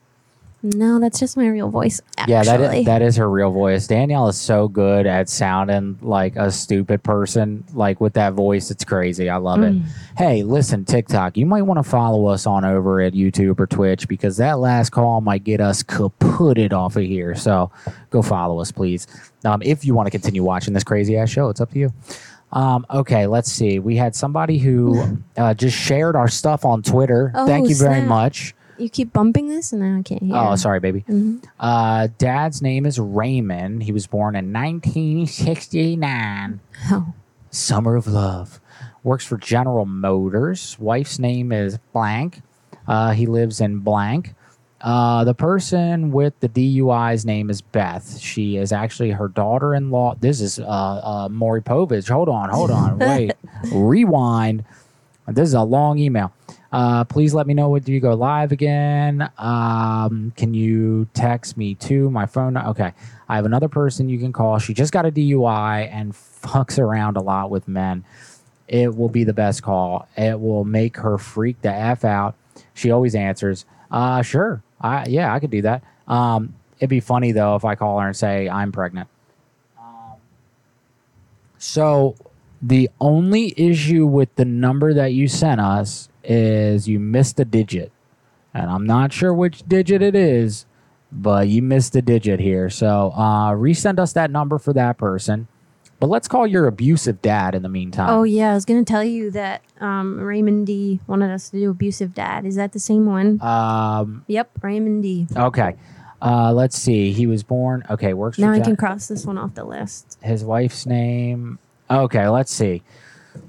No, that's just my real voice. Actually. Yeah, that is, that is her real voice. Danielle is so good at sounding like a stupid person. Like with that voice, it's crazy. I love it. Mm. Hey, listen, TikTok, you might want to follow us on over at YouTube or Twitch because that last call might get us kaputted off of here. So go follow us, please. Um, if you want to continue watching this crazy ass show, it's up to you. Um, okay, let's see. We had somebody who uh, just shared our stuff on Twitter. Oh, Thank you very snap. much. You keep bumping this, and now I can't hear. Oh, sorry, baby. Mhm. Uh, dad's name is Raymond. He was born in 1969. Oh. Summer of Love. Works for General Motors. Wife's name is blank. Uh, he lives in blank. Uh, the person with the DUI's name is Beth. She is actually her daughter-in-law. This is uh, uh, Maury Povich. Hold on, hold on, wait, rewind. This is a long email. Uh, please let me know when do you go live again. Um, can you text me to my phone? Okay, I have another person you can call. She just got a DUI and fucks around a lot with men. It will be the best call. It will make her freak the f out. She always answers. Uh, sure. I yeah, I could do that. Um, it'd be funny though if I call her and say I'm pregnant. So the only issue with the number that you sent us is you missed a digit. And I'm not sure which digit it is, but you missed a digit here. So uh, resend us that number for that person. But let's call your abusive dad in the meantime. Oh yeah, I was gonna tell you that um, Raymond D wanted us to do abusive dad. Is that the same one? Um, Yep, Raymond D. Okay. Uh, let's see. He was born. Okay, works for Now I Gen- can cross this one off the list. his wife's name. Okay, let's see.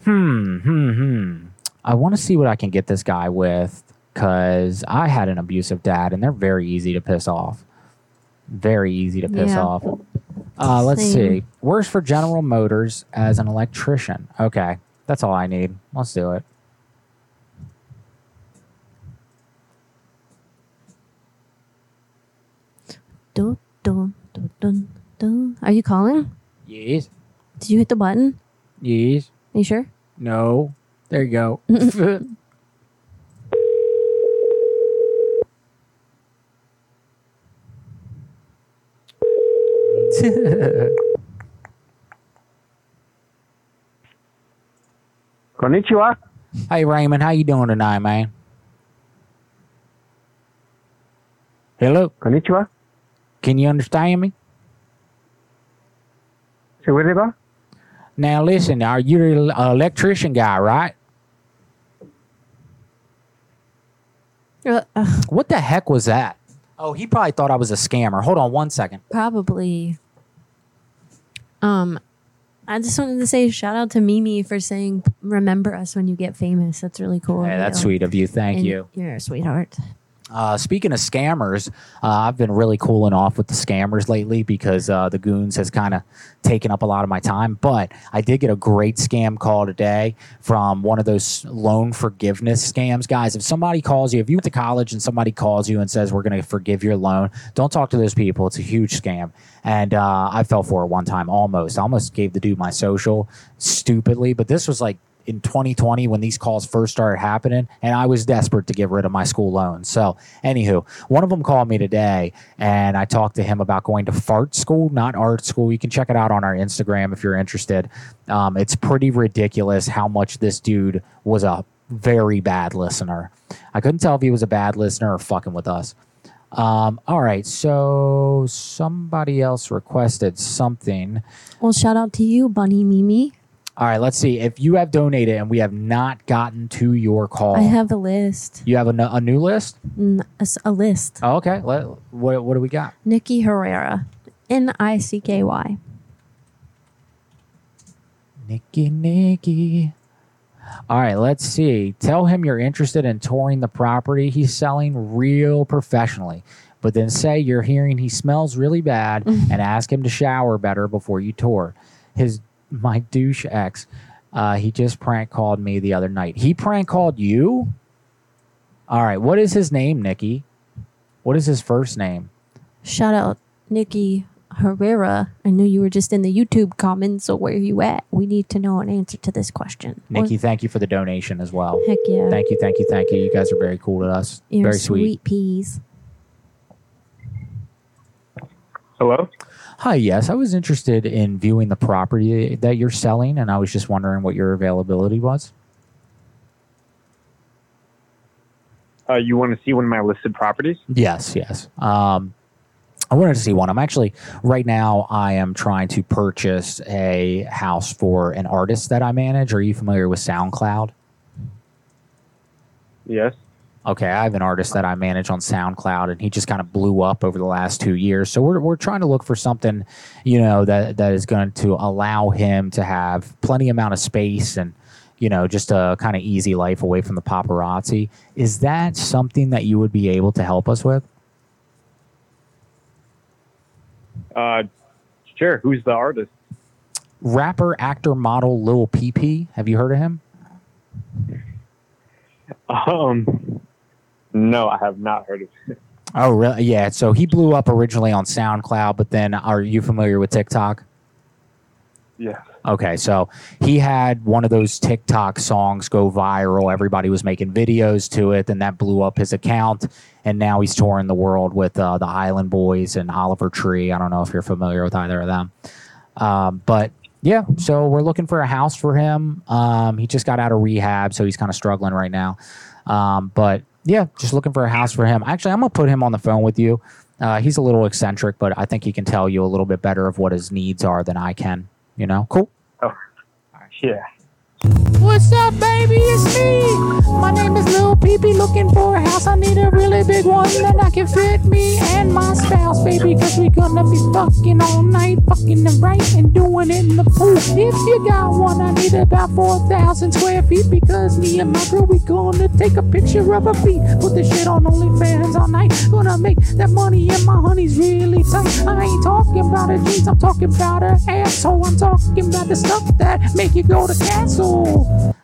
Hmm, hmm, hmm. I want to see what I can get this guy with because I had an abusive dad, and they're very easy to piss off. Very easy to piss Yeah. off. Uh, let's Same. see. Works for General Motors as an electrician. Okay, that's all I need. Let's do it. Dun, dun, dun, dun, dun. Are you calling? Yes. Did you hit the button? Yes. Are you sure? No. There you go. Konnichiwa. Hey Raymond, how you doing tonight, man? Hello. Konnichiwa. Can you understand me? Say what about? Now listen, are you an electrician guy, right? Uh, uh, What the heck was that? Oh, he probably thought I was a scammer. Hold on one second. probably. Um, I just wanted to say shout out to Mimi for saying remember us when you get famous. That's really cool. Hey, that's sweet of you. Thank And you. You're a sweetheart. Uh, speaking of scammers, uh, I've been really cooling off with the scammers lately because uh, the goons has kind of taken up a lot of my time. But I did get a great scam call today from one of those loan forgiveness scams, guys. If somebody calls you, if you went to college and somebody calls you and says we're going to forgive your loan, don't talk to those people. It's a huge scam, and uh, I fell for it one time almost. I almost gave the dude my social stupidly, but this was like in 2020 when these calls first started happening and I was desperate to get rid of my school loans. So, anywho, one of them called me today and I talked to him about going to fart school, not art school. You can check it out on our Instagram if you're interested. Um, it's pretty ridiculous how much this dude was a very bad listener. I couldn't tell if he was a bad listener or fucking with us. Um, all right, so somebody else requested something. Well, shout out to you, Bunny Mimi. All right, let's see. If you have donated and we have not gotten to your call, I have a list. you have a new list. A, s- a list. Oh, okay. Let, what what do we got? Nicky Herrera, N I C K Y. Nicky, Nicky. All right, let's see. Tell him you're interested in touring the property he's selling real professionally, but then say you're hearing he smells really bad and ask him to shower better before you tour. His my douche ex, uh, he just prank called me the other night. He prank called you. All right, what is his name, Nicky? What is his first name? Shout out Nicky Herrera. I knew you were just in the YouTube comments, so where are you at? We need to know an answer to this question. Or- Nicky, thank you for the donation as well. Heck yeah. Thank you, thank you, thank you. You guys are very cool to us. You're very sweet. sweet peas. Hello? Hi, yes. I was interested in viewing the property that you're selling, and I was just wondering what your availability was. Uh, you want to see one of my listed properties? Yes, yes. Um, I wanted to see one. I'm actually, right now, I am trying to purchase a house for an artist that I manage. Are you familiar with SoundCloud? Yes. Okay, I have an artist that I manage on SoundCloud, and he just kind of blew up over the last two years. So we're, we're trying to look for something, you know, that that is going to allow him to have plenty amount of space and, you know, just a kind of easy life away from the paparazzi. Is that something that you would be able to help us with? Uh, sure. Who's the artist? Rapper, actor, model Lil PP. Have you heard of him? Um, no, I have not heard of it. Oh, really? Yeah. So he blew up originally on SoundCloud, but then are you familiar with TikTok? Yeah. Okay, so he had one of those TikTok songs go viral. Everybody was making videos to it, and that blew up his account. And now he's touring the world with uh, the Island Boys and Oliver Tree. I don't know if you're familiar with either of them, um, but yeah. So we're looking for a house for him. Um, he just got out of rehab, so he's kind of struggling right now. Um, but yeah, just looking for a house for him. Actually, I'm gonna put him on the phone with you. Uh, he's a little eccentric, but I think he can tell you a little bit better of what his needs are than I can. You know, cool. Yeah. What's up, baby? It's me. My name is Lil PP, looking for a house. I need a really big one that I can fit me and my spouse, baby. Cause we gonna be fucking all night, fucking it right and doing it in the pool. If you got one, I need about 4,000 square feet because me and my girl, we gonna take a picture of her feet. Put the shit on OnlyFans all night. Gonna make that money and my honey's really tight. I ain't talking about her jeans, I'm talking about her asshole. I'm talking about the stuff that make you go to castle.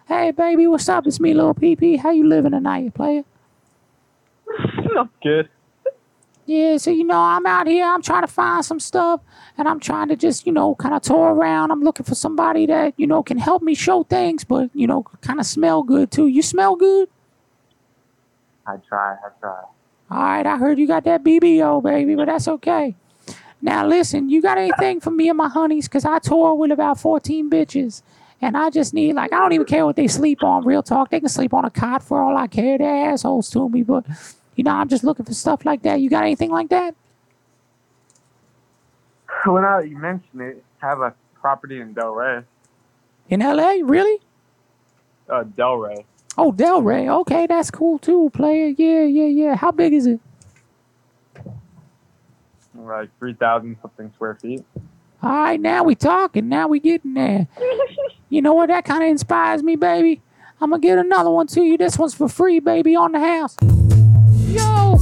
Hey, baby, what's up? It's me, Lil PP. How you living tonight, player? I'm good. Yeah, so you know, I'm out here, I'm trying to find some stuff, and I'm trying to just, you know, kind of tour around. I'm looking for somebody that, you know, can help me show things, but, you know, kind of smell good too. You smell good? I try. I try. All right, I heard you got that BBO, baby, but that's okay. Now, listen, you got anything for me and my honeys? Because I tour with about 14 bitches. And I just need, like, I don't even care what they sleep on, real talk. They can sleep on a cot for all I care. They're assholes to me, but, you know, I'm just looking for stuff like that. You got anything like that? Well, now that you mention it, I have a property in Delray. In LA? Really? Uh, Delray. Oh, Delray. Okay, that's cool too, player. Yeah, yeah, yeah. How big is it? Like 3,000 something square feet. All right, now we talking. Now we getting there. You know what? That kind of inspires me, baby. I'm gonna get another one to you. This one's for free, baby, on the house. Yo,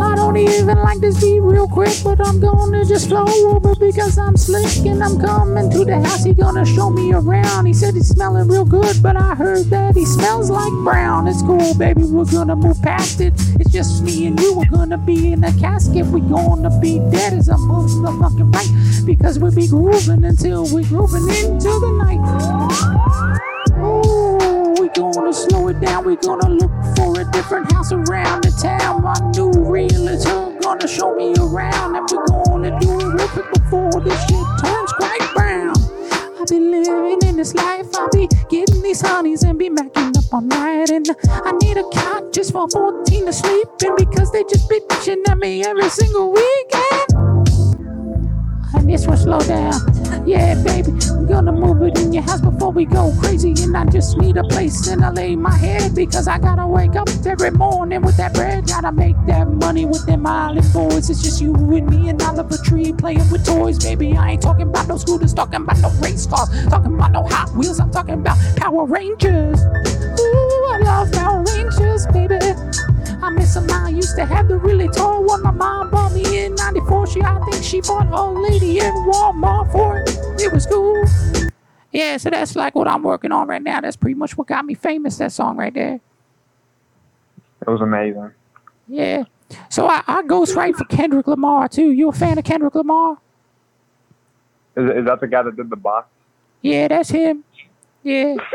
I don't even like this beat real quick, but I'm gonna just flow over because I'm slick and I'm coming to the house. He gonna show me around. He said he's smelling real good, but I heard that he smells like brown. It's cool, baby. We're gonna move past it. It's just me and you. We're gonna be in a casket. We gonna be dead as a motherfucking right because we be grooving until we grooving into the night. Ooh, we gonna slow it down. We gonna look for a different house around the town. My new realtor gonna show me around, and we gonna do it real quick before this shit turns quite brown. I be living in this life. I be getting these honeys and be macking up all night. And I need a cot just for 14 to sleep in because they just be bitching at me every single weekend. And this will slow down. Yeah, baby, I'm gonna move it in your house before we go crazy. And I just need a place and I lay my head because I gotta wake up every morning with that bread. Gotta make that money with them island boys. It's just you and me and Oliver Tree playing with toys, baby. I ain't talking about no scooters, talking about no race cars, talking about no Hot Wheels. I'm talking about Power Rangers. Ooh, I love Power Rangers, baby. I miss them. I used to have the really tall one. My mom bought me in '94. She, I think she bought a lady in Walmart for it. It was cool. Yeah, so that's like what I'm working on right now. That's pretty much what got me famous. That song right there. It was amazing. Yeah. So I, I ghostwrite for Kendrick Lamar too. You a fan of Kendrick Lamar? Is, is that the guy that did the box? Yeah, that's him. Yeah.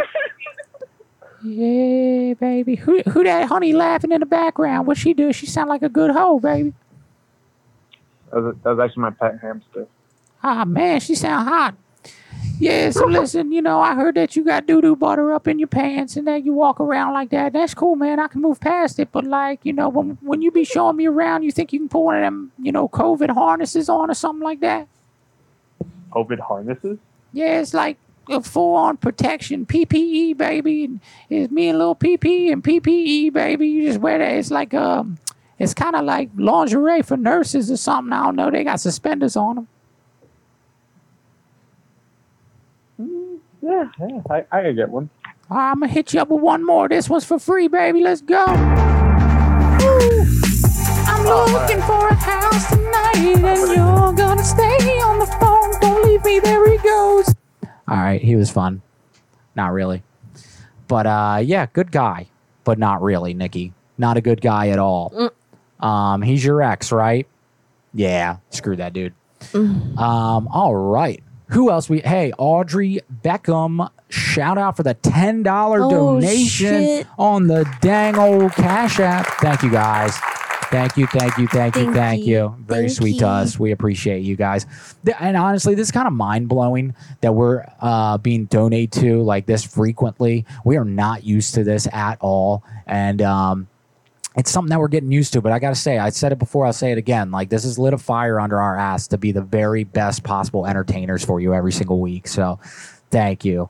yeah, baby. Who who that honey laughing in the background? What she do? She sound like a good hoe, baby. That was, that was actually my pet hamster. Ah man, she sound hot. Yeah, so listen, you know, I heard that you got doo doo butter up in your pants and that you walk around like that. That's cool, man. I can move past it, but like, you know, when when you be showing me around, you think you can put one of them, you know, COVID harnesses on or something like that? COVID harnesses? Yeah, it's like full on protection, PPE, baby. And it's me and little PP and PPE, baby. You just wear that. It's like um, it's kind of like lingerie for nurses or something. I don't know. They got suspenders on them. Yeah, yeah. I, I could get one. I'm gonna hit you up with one more. This one's for free, baby. Let's go. Ooh, I'm looking for a house tonight, and you're gonna stay on the phone. Don't leave me. There he goes. All right, he was fun. Not really, but uh, yeah, good guy, but not really, Nicky. Not a good guy at all. Um, he's your ex, right? Yeah, screw that dude. Um, all right. Who else we hey, Audrey Beckham, shout out for the $10 Oh, donation shit. on the dang old Cash App. Thank you guys. Thank you, thank you, thank you, Thank thank you. you. Very Thank sweet you. to us. We appreciate you guys. And honestly, this is kind of mind blowing that we're uh, being donated to like this frequently. We are not used to this at all. And um, it's something that we're getting used to. But I got to say, I said it before, I'll say it again. Like, this has lit a fire under our ass to be the very best possible entertainers for you every single week. So, thank you.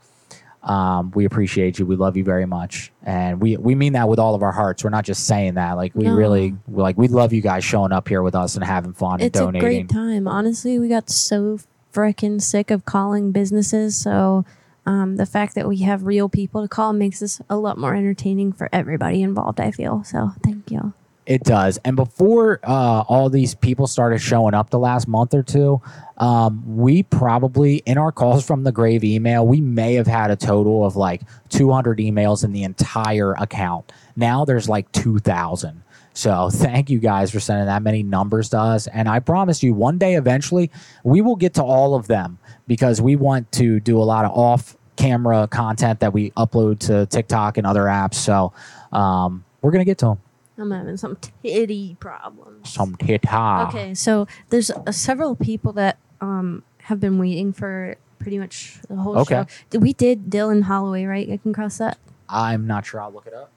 Um, we appreciate you. We love you very much, and we we mean that with all of our hearts. We're not just saying that. Like we No. really we like we love you guys showing up here with us and having fun and It's a donating. great time. Honestly, we got so freaking sick of calling businesses. So um, the fact that we have real people to call makes this a lot more entertaining for everybody involved. I feel so. Thank you. It does. And before uh, all these people started showing up the last month or two, um, we probably, in our calls from the grave email, we may have had a total of like 200 emails in the entire account. Now there's like 2,000. So thank you guys for sending that many numbers to us. And I promise you, one day eventually, we will get to all of them because we want to do a lot of off camera content that we upload to TikTok and other apps. So um, we're going to get to them. I'm having some titty problems. Some tita. Okay, so there's uh, several people that um, have been waiting for pretty much the whole Okay. show. Did- We did Dylan Holloway, right? I can cross that. I'm not sure. I'll look it up.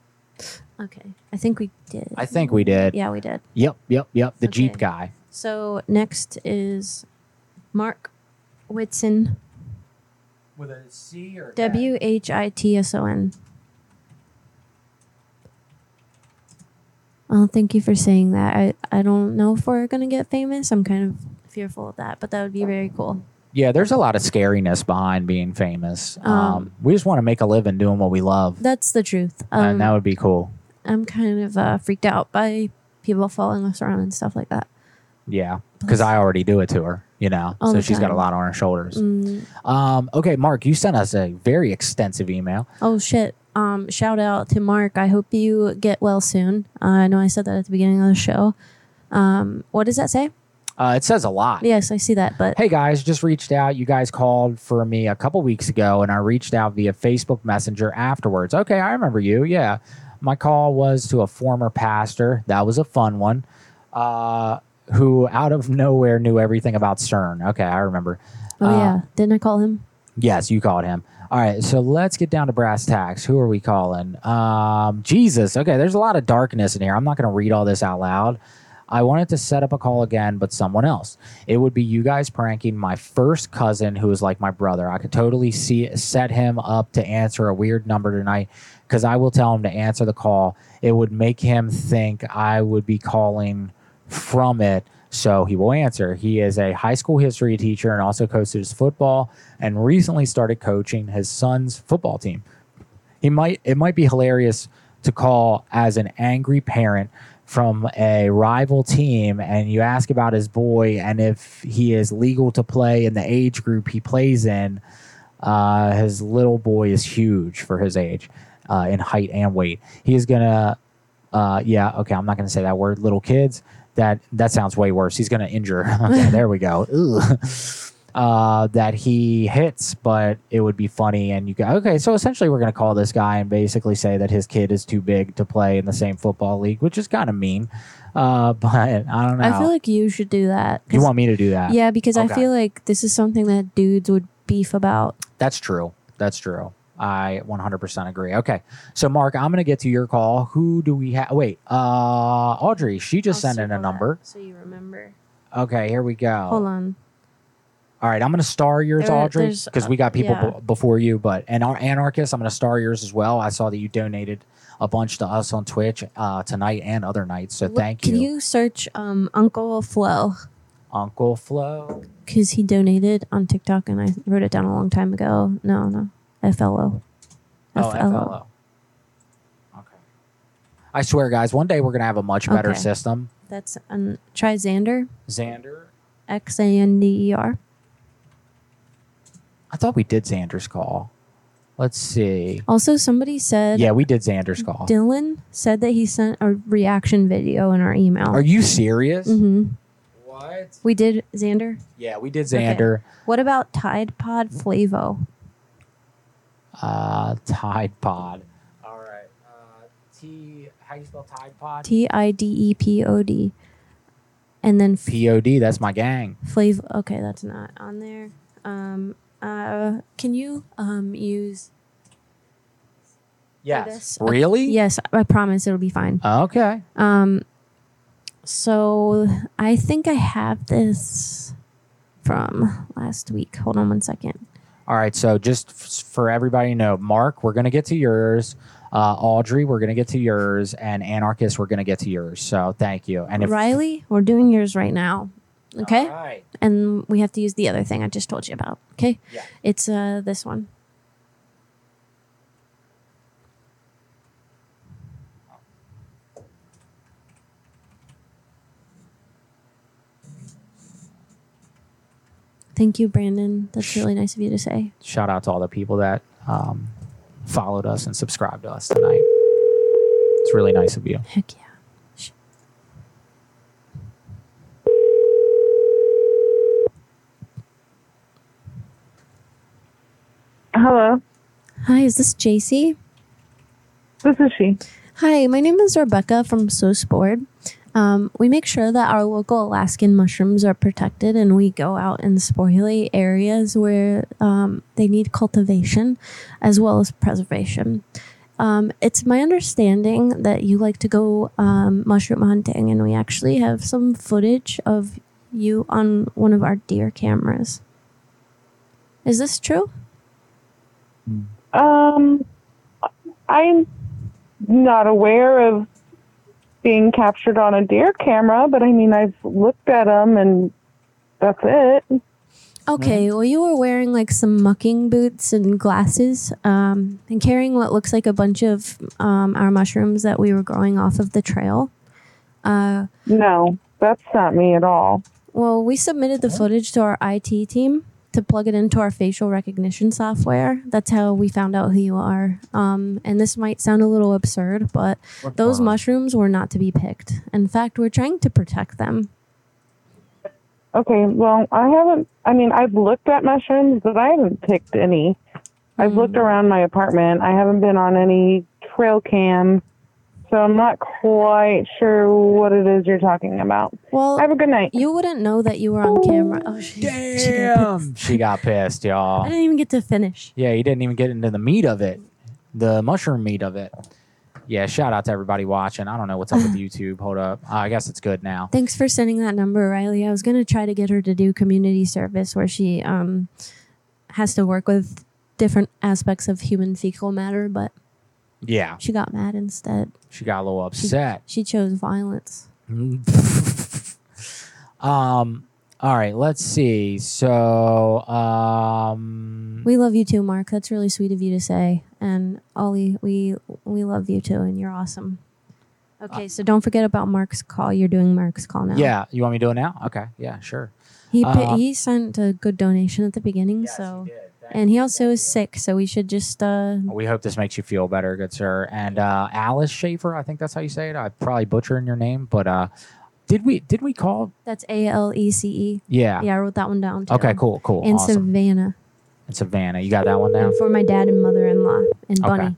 Okay, I think we did. I think we did. Yeah, we did. Yep, yep, yep. The Jeep Okay. guy. So next is Mark Whitson. With a C or W H I T S O N. Oh, thank you for saying that. I, I don't know if we're gonna get famous. I'm kind of fearful of that, but that would be very cool. Yeah, there's a lot of scariness behind being famous. Um, Um, we just want to make a living doing what we love, That's the truth. Um, and that would be cool. I'm kind of uh, freaked out by people following us around and stuff like that. Yeah, because I already do it to her. You know, All so she's got a lot on her shoulders. Mm. Um, okay, Mark, you sent us a very extensive email. Oh shit. Um, shout out to Mark. I hope you get well soon. Uh, I know I said that at the beginning of the show. Um, what does that say? Uh, it says a lot. Yes, I see that, but Hey guys, just reached out. You guys called for me a couple weeks ago, and I reached out via Facebook Messenger afterwards. Okay, I remember you. Yeah. My call was to a former pastor. That was a fun one. Uh, who out of nowhere knew everything about CERN. Okay, I remember. oh Uh, yeah, didn't I call him? Yes, you called him. All right, so let's get down to brass tacks. Who are we calling? Um, Jesus. Okay, there's a lot of darkness in here. I'm not going to read all this out loud. I wanted to set up a call again, but someone else. It would be you guys pranking my first cousin, who is like my brother. I could totally see set him up to answer a weird number tonight because I will tell him to answer the call. It would make him think I would be calling from it, so he will answer. He is a high school history teacher and also coaches football and recently started coaching his son's football team. He might it might be hilarious to call as an angry parent from a rival team and you ask about his boy and if he is legal to play in the age group he plays in. Uh, his little boy is huge for his age uh, in height and weight. He is gonna, uh, yeah, okay, I'm not gonna say that word. Little kids, that that sounds way worse. He's gonna injure. okay, there we go. Uh, that he hits, but it would be funny. And you go, okay, so essentially, we're gonna call this guy and basically say that his kid is too big to play in the same football league, which is kind of mean. Uh, but I don't know. I feel like you should do that. you want me to do that? Yeah, because I feel like this is something that dudes would beef about. That's true. That's true. I 100% agree. Okay. So, Mark, I'm going to get to your call. Who do we have? Wait, uh, Audrey, she just sent in a number. So you remember. Okay, here we go. Hold on. All right, I'm going to star yours, There- Audrey, there's, because uh, we got people yeah. b- before you. But and our anarchist, I'm going to star yours as well. I saw that you donated a bunch to us on Twitch uh, tonight and other nights. So Look, thank Can you, you search um, Uncle Flo? Uncle Flo. Because he donated on TikTok and I wrote it down a long time ago. No, no. FLO. Oh, FLO. Okay. I swear, guys, one day we're going to have a much better Okay. system. That's um, try Xander. Xander. X A N D E R. I thought we did Xander's call. Let's see. Also, somebody said Yeah, we did Xander's call. Dylan said that he sent a reaction video in our email. Are you serious? Mm-hmm. What? We did Xander. Yeah, we did Okay. Xander. What about Tide Pod Flavo? Uh, Tide Pod. All right. Uh, T. How you spell Tide Pod? T I D E P O D. And then f- P O D. That's my gang. Flav. Okay, that's not on there. Um. Uh. Can you um use? Yes. this? Really? Yes, I promise it'll be fine. Okay. Um. So I think I have this from last week. Hold on one second. All right. So just f- for everybody to know, Mark, we're gonna get to yours. Uh, Audrey, we're gonna get to yours, and Anarchist, we're gonna get to yours. So thank you. And if Riley, we're doing yours right now. Okay. All right. And we have to use the other thing I just told you about. Okay. Yeah. It's uh this one. Thank you, Brandon. That's really nice of you to say. shout out to all the people that um, followed us and subscribed to us tonight. It's really nice of you. Heck yeah. Hello. Hi, is this JC? This is she. Hi, my name is Rebecca from So Sport. Um, we make sure that our local Alaskan mushrooms are protected and we go out and spoilate areas where um, they need cultivation as well as preservation. Um, it's my understanding that you like to go um, mushroom hunting, and we actually have some footage of you on one of our deer cameras. Is this true? Um, I'm not aware of being captured on a deer camera, but I mean, I've looked at them and that's it. Okay, well, you were wearing like some mucking boots and glasses, um, and carrying what looks like a bunch of um, our mushrooms that we were growing off of the trail. Uh, no, that's not me at all. Well, we submitted the footage to our IT team to plug it into our facial recognition software. That's how we found out who you are. Um, and this might sound a little absurd, but those mushrooms were not to be picked. In fact, we're trying to protect them. Okay, well, I haven't, I mean, I've looked at mushrooms, but I haven't picked any. I've looked around my apartment. I haven't been on any trail cam, so I'm not quite sure what it is you're talking about. Well, have a good night. You wouldn't know that you were on camera. Oh, she, Damn. She got pissed, y'all. I didn't even get to finish. Yeah, you didn't even get into the meat of it, the mushroom meat of it. Yeah, shout out to everybody watching. I don't know what's up with YouTube. Hold up. Uh, I guess it's good now. Thanks for sending that number, Riley. I was gonna try to get her to do community service where she um has to work with different aspects of human fecal matter, but Yeah, she got mad instead. she got a little upset. she chose violence. Um. All right. Let's see. So, um, We love you too, Mark. That's really sweet of you to say. And Ollie, we we love you too, and you're awesome. Okay, so don't forget about Mark's call. You're doing Mark's call now. yeah. You want me to do it now? Okay. Yeah. Sure. He Uh, he sent a good donation at the beginning, so and he also is sick, so we should just uh We hope this makes you feel better, good sir. And uh, Alece Shaffer, I think that's how you say it. I probably butchering your name, but uh, did we did we call? that's A L E C E. Yeah. Yeah, I wrote that one down too. Okay. Cool. Cool. And awesome. Savannah. and Savannah, you got that one down. And for my dad and mother in law and Okay. Bunny.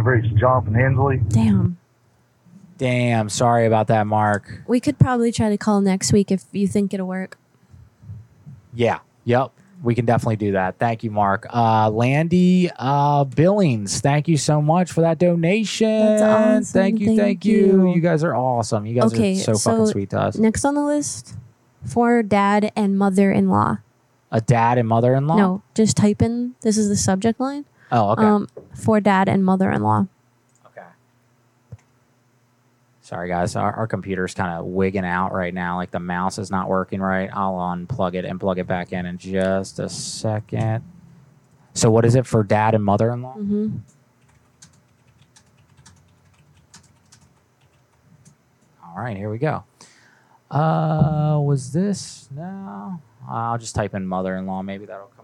You have reached Jonathan Hensley. Damn. Damn. Sorry about that, Mark. We could probably try to call next week if you think it'll work. Yeah. Yep. We can definitely do that. Thank you, Mark. Uh, Landy uh, Billings, thank you so much for that donation. That's awesome. Thank you. Thank Thank, you. you. You guys are awesome. You guys okay, are so, fucking sweet to us. Next on the list for dad and mother in law. A dad and mother in law? No, just type in this is the subject line. Oh, okay. Um, for dad and mother in law. Okay. Sorry, guys. Our, our computer's kind of wigging out right now. Like the mouse is not working right. I'll unplug it and plug it back in in just a second. So, what is it for dad and mother in law? Mm-hmm. All right, here we go. Uh, was this? No. I'll just type in mother in law. Maybe that'll come.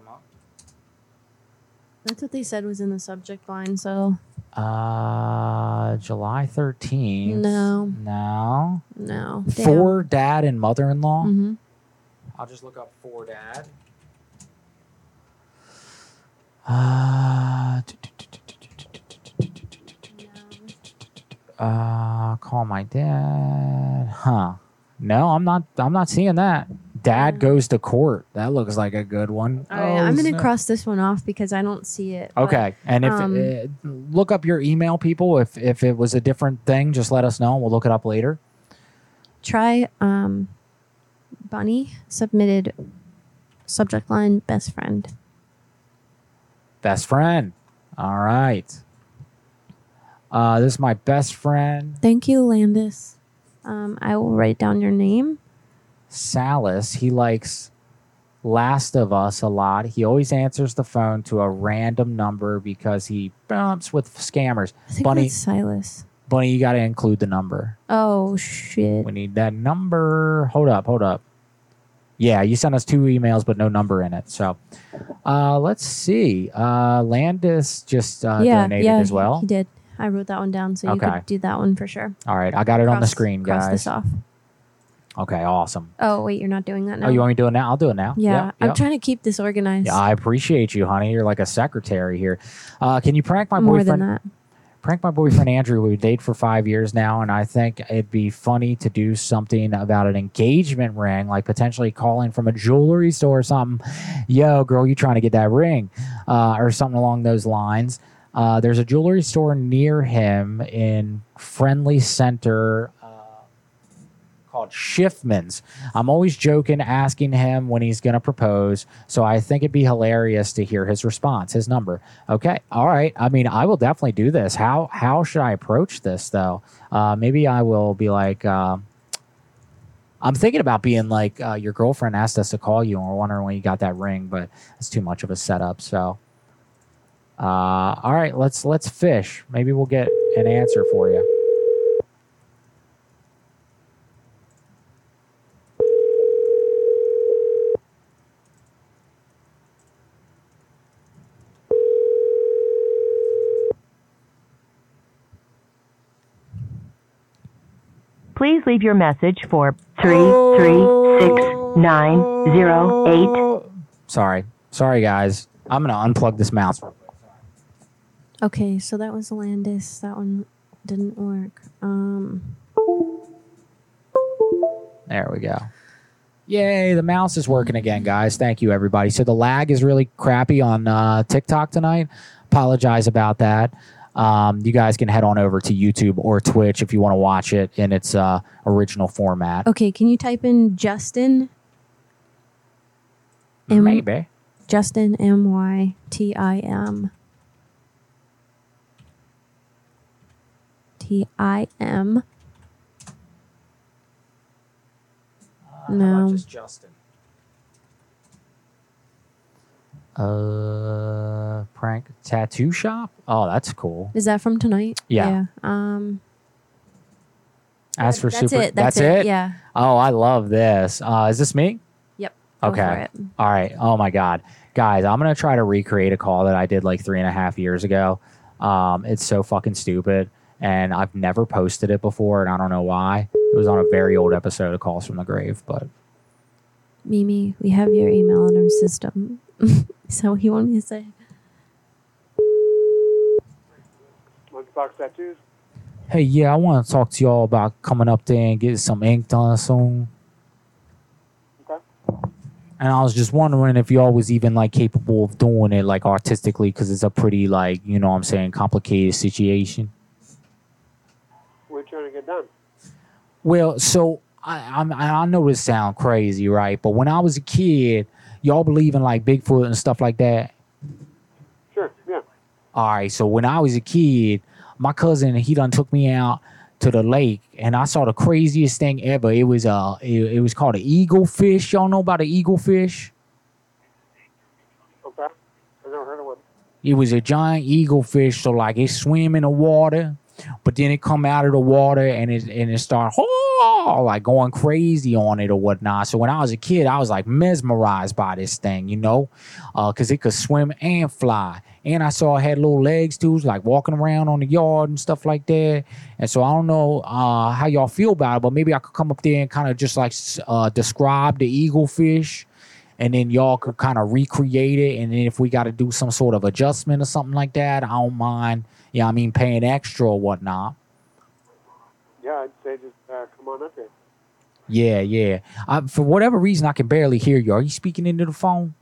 That's what they said was in the subject line. So Uh, July 13th. No. No. no. For dad and mother in law? Mm-hmm. I'll just look up for dad. Uh, Uh, call my dad. Huh? No, I'm not. I'm not seeing that. Dad goes to court. That looks like a good one. All right, I'm Oh, gonna cross this one off because I don't see it. but, Okay, and if um, uh, look up your email, people. If if it was a different thing, just let us know. and We'll look it up later. try um, Bunny submitted subject line best friend. Best friend. All right. Uh, this is my best friend, Thank you, Landis. Um, I will write down your name. Salas. He likes Last of Us a lot. He always answers the phone to a random number because he bumps with scammers. I think Bunny, that's Silas. Bunny, you got to include the number. Oh shit. We need that number. Hold up, hold up. Yeah, you sent us two emails, but no number in it. So, uh, let's see. Uh, Landis just uh, yeah, donated yeah, as well. He did. I wrote that one down, so you Okay. could do that one for sure. All right, I got it on the Cross- screen, cross this off. Okay, awesome. Oh wait, you're not doing that now. Oh, you want me to do it now? I'll do it now. Yeah, Yep, I'm yep. trying to keep this organized. Yeah, I appreciate you, honey. You're like a secretary here. Uh, can you prank my More boyfriend? than that. Prank my boyfriend Andrew. We date for five years now, and I think it'd be funny to do something about an engagement ring, like potentially calling from a jewelry store or something. Yo, girl, you trying to get that ring, uh, or something along those lines. Uh, there's a jewelry store near him in Friendly Center called Schiffman's. I'm always joking, asking him when he's going to propose. So I think it'd be hilarious to hear his response, his number. Okay, all right. I mean, I will definitely do this. How how should I approach this though? Uh, maybe I will be like. Uh, I'm thinking about being like uh, your girlfriend asked us to call you, and we're wondering when you got that ring, but it's too much of a setup. So, uh, all right, let's let's fish. Maybe we'll get an answer for you. Please leave your message for three three six nine zero eight. Sorry, sorry guys. I'm gonna unplug this mouse. Okay, so that was Landis. That one didn't work. Um, There we go. Yay, the mouse is working again, guys. Thank you, everybody. So the lag is really crappy on uh, TikTok tonight. Apologize about that. Um, you guys can head on over to YouTube or Twitch if you want to watch it in its uh, original format. okay, can you type in Justin? M- Maybe. Justin M Y T I M. T I M. No. Justin? Uh, prank tattoo shop. Oh, that's cool. Is that from tonight? Yeah. Um. As for That's super, it, that's it, yeah. Oh, I love this. Uh, is this me? Yep. Okay. All right. Oh my God, guys, I'm gonna try to recreate a call that I did like three and a half years ago. Um, it's so fucking stupid, and I've never posted it before, and I don't know why. It was on a very old episode of Calls from the Grave, but Mimi, we have your email in our system. Is that what you want me to say? Monkeypox tattoos. hey, yeah, I want to talk to y'all about coming up there and getting some ink done soon. Okay. And I was just wondering if y'all was even like capable of doing it like artistically, because it's a pretty like you know what I'm saying complicated situation. We're trying to get done? Well, so I, I'm, I know this sound crazy, right? But when I was a kid, y'all believe in like Bigfoot and stuff like that. Sure. Yeah. All right, so when I was a kid, my cousin he done took me out to the lake, and I saw the craziest thing ever. It was uh, it, it was called an eagle fish. Y'all know about an eagle fish? Okay. I've never heard of one. It was a giant eagle fish, so like it swim in the water, but then it come out of the water and it and it start oh, like going crazy on it or whatnot. So when I was a kid, I was like mesmerized by this thing, you know, because it could swim and fly. And I saw it had little legs too, like walking around on the yard and stuff like that. And so I don't know uh, how y'all feel about it, but maybe I could come up there and kind of just like uh, describe the eagle fish and then y'all could kind of recreate it. And then if we got to do some sort of adjustment or something like that, I don't mind. Yeah, I mean paying extra or whatnot. Yeah, I'd say just uh, come on up here. Yeah, yeah. I, for whatever reason, I can barely hear you. Are you speaking into the phone?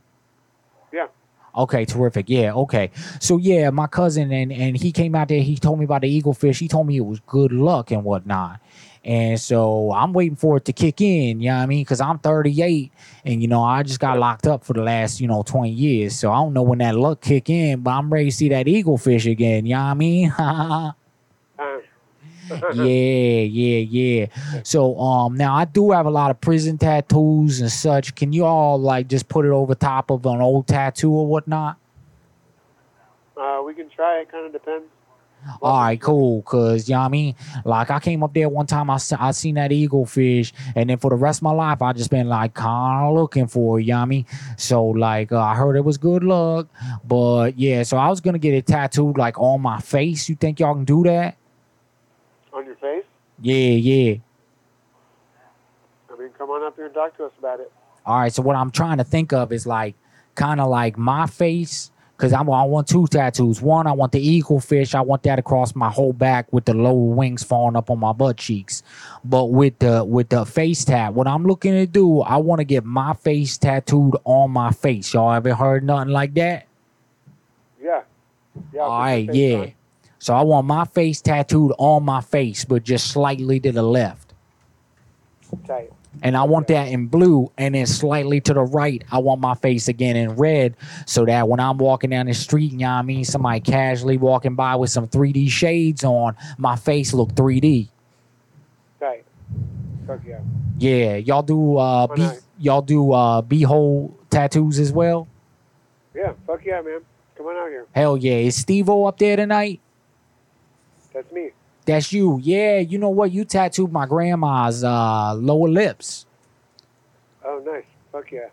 Yeah. Okay, terrific. Yeah, okay. So yeah, my cousin and and he came out there. He told me about the eagle fish. He told me it was good luck and whatnot. And so I'm waiting for it to kick in. You know what I mean? Because I'm 38, and you know I just got locked up for the last you know 20 years. So I don't know when that luck kick in, but I'm ready to see that eagle fish again. You know what I mean? yeah, yeah, yeah. So um now I do have a lot of prison tattoos and such. Can you all like just put it over top of an old tattoo or whatnot? Uh, we can try. It kind of depends. All right, cool. Cause you know what I mean. Like I came up there one time, I I seen that eagle fish, and then for the rest of my life, I just been like kind of looking for it. You know what I mean. So like uh, I heard it was good luck, but yeah. So I was gonna get it tattooed like on my face. You think y'all can do that? On your face? Yeah, yeah. I mean, come on up here and talk to us about it. All right, so what I'm trying to think of is like kind of like my face, because I want two tattoos. One, I want the eagle fish. I want that across my whole back with the lower wings falling up on my butt cheeks. But with the with the face tat, what I'm looking to do, I want to get my face tattooed on my face. Y'all ever heard nothing like that? Yeah. Yeah. All right, yeah. on. So I want my face tattooed on my face, but just slightly to the left. Tight. And I want that in blue, and then slightly to the right, I want my face again in red, so that when I'm walking down the street, you know what I mean, somebody casually walking by with some 3D shades on, my face look 3D. Tight. Fuck yeah. Yeah, y'all do uh, be, y'all do uh, beehole tattoos as well. Yeah. Fuck yeah, man. Come on out here. Hell yeah, is Steve-O up there tonight? That's me. That's you. Yeah, you know what? You tattooed my grandma's uh, lower lips. Oh, nice. Fuck yeah.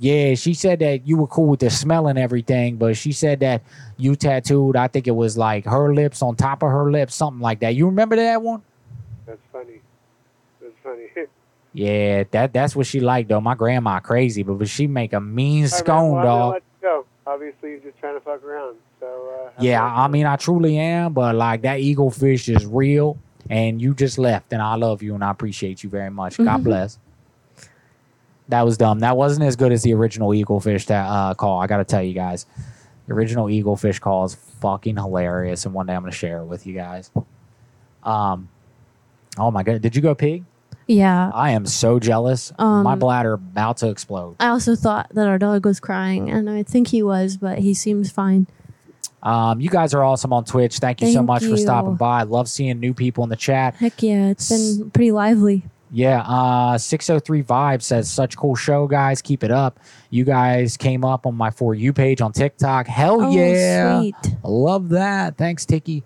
Yeah, she said that you were cool with the smell and everything, but she said that you tattooed, I think it was like her lips on top of her lips, something like that. You remember that one? That's funny. That's funny. Yeah, that that's what she liked though. My grandma crazy, but, but she make a mean All right, scone, Well, dog. Obviously, you're just trying to fuck around. Yeah. I mean I truly am, but like that eagle fish is real and you just left and I love you and I appreciate you very much. God Mhm. bless. That was dumb. That wasn't as good as the original eagle fish that uh, call. I got to tell you guys. The original eagle fish call is fucking hilarious and one day I'm going to share it with you guys. Um Oh my god, did you go pig? Yeah. I am so jealous. my Um, bladder about to explode. I also thought that our dog was crying, and I think he was, but he seems fine. Um, you guys are awesome on Twitch. Thank you so Thank much for stopping by. I love seeing new people in the chat. Heck yeah, it's been pretty lively. Yeah, uh 603 Vibe says such cool show, guys. Keep it up. You guys came up on my for you page on TikTok. Hell Oh, yeah. sweet. Love that. Thanks, Tiki.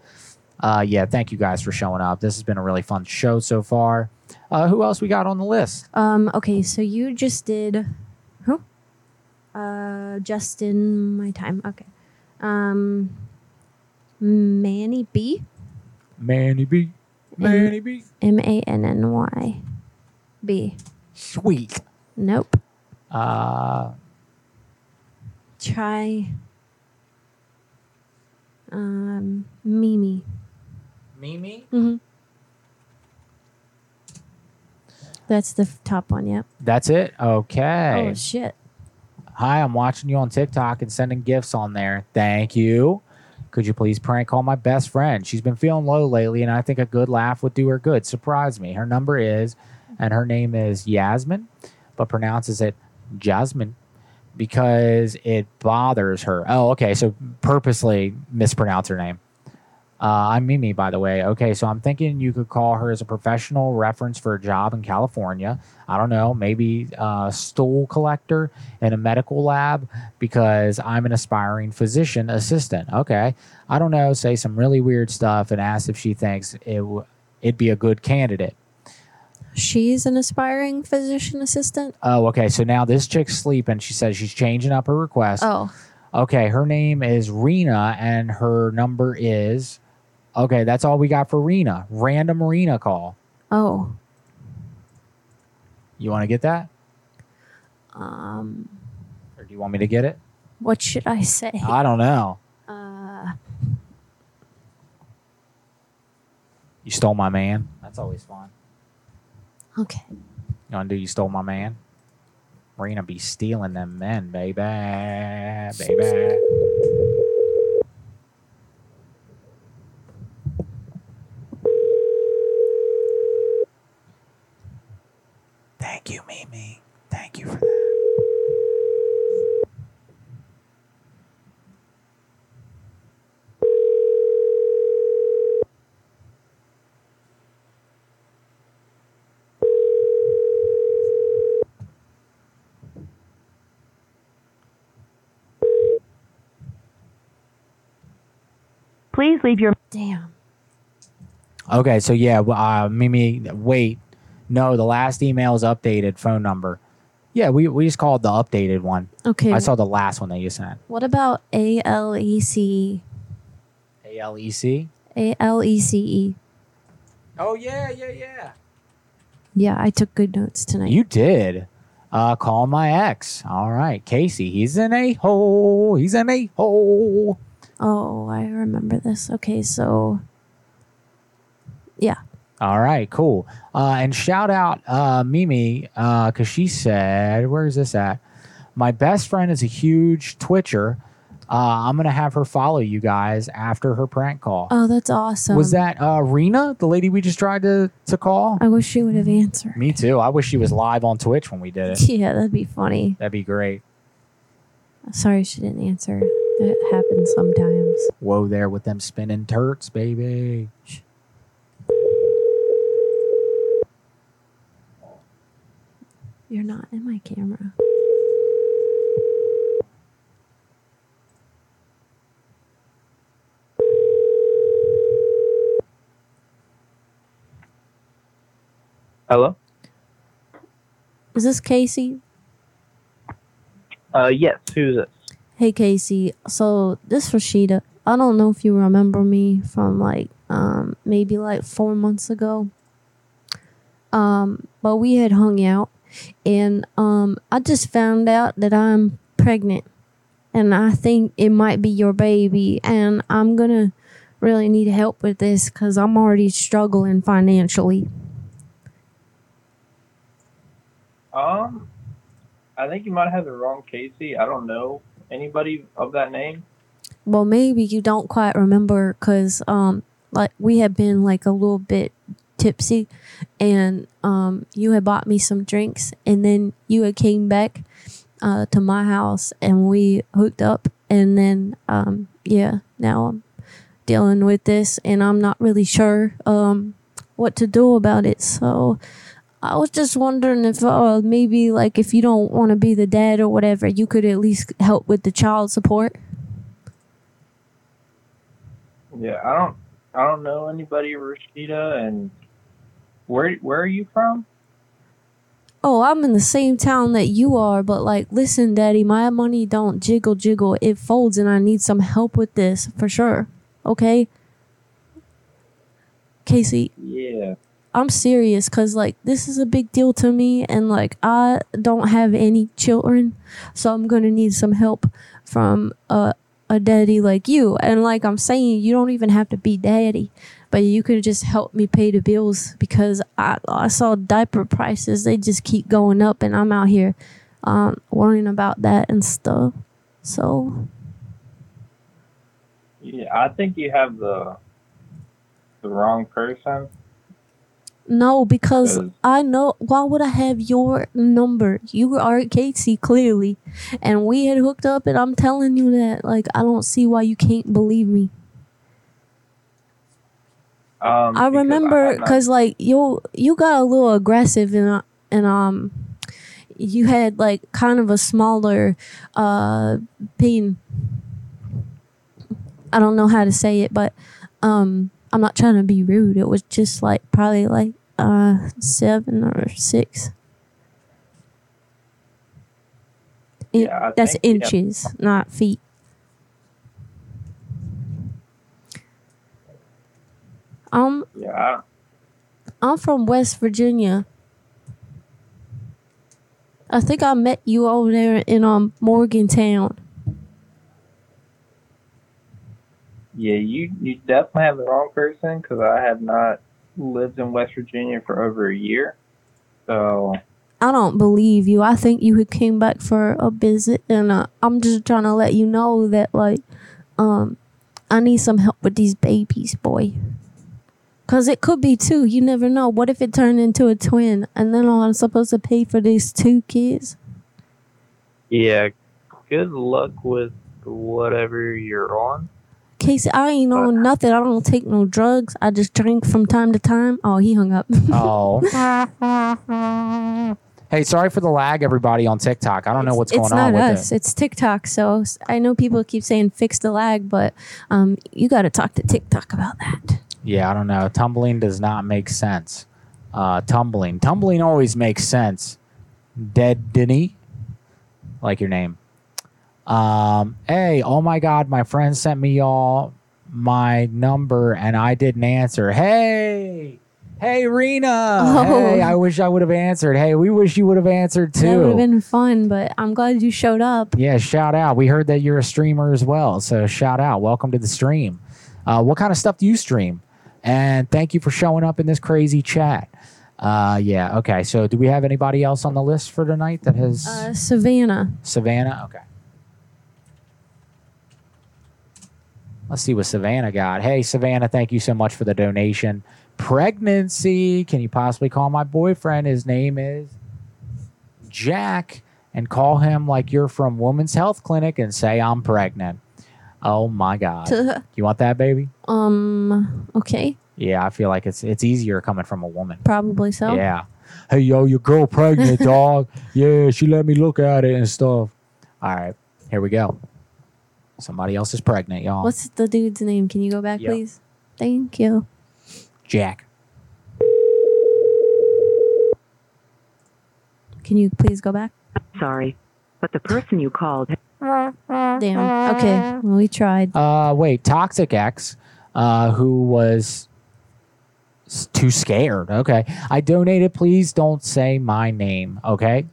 Uh yeah, thank you guys for showing up. This has been a really fun show so far. Uh who else we got on the list? Um, okay, so you just did who? Uh Justin my time. Okay. Um Manny B. Manny B. Manny B. M A N N Y B. Sweet. Nope. Uh Try um Mimi. Mimi? Mm-hmm. That's the f- top one, yep. that's it? Okay. Oh shit. Hi, I'm watching you on TikTok and sending gifts on there. Thank you. Could you please prank call my best friend? She's been feeling low lately, and I think a good laugh would do her good. Surprise me. Her number is, and her name is Yasmin, but pronounces it Jasmine because it bothers her. Oh, okay. So purposely mispronounce her name. Uh, I'm Mimi, by the way. Okay, so I'm thinking you could call her as a professional reference for a job in California. I don't know, maybe a stool collector in a medical lab because I'm an aspiring physician assistant. Okay, I don't know, say some really weird stuff and ask if she thinks it w- it'd be a good candidate. She's an aspiring physician assistant. Oh, okay. So now this chick's sleeping. She says she's changing up her request. Oh. Okay, her name is Rena and her number is Okay, that's all we got for Rena. Random Rena call. Oh. You want to get that? Um Or do you want me to get it? what should I say? I don't know. Uh You stole my man. That's always fun. Okay. You want to do you stole my man? We're be stealing them men, baby, baby. Thank you, Mimi. Thank you for that. Please leave your Damn. Okay, so yeah, uh, Mimi, wait. No, the last email is updated phone number. Yeah, we, we just called the updated one. Okay. I saw the last one that you sent. What about A L E C A L E C? A L E C E? Oh, yeah, yeah, yeah. Yeah, I took good notes tonight. You did. Uh, call my ex. All right, Casey. He's an a hole. He's an a hole. Oh, I remember this. Okay, so yeah. All right, cool. Uh, and shout out uh, Mimi because she said, "Where is this at?" My best friend is a huge Twitcher. Uh, I'm gonna have her follow you guys after her prank call. Oh, that's awesome. Was that uh, Rena, the lady we just tried to to call? I wish she would have answered. Me too. I wish she was live on Twitch when we did it. Yeah, that'd be funny. That'd be great. Sorry she didn't answer. It happens sometimes. Whoa, there with them spinning turts, baby. You're not in my camera. Hello? Is this Casey? Uh, yes. Who's this? Hey Casey. So this is Rashida. I don't know if you remember me from like um maybe like four months ago. Um, but we had hung out and um I just found out that I'm pregnant and I think it might be your baby and I'm gonna really need help with this because I'm already struggling financially. Um, I think you might have the wrong Casey. I don't know anybody of that name. Well, maybe you don't quite remember because, um, like we have been like a little bit tipsy, and um, you had bought me some drinks, and then you had came back uh, to my house, and we hooked up, and then um, yeah, now I'm dealing with this, and I'm not really sure um what to do about it. So I was just wondering if uh, maybe like if you don't want to be the dad or whatever, you could at least help with the child support. Yeah, I don't. I don't know anybody, Rashida. And where where are you from? Oh, I'm in the same town that you are, but like, listen, Daddy, my money don't jiggle jiggle. It folds, and I need some help with this for sure. Okay, Casey, Yeah. I'm serious because like this is a big deal to me, and like I don't have any children, so I'm gonna need some help from a a daddy like you. And like I'm saying, you don't even have to be daddy, but you could just help me pay the bills because I I saw diaper prices they just keep going up, and I'm out here um worrying about that and stuff. So Yeah, I think you have the the wrong person. No, because Because- I know. Why would I have your number? You are Casey clearly, and we had hooked up, and I'm telling you that. Like, I don't see why you can't believe me. Um, I remember because like you you got a little aggressive and uh, and um you had like kind of a smaller uh peen. I don't know how to say it, but um I'm not trying to be rude. It was just like probably like uh seven or six. Yeah, I that's think, yeah. inches, not feet. Um, Yeah, I'm from West Virginia. I think I met you over there in um Morgantown. yeah. You you definitely have the wrong person because I have not lived in West Virginia for over a year. So I don't believe you. I think you had came back for a visit, and uh, I'm just trying to let you know that like, um, I need some help with these babies, boy. Cause it could be two. You never know. What if it turned into a twin, and then I'm supposed to pay for these two kids? yeah, good luck with whatever you're on. Casey, I ain't on nothing. I don't take no drugs. I just drink from time to time. Oh, he hung up. Oh. hey, sorry for the lag, everybody on TikTok. I don't know what's it's going not on with us. it. It's TikTok. So I know people keep saying fix the lag, but um, you got to talk to TikTok about that. Yeah, I don't know. Tumbling does not make sense. Uh, tumbling. Tumbling always makes sense. Dead Denny. Like your name. Um, hey, oh my god, my friend sent me y'all my number and I didn't answer. Hey! Hey Rena! Oh. Hey, I wish I would have answered. Hey, we wish you would have answered too. That would have been fun, but I'm glad you showed up. Yeah, shout out. We heard that you're a streamer as well. So shout out. Welcome to the stream. Uh, what kind of stuff do you stream? And thank you for showing up in this crazy chat. Uh, yeah, okay. So do we have anybody else on the list for tonight that has Uh, Savannah. Savannah? Okay. Let's see what Savannah got. Hey, Savannah, thank you so much for the donation. Pregnancy. Can you possibly call my boyfriend? His name is Jack and call him like you're from Women's Health Clinic and say I'm pregnant. Oh my God. you want that, baby? Um. Okay. Yeah, I feel like it's it's easier coming from a woman. Probably so. Yeah. Hey, yo, your girl pregnant, dog. Yeah, she let me look at it and stuff. All right, here we go. Somebody else is pregnant, y'all. What's the dude's name? Can you go back, Yeah. please? Thank you. Jack? Can you please go back? Sorry, but the person you called. Damn. Okay. Well, we tried. Uh, wait, Toxic X, uh, who was s- too scared. Okay, I donated. Please don't say my name. Okay.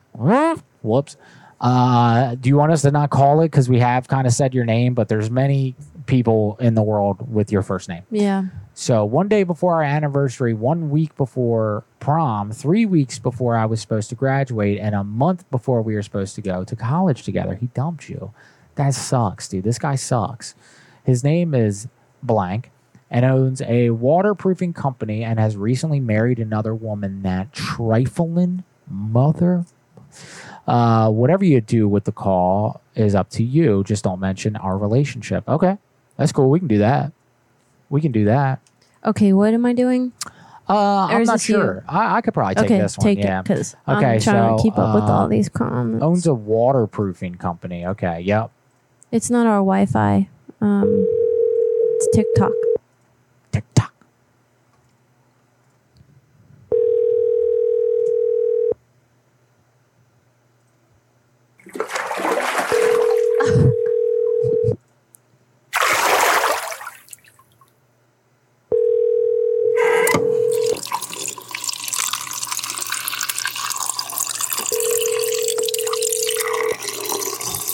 Whoops. Uh, do you want us to not call it because we have kind of said your name, but there's many people in the world with your first name. Yeah. So one day before our anniversary, one week before prom, three weeks before I was supposed to graduate, and a month before we were supposed to go to college together, he dumped you. That sucks, dude. This guy sucks. His name is blank and owns a waterproofing company and has recently married another woman that trifling mother. Uh, whatever you do with the call is up to you. Just don't mention our relationship. Okay. That's cool. We can do that. We can do that. Okay. What am I doing? Uh, I'm not sure. I, I could probably take Okay, this one. take yeah. 'cause okay, I'm trying to keep up with all uh, these comments. Owns a waterproofing company. Okay. Yep. It's not our Wi-Fi. Um, it's TikTok. TikTok.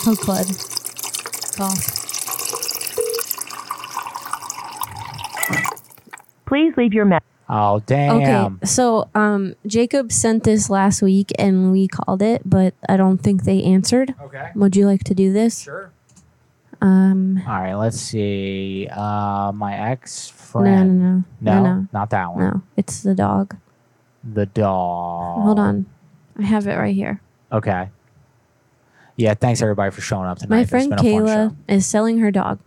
Oh, Clud. Cough. Please leave your message. Oh damn. Okay, so um, Jacob sent this last week and we called it, but I don't think they answered. Okay. Would you like to do this? Sure. Um, All right. Let's see. Uh, my ex no, no, friend. no, no, no, not that one. no. It's the dog. The dog. Hold on, I have it right here. Okay. Yeah. Thanks everybody for showing up tonight. My friend been a fun Kayla is selling her dog.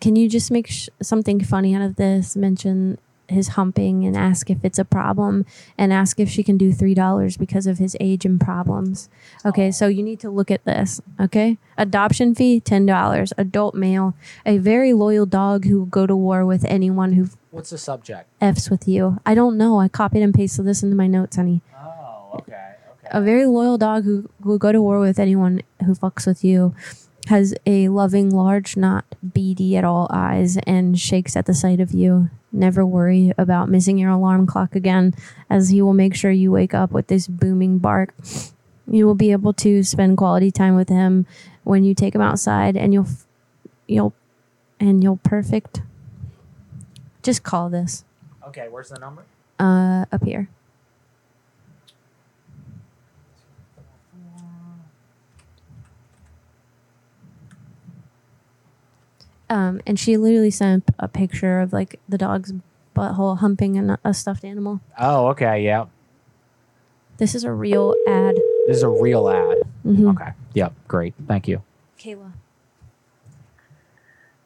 Can you just make sh- something funny out of this? Mention his humping and ask if it's a problem and ask if she can do $3 because of his age and problems. Okay, so you need to look at this. Okay, adoption fee $10, adult male, a very loyal dog who will go to war with anyone who What's the subject? F's with you. I don't know. I copied and pasted this into my notes, honey. Oh, okay. A very loyal dog who will go to war with anyone who fucks with you. Has a loving, large, not beady at all eyes, and shakes at the sight of you. Never worry about missing your alarm clock again, as he will make sure you wake up with this booming bark. You will be able to spend quality time with him when you take him outside, and you'll, you'll, and you'll perfect. Just call this. Okay. Where's the number? uh, up here. Um, and she literally sent a picture of like the dog's butthole humping an, a stuffed animal. Oh, okay, yeah. This is a real ad. This is a real ad. Mhm. Okay. Yep. Great. Thank you. Kayla.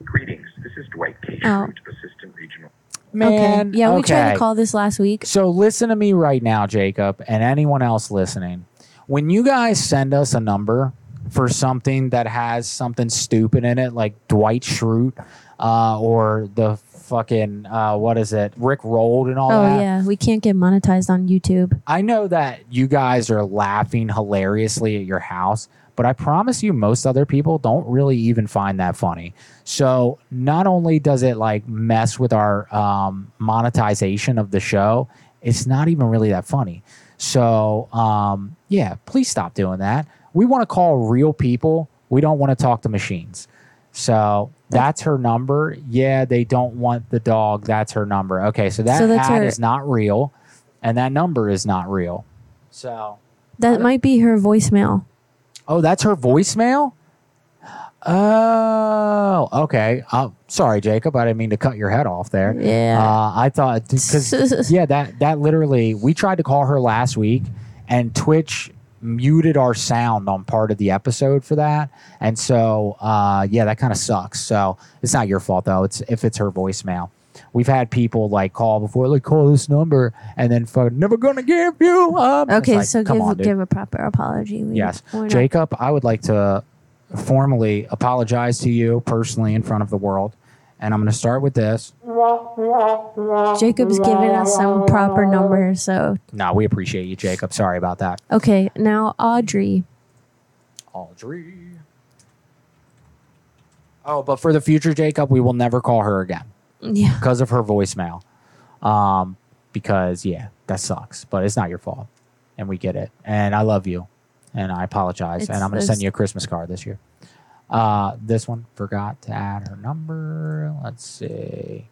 Greetings. This is Dwight Cage, Oh. Assistant Regional. Man, okay. Yeah, we tried to call this last week. So listen to me right now, Jacob, and anyone else listening. When you guys send us a number for something that has something stupid in it, like Dwight Schrute, uh, or the fucking uh, what is it, Rick Rolled and all that. oh that. yeah, we can't get monetized on YouTube. I know that you guys are laughing hilariously at your house, but I promise you, most other people don't really even find that funny. So not only does it like mess with our um, monetization of the show, it's not even really that funny. So um, yeah, please stop doing that. We want to call real people. We don't want to talk to machines. So that's her number. Yeah, they don't want the dog. That's her number. Okay, so that So ad her- is not real, and that number is not real. So That might be her voicemail. Oh, that's her voicemail? Oh, okay. Oh, sorry, Jacob. I didn't mean to cut your head off there. Yeah. Uh, I thought because yeah, that that literally we tried to call her last week, and Twitch muted our sound on part of the episode for that, and so uh, yeah, that kind of sucks. So it's not your fault though. It's if it's her voicemail. We've had people like call before, like call this number, and then never gonna give you up. Okay, like, so give on, give a proper apology. We- Yes. Jacob, I would like to formally apologize to you personally in front of the world. And I'm going to start with this. Jacob's giving us some proper numbers. So No, we appreciate you, Jacob. Sorry about that. okay, now Audrey. Audrey. Oh, but for the future, Jacob, we will never call her again Yeah. because of her voicemail. Um, because, yeah, that sucks, but it's not your fault. And we get it. And I love you. And I apologize. It's- and I'm going to it's- send you a Christmas card this year. Uh, this one forgot to add her number. Let's see.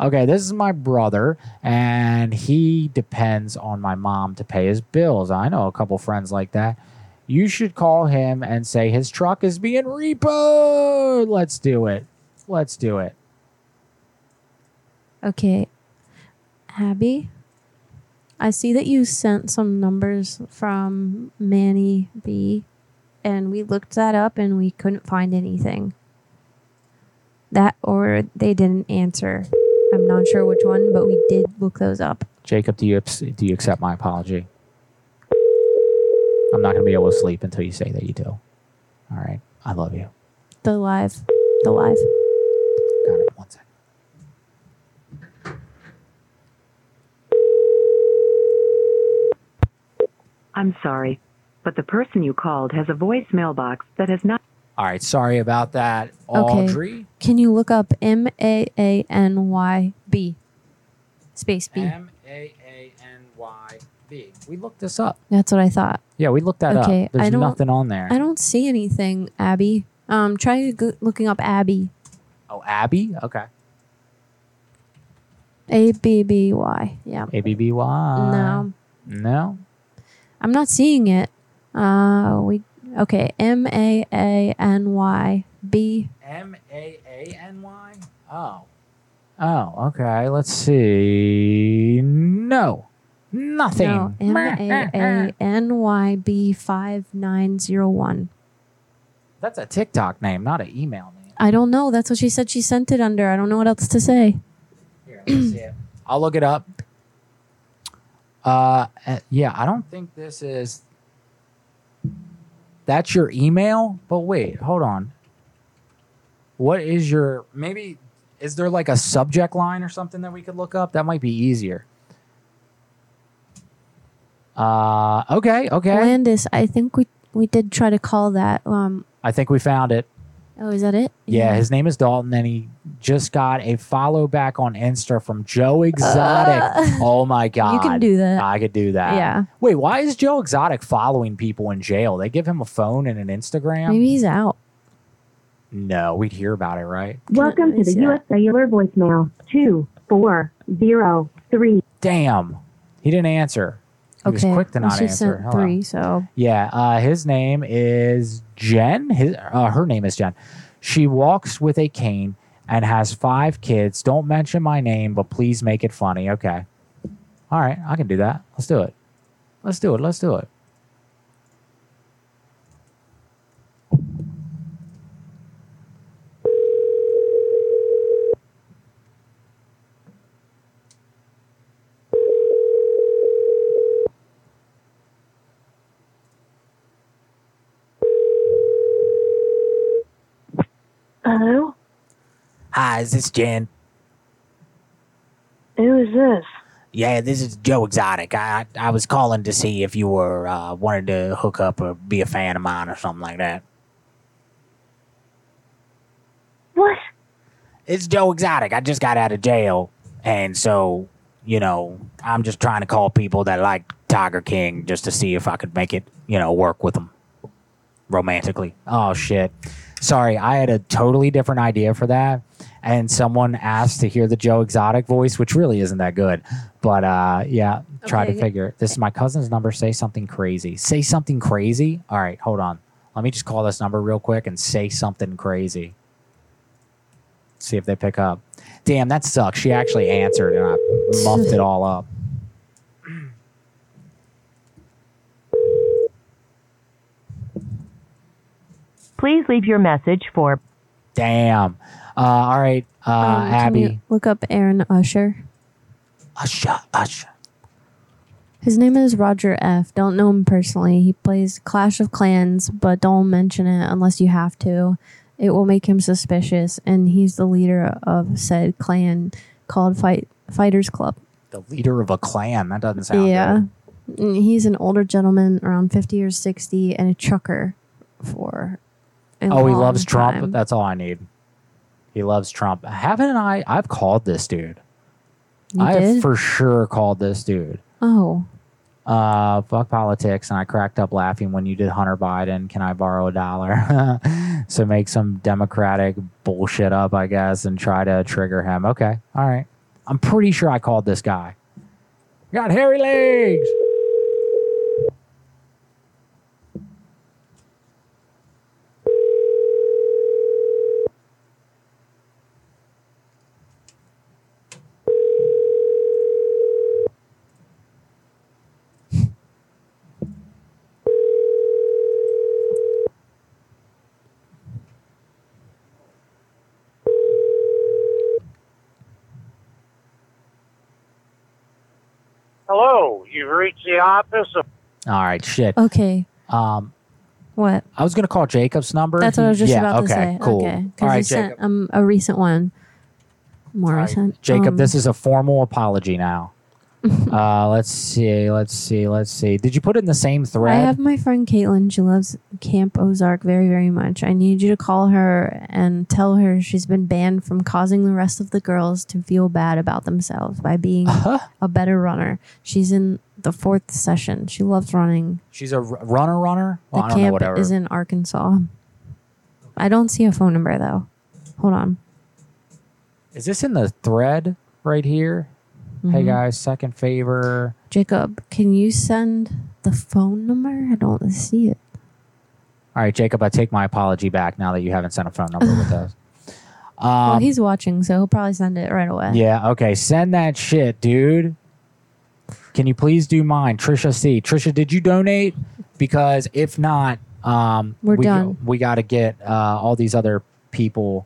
Okay, this is my brother, and he depends on my mom to pay his bills. I know a couple friends like that. You should call him and say his truck is being repoed. Let's do it. Let's do it. Okay. Abby, I see that you sent some numbers from Manny B, and we looked that up and we couldn't find anything. That or they didn't answer. I'm not sure which one, but we did look those up. Jacob, do you do you accept my apology? I'm not going to be able to sleep until you say that you do. All right. I love you. The live, the live. Got it. One second. I'm sorry, but the person you called has a voicemail box that has not. All right. Sorry about that, Okay. Audrey. Can you look up M A A N Y B space B? M A A N Y B. We looked this up. That's what I thought. Yeah, we looked that Okay, up. There's I don't- nothing on there. I don't see anything, Abby. Um, try go- looking up Abby. Oh, Abby? Okay. A B B Y. Yeah. A B B Y. No, No. I'm not seeing it. Uh, we okay. M A A N Y B. M A A N Y. Oh. Oh. Okay. Let's see. No. Nothing. No, M A A N Y B five nine zero one. That's a TikTok name, not an email name. I don't know. That's what she said. She sent it under. I don't know what else to say. Here, let's see it. I'll look it up. Uh, uh, yeah, I don't think this is. That's your email, but wait, hold on. What is your maybe? Is there like a subject line or something that we could look up? That might be easier. Uh, okay, okay. Landis. I think we we did try to call that. Um. I think we found it. Oh, is that it? Yeah, his name is Dalton, and he just got a follow back on Insta from Joe Exotic. Uh, oh my god, you can do that. I could do that. Yeah. Wait, why is Joe Exotic following people in jail? They give him a phone and an Instagram. Maybe he's out. No, we'd hear about it, right? Welcome to the U.S. Cellular voicemail. Two four zero three Damn, he didn't answer. He was Okay, quick to well, not she answer. sent three, so Yeah, uh, his name is Jen. His, uh, her name is Jen. She walks with a cane and has five kids. Don't mention my name, but please make it funny. Okay. All right, I can do that. Let's do it. Let's do it. Let's do it. Hello? Hi, is this Jen? Who is this? Yeah, this is Joe Exotic. I I was calling to see if you were uh, wanted to hook up or be a fan of mine or something like that. What? It's Joe Exotic. I just got out of jail, and so you know I'm just trying to call people that like Tiger King just to see if I could make it you know work with them romantically. Oh shit. Sorry, I had a totally different idea for that. And someone asked to hear the Joe Exotic voice, which really isn't that good. But uh, yeah, try to Okay. figure. This is my cousin's number. Say something crazy. Say something crazy. All right, hold on. Let me just call this number real quick and say something crazy. See if they pick up. Damn, that sucks. She actually answered and I muffed it all up. Please leave your message for Damn. Uh, all right, uh, um, can Abby. you look up Aaron Usher. Usher, Usher. His name is Roger F. Don't know him personally. He plays Clash of Clans, but don't mention it unless you have to. It will make him suspicious, and he's the leader of said clan called Fight Fighters Club. The leader of a clan. That doesn't sound yeah, good. Mm, he's an older gentleman, around fifty or sixty, and a trucker for. Oh, he loves Trump. That's all I need. He loves Trump. Haven't I? I've called this dude. You I have for sure called this dude. Oh, Uh, fuck politics, and I cracked up laughing when you did Hunter Biden. Can I borrow a dollar? so make some Democratic bullshit up, I guess, and try to trigger him. Okay, all right. I'm pretty sure I called this guy. Got hairy legs. Hello, you've reached the office of. All right, shit. okay. Um, What? I was gonna call Jacob's number. That's what I was just yeah, about okay, to say. Cool. Okay, All because right, you Jacob. sent um, a recent one. More recent. Jacob, Um, this is a formal apology now. uh, let's see, let's see, let's see. Did you put it in the same thread? I have my friend Caitlin. She loves Camp Ozark very, very much. I need you to call her and tell her she's been banned from causing the rest of the girls to feel bad about themselves by being Uh-huh. a better runner. She's in the fourth session. She loves running. She's a r- runner, runner. The Well, know, camp whatever. is in Arkansas. I don't see a phone number though. Hold on. Is this in the thread right here? Hey Mhm. guys, second favor. Jacob, can you send the phone number? I don't see it. All right, Jacob, I take my apology back now that you haven't sent a phone number with us. Um, well, he's watching, so he'll probably send it right away. Yeah, okay. Send that shit, dude. Can you please do mine? Trisha C. Trisha, did you donate? Because if not, um We're we, done. We got to get uh, all these other people.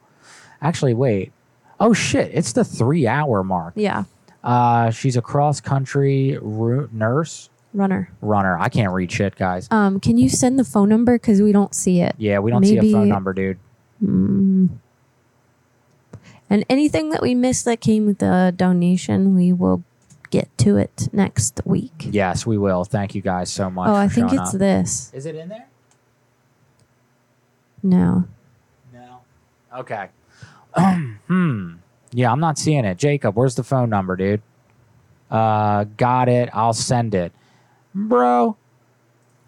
Actually, wait. Oh shit! It's the three hour mark. Yeah. Uh, she's a cross country ru- nurse Runner. runner. I can't read shit, guys. Um, can you send the phone number because we don't see it? Yeah, we don't see a phone number, dude. Mm. And anything that we missed that came with the donation, we will get to it next week. Yes, we will. Thank you guys so much. Oh, I think it's up. this. Is it in there? No. No. Okay. hmm. Yeah, I'm not seeing it. Jacob, where's the phone number, dude? Uh, got it. I'll send it. Bro,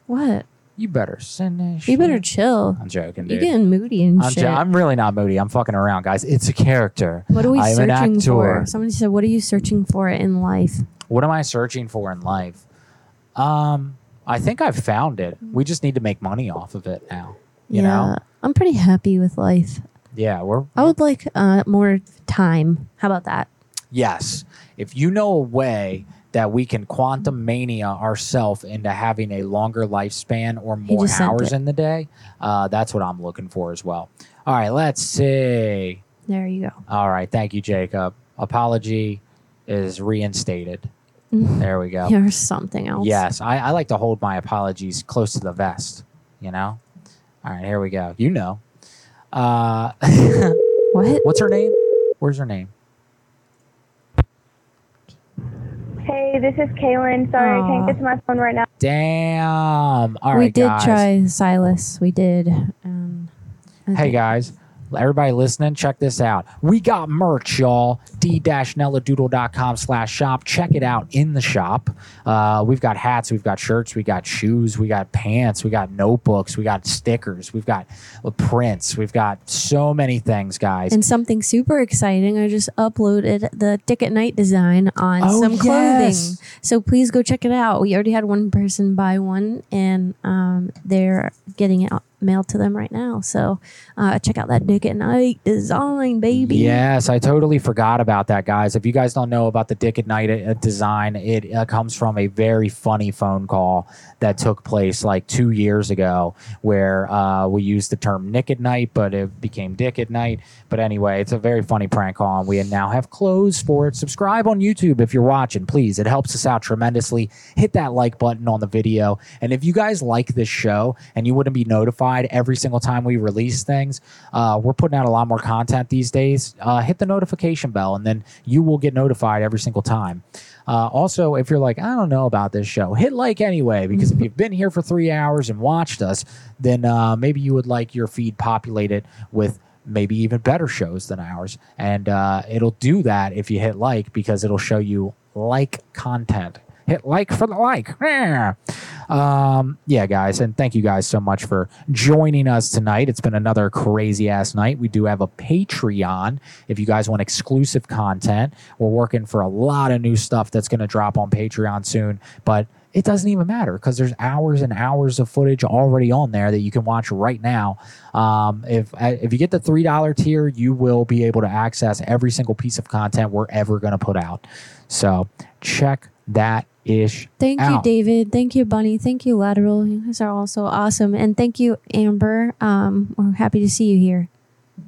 What? you better send that You better chill. I'm joking, You're getting moody and I'm, shit. jo- I'm really not moody. I'm fucking around, guys. It's a character. what are we I am an searching actor. for? Somebody said, "What are you searching for in life?" What am I searching for in life? Um, I think I've found it. We just need to make money off of it now. You yeah, know? I'm pretty happy with life. Yeah, we're I would like uh, more time. How about that? Yes. If you know a way that we can quantum mania ourselves into having a longer lifespan or more just sent hours it. in the day, uh, that's what I'm looking for as well. All right, let's see. There you go. All right, thank you, Jacob. Apology is reinstated. There we go. Here's something else. Yes, I, I like to hold my apologies close to the vest. You know. All right, here we go. You know. Uh, what? What's her name? Where's her name? Hey, this is Kaylin. Sorry, I can't get to my phone right now. Damn. All right, we did guys. try Silas. We did. Um, Hey guys, everybody listening, check this out. We got merch, y'all. d-nelladoodle.com slash shop. Check it out in the shop. Uh, we've got hats, we've got shirts, we got shoes, we got pants, we got notebooks, we got stickers, we've got uh, prints, we've got so many things, guys. And something super exciting, I just uploaded the Dick at Night design on Oh, some clothing. yes. So please go check it out. We already had one person buy one, and um, they're getting it mailed to them right now. So uh, check out that Dick at Night design, baby. Yes, I totally forgot about that, guys. If you guys don't know about the Dick at Night uh, design, it uh, comes from a very funny phone call that took place like two years ago, where uh, we used the term Nick at Night, but it became Dick at Night. But anyway, it's a very funny prank call, and we now have clothes for it. Subscribe on YouTube if you're watching, please. It helps us out tremendously. Hit that like button on the video, and if you guys like this show and you wouldn't be notified every single time we release things, uh, we're putting out a lot more content these days. Uh, hit the notification bell, and then you will get notified every single time. Uh, also, if you're like, I don't know about this show, hit like anyway, because if you've been here for three hours and watched us, then uh, maybe you would like your feed populated with maybe even better shows than ours. And uh, it'll do that if you hit like, because it'll show you like content. Hit like for the like. Um, yeah, guys, and thank you guys so much for joining us tonight. It's been another crazy ass night. We do have a Patreon if you guys want exclusive content. We're working for a lot of new stuff that's going to drop on Patreon soon, but it doesn't even matter because there's hours and hours of footage already on there that you can watch right now. Um, if if you get the three dollar tier, you will be able to access every single piece of content we're ever going to put out. So check that ish. Thank you. David. Thank you, Bunny. Thank you, Lateral. You guys are also awesome. And thank you, Amber. Um, we're happy to see you here.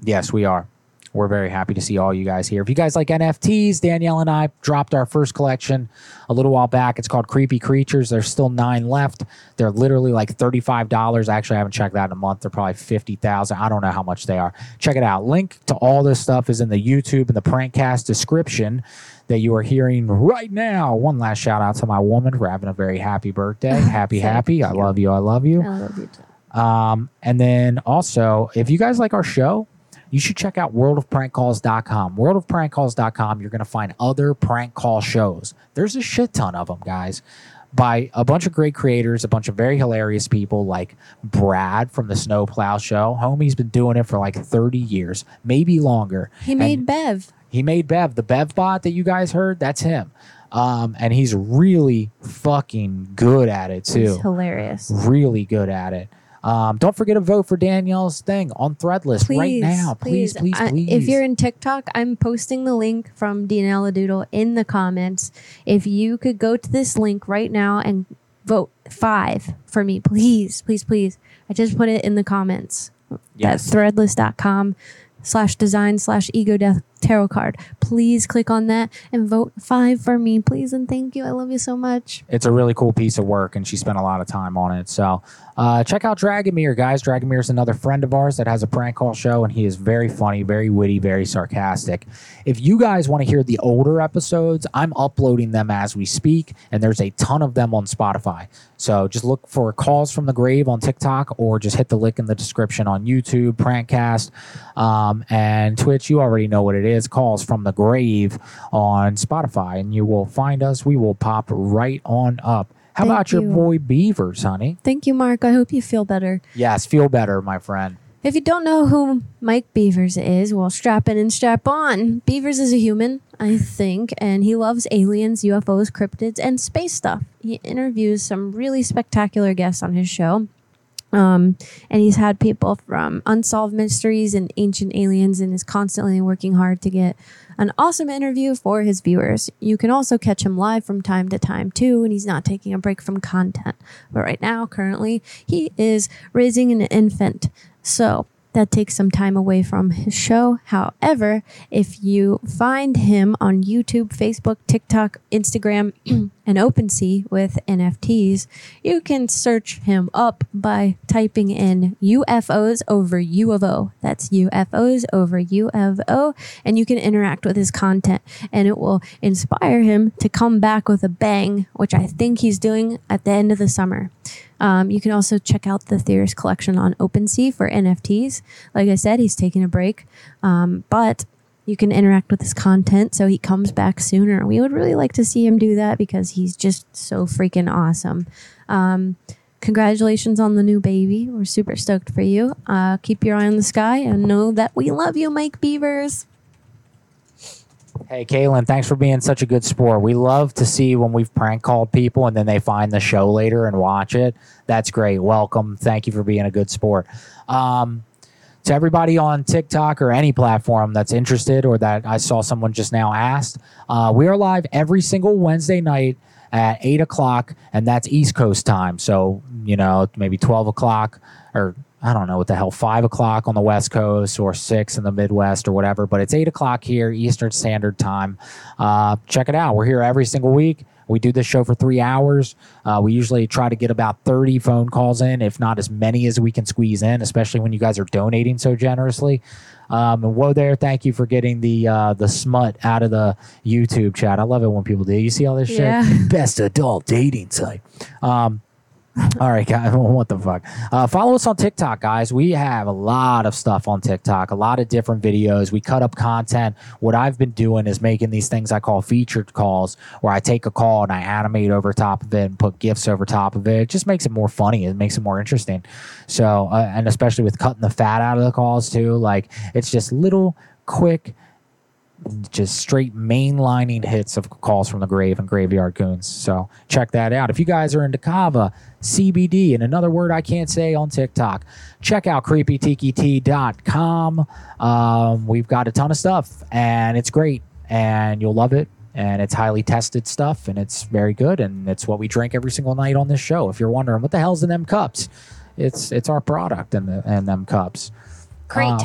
Yes, we are. We're very happy to see all you guys here. If you guys like NFTs, Danielle and I dropped our first collection a little while back. It's called Creepy Creatures. There's still nine left. They're literally like $35. Actually, I haven't checked that in a month. They're probably 50000 I don't know how much they are. Check it out. Link to all this stuff is in the YouTube and the Prankcast description that you are hearing right now. One last shout out to my woman for having a very happy birthday. Happy, happy. I love you. I love you. I love you too. Um, and then also, if you guys like our show, you should check out worldofprankcalls.com. Worldofprankcalls.com, you're going to find other prank call shows. There's a shit ton of them, guys, by a bunch of great creators, a bunch of very hilarious people like Brad from the Snowplow Show. Homie's been doing it for like 30 years, maybe longer. He And- made Bev. He made Bev, the Bev bot that you guys heard. That's him, um, and he's really fucking good at it too. It's hilarious. Really good at it. Um, don't forget to vote for Danielle's thing on Threadless right Please, now. Please, please, I- please. if you're in TikTok, I'm posting the link from Danielle Doodle in the comments. If you could go to this link right now and vote five for me, please, please, please. I just put it in the comments. Yes. That's threadless.com slash design slash ego death tarot card. Please click on that and vote five for me, please. And thank you. I love you so much. it's a really cool piece of work, and she spent a lot of time on it. So uh, check out Dragomir, guys. Dragomir is another friend of ours that has a prank call show, and he is very funny, very witty, very sarcastic. If you guys want to hear the older episodes, I'm uploading them as we speak, and there's a ton of them on Spotify. So just look for Calls from the Grave on TikTok, or just hit the link in the description on YouTube, Prankcast, um, and Twitch. You already know what it is. Calls from the Grave on Spotify, and you will find us. We will pop right on up. How Thank about your you. boy Beavers, honey? Thank you, Mark. I hope you feel better. Yes, feel better, my friend. If you don't know who Mike Beavers is, well, strap in and strap on. Beavers is a human, I think, and he loves aliens, UFOs, cryptids, and space stuff. He interviews some really spectacular guests on his show. Um, and he's had people from Unsolved Mysteries and Ancient Aliens and is constantly working hard to get an awesome interview for his viewers. You can also catch him live from time to time too, and he's not taking a break from content. But right now, currently, he is raising an infant. So that takes some time away from his show. However, if you find him on YouTube, Facebook, TikTok, Instagram, and OpenSea with NFTs, you can search him up by typing in UFOs over U of O. That's UFOs over U of O, and you can interact with his content, and it will inspire him to come back with a bang, which I think he's doing at the end of the summer. Um, you can also check out the Theorist collection on OpenSea for NFTs. Like I said, he's taking a break, um, but you can interact with his content so he comes back sooner. We would really like to see him do that because he's just so freaking awesome. Um, congratulations on the new baby. We're super stoked for you. Uh, keep your eye on the sky and know that we love you, Mike Beavers. Hey, Kaelynn, thanks for being such a good sport. We love to see when we've prank called people and then they find the show later and watch it. That's great. Welcome. Thank you for being a good sport. Um, to everybody on TikTok or any platform that's interested or that I saw someone just now asked, uh, we are live every single Wednesday night at 8 o'clock, and that's East Coast time. So, you know, maybe 12 o'clock or I don't know what the hell, 5 o'clock on the West Coast or 6 in the Midwest or whatever, but it's 8 o'clock here, Eastern Standard Time. Uh, check it out. We're here every single week. We do this show for three hours. Uh, we usually try to get about 30 phone calls in, if not as many as we can squeeze in, especially when you guys are donating so generously. Um, and whoa there, thank you for getting the uh, the smut out of the YouTube chat. I love it when people do. You see all this Yeah. shit? Best adult dating site. Um, all right, guys. What the fuck? Uh, follow us on TikTok, guys. We have a lot of stuff on TikTok, a lot of different videos. We cut up content. What I've been doing is making these things I call featured calls, where I take a call and I animate over top of it and put gifs over top of it. It just makes it more funny. It makes it more interesting. So, uh, and especially with cutting the fat out of the calls too, like it's just little quick just straight mainlining hits of calls from the grave and graveyard goons. So check that out. If you guys are into kava, CBD, and another word I can't say on TikTok, check out creepytiki.com. Um, we've got a ton of stuff and it's great and you'll love it. And it's highly tested stuff and it's very good. And it's what we drink every single night on this show. If you're wondering what the hell's in them cups, it's it's our product and the and them cups. Great. Uh,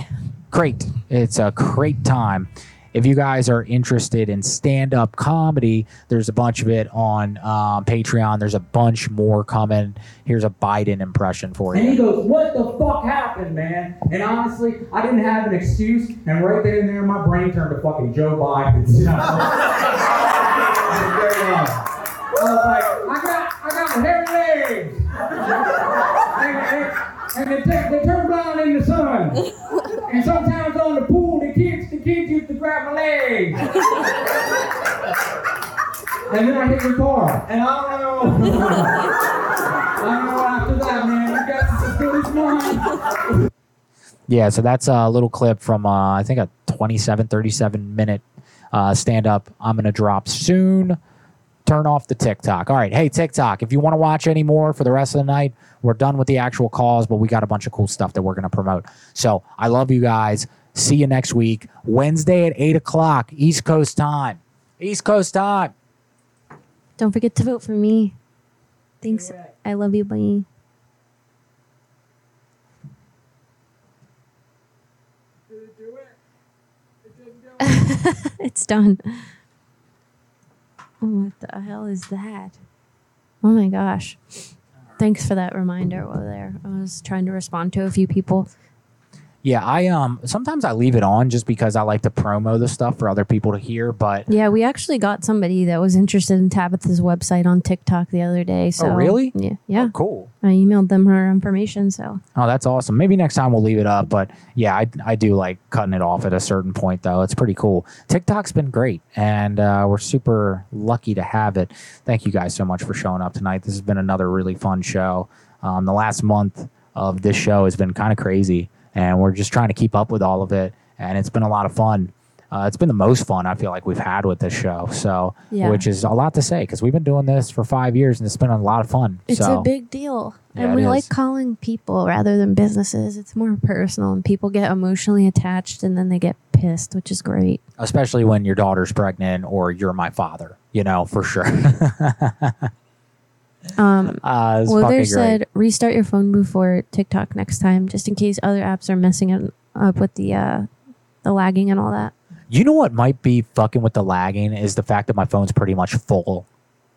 great. It's a great time. If you guys are interested in stand up comedy, there's a bunch of it on um, Patreon. There's a bunch more coming. Here's a Biden impression for you. And he goes, What the fuck happened, man? And honestly, I didn't have an excuse. And right then and there, my brain turned to fucking Joe Biden. I was like, I got, I got legs. And, and, and they, take, they turn brown in the sun. And sometimes on the pool, the kids, the kids used to grab my legs. And then I hit your car. And I don't know. I don't know after that, man. You got as good as mine. Yeah, so that's a little clip from, uh, I think, a 27, 37 minute uh, stand up I'm going to drop soon. Turn off the TikTok. All right. Hey, TikTok, if you want to watch any more for the rest of the night, we're done with the actual calls, but we got a bunch of cool stuff that we're going to promote. So I love you guys. See you next week, Wednesday at 8 o'clock, East Coast time. East Coast time. Don't forget to vote for me. Thanks. I love you, bye. it's done. What the hell is that? Oh my gosh. Thanks for that reminder over there. I was trying to respond to a few people. Yeah, I um sometimes I leave it on just because I like to promo the stuff for other people to hear, but Yeah, we actually got somebody that was interested in Tabitha's website on TikTok the other day. So Oh, really? Yeah. Yeah. cool. I emailed them her information, so Oh, that's awesome. Maybe next time we'll leave it up, but yeah, I, I do like cutting it off at a certain point though. It's pretty cool. TikTok's been great, and uh, we're super lucky to have it. Thank you guys so much for showing up tonight. This has been another really fun show. Um, the last month of this show has been kind of crazy. And we're just trying to keep up with all of it. And it's been a lot of fun. Uh, it's been the most fun I feel like we've had with this show. So, Yeah. which is a lot to say because we've been doing this for five years and it's been a lot of fun. It's so, a big deal. Yeah, and we like calling people rather than businesses. It's more personal and people get emotionally attached and then they get pissed, which is great. especially when your daughter's pregnant or you're my father, you know, for sure. Um, Uh, it's well, fucking there great. said restart your phone before TikTok next time, just in case other apps are messing up with the uh, the lagging and all that. You know what might be fucking with the lagging is the fact that my phone's pretty much full.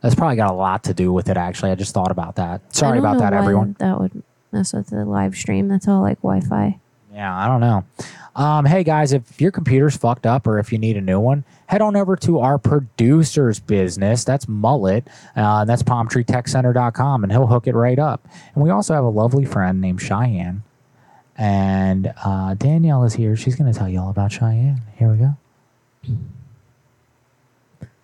That's probably got a lot to do with it. Actually, I just thought about that. Sorry about that, everyone. That would mess with the live stream. That's all like Wi-Fi. Yeah, I don't know. Um, hey guys, if your computer's fucked up or if you need a new one, head on over to our producer's business. That's Mullet. Uh, that's palmtreetechcenter.com, and he'll hook it right up. And we also have a lovely friend named Cheyenne. And uh, Danielle is here. She's going to tell you all about Cheyenne. Here we go.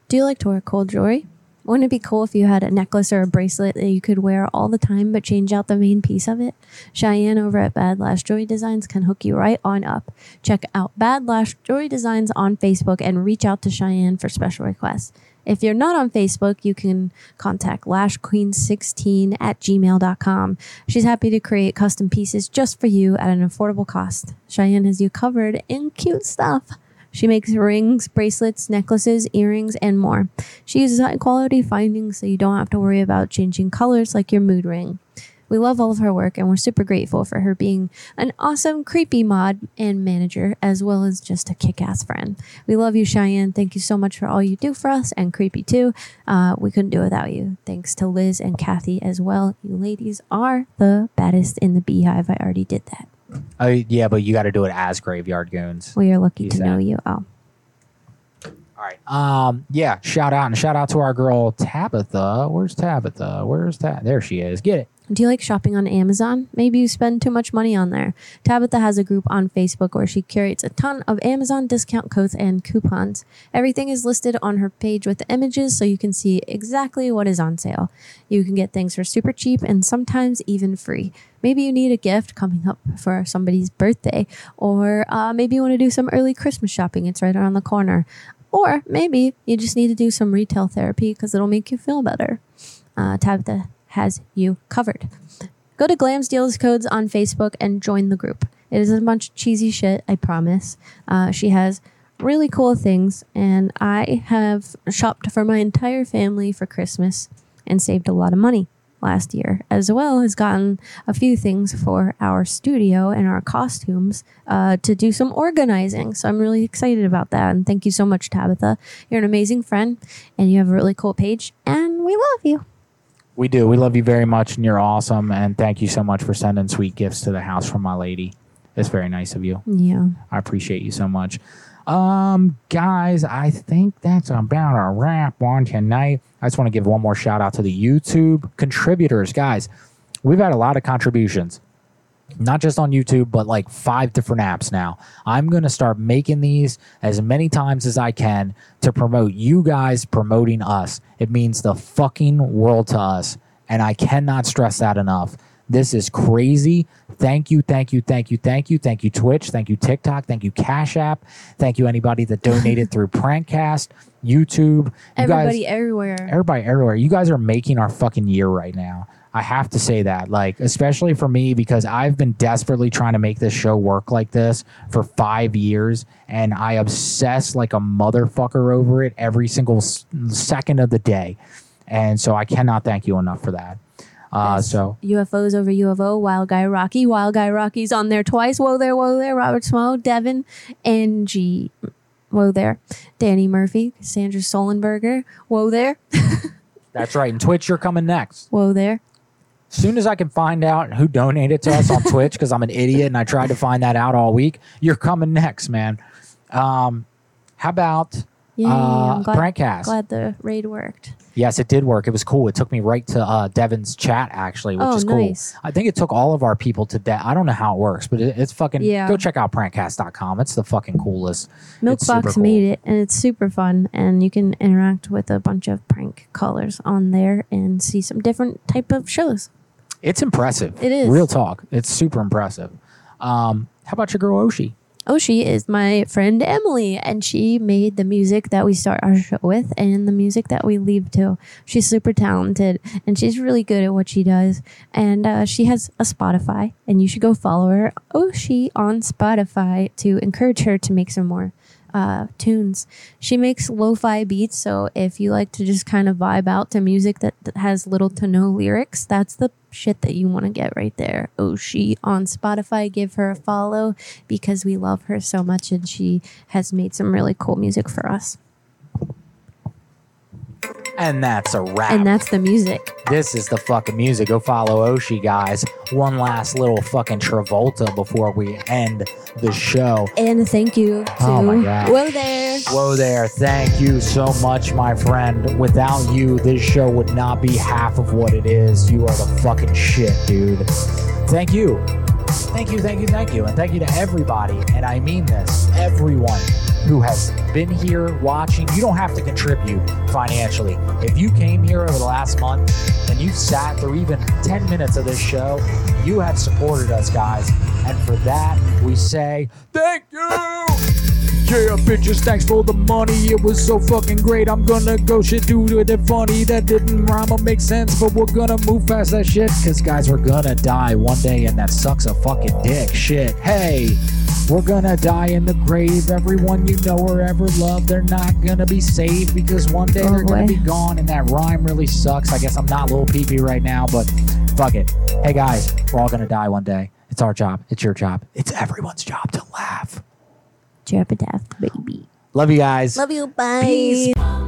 Do you like to wear cold jewelry? Wouldn't it be cool if you had a necklace or a bracelet that you could wear all the time but change out the main piece of it? Cheyenne over at Bad Lash Jewelry Designs can hook you right on up. Check out Bad Lash Jewelry Designs on Facebook and reach out to Cheyenne for special requests. If you're not on Facebook, you can contact lashqueen16 at gmail.com. She's happy to create custom pieces just for you at an affordable cost. Cheyenne has you covered in cute stuff. She makes rings, bracelets, necklaces, earrings, and more. She uses high quality findings so you don't have to worry about changing colors like your mood ring. We love all of her work and we're super grateful for her being an awesome, creepy mod and manager, as well as just a kick ass friend. We love you, Cheyenne. Thank you so much for all you do for us and creepy too. Uh, we couldn't do it without you. Thanks to Liz and Kathy as well. You ladies are the baddest in the beehive. I already did that. Oh, yeah, but you got to do it as Graveyard Goons. We are lucky You to said. know you. Oh. All right. Um, yeah, shout out and shout out to our girl Tabitha. Where's Tabitha? Where's Tab? There she is. Get it. Do you like shopping on Amazon? Maybe you spend too much money on there. Tabitha has a group on Facebook where she curates a ton of Amazon discount codes and coupons. Everything is listed on her page with images so you can see exactly what is on sale. You can get things for super cheap and sometimes even free. Maybe you need a gift coming up for somebody's birthday, or uh, maybe you want to do some early Christmas shopping. It's right around the corner. Or maybe you just need to do some retail therapy because it'll make you feel better. Uh, Tabitha has you covered. Go to Glam's Deals Codes on Facebook and join the group. It is a bunch of cheesy shit, I promise. Uh, she has really cool things, and I have shopped for my entire family for Christmas and saved a lot of money last year, as well as gotten a few things for our studio and our costumes uh, to do some organizing. So I'm really excited about that. And thank you so much, Tabitha. You're an amazing friend, and you have a really cool page, and we love you. We do. We love you very much, and you're awesome. And thank you so much for sending sweet gifts to the house from my lady. It's very nice of you. Yeah. I appreciate you so much. Um, guys, I think that's about a wrap on tonight. I just want to give one more shout out to the YouTube contributors, guys. We've had a lot of contributions, not just on YouTube, but like five different apps now. I'm going to start making these as many times as I can to promote you guys promoting us. It means the fucking world to us. And I cannot stress that enough. This is crazy. Thank you, thank you, thank you, thank you, thank you, Twitch, thank you, TikTok, thank you, Cash App, thank you, anybody that donated through Prankcast, YouTube. You Everybody guys, everywhere. everybody everywhere. You guys are making our fucking year right now. I have to say that, like, especially for me, because I've been desperately trying to make this show work like this for five years, and I obsess like a motherfucker over it every single s- second of the day. And so I cannot thank you enough for that. Uh, so UFOs over UFO, Wild Guy Rocky. Wild Guy Rocky's on there twice. Whoa there, whoa there. Robert Smo, Devin, Angie. Whoa there. Danny Murphy, Sandra Solenberger. Whoa there. that's right. And Twitch, you're coming next. Whoa there. Soon as I can find out who donated to us on Twitch, because I'm an idiot and I tried to find that out all week, you're coming next, man. Um, how about Yeah, uh, I'm glad, Prankcast? glad the raid worked. Yes, it did work. It was cool. It took me right to uh, Devin's chat, actually, which Oh, is cool. nice. I think it took all of our people to that. I don't know how it works, but it, it's fucking. Yeah. Go check out prankcast.com. It's the fucking coolest. Milkbox cool. made it, and it's super fun. And you can interact with a bunch of prank callers on there and see some different type of shows. It's impressive. It is. Real talk. It's super impressive. Um, how about your girl Oshi? Oshi is my friend Emily, and she made the music that we start our show with and the music that we leave to. She's super talented and she's really good at what she does. And uh, she has a Spotify, and you should go follow her, Oshi, on Spotify, to encourage her to make some more uh, tunes. She makes lo fi beats, so if you like to just kind of vibe out to music that, that has little to no lyrics, that's the shit that you want to get right there. Oh, she on Spotify. Give her a follow because we love her so much and she has made some really cool music for us. And that's a wrap. And that's the music. This is the fucking music. Go follow Oshi, guys. One last little fucking Travolta before we end the show. And thank you to Oh my God. Whoa there. Whoa there. Thank you so much, my friend. Without you, this show would not be half of what it is. You are the fucking shit, dude. Thank you. Thank you, thank you, thank you. And thank you to everybody. And I mean this everyone who has been here watching. You don't have to contribute financially. If you came here over the last month and you've sat through even 10 minutes of this show, you have supported us, guys. And for that, we say thank you. Yeah, bitches, thanks for the money. It was so fucking great. I'm gonna go shit do with it funny. That didn't rhyme or make sense, but we're gonna move past that shit. Cause guys, we're gonna die one day and that sucks a fucking dick. Shit. Hey, we're gonna die in the grave. Everyone you know or ever loved, they're not gonna be saved because one day Oh, they're gonna be gone. And that rhyme really sucks. I guess I'm not a little peepee right now, but fuck it. Hey guys, we're all gonna die one day. It's our job. It's your job. It's everyone's job to laugh. Jeopardy, baby. Love you guys. Love you. Bye. Peace.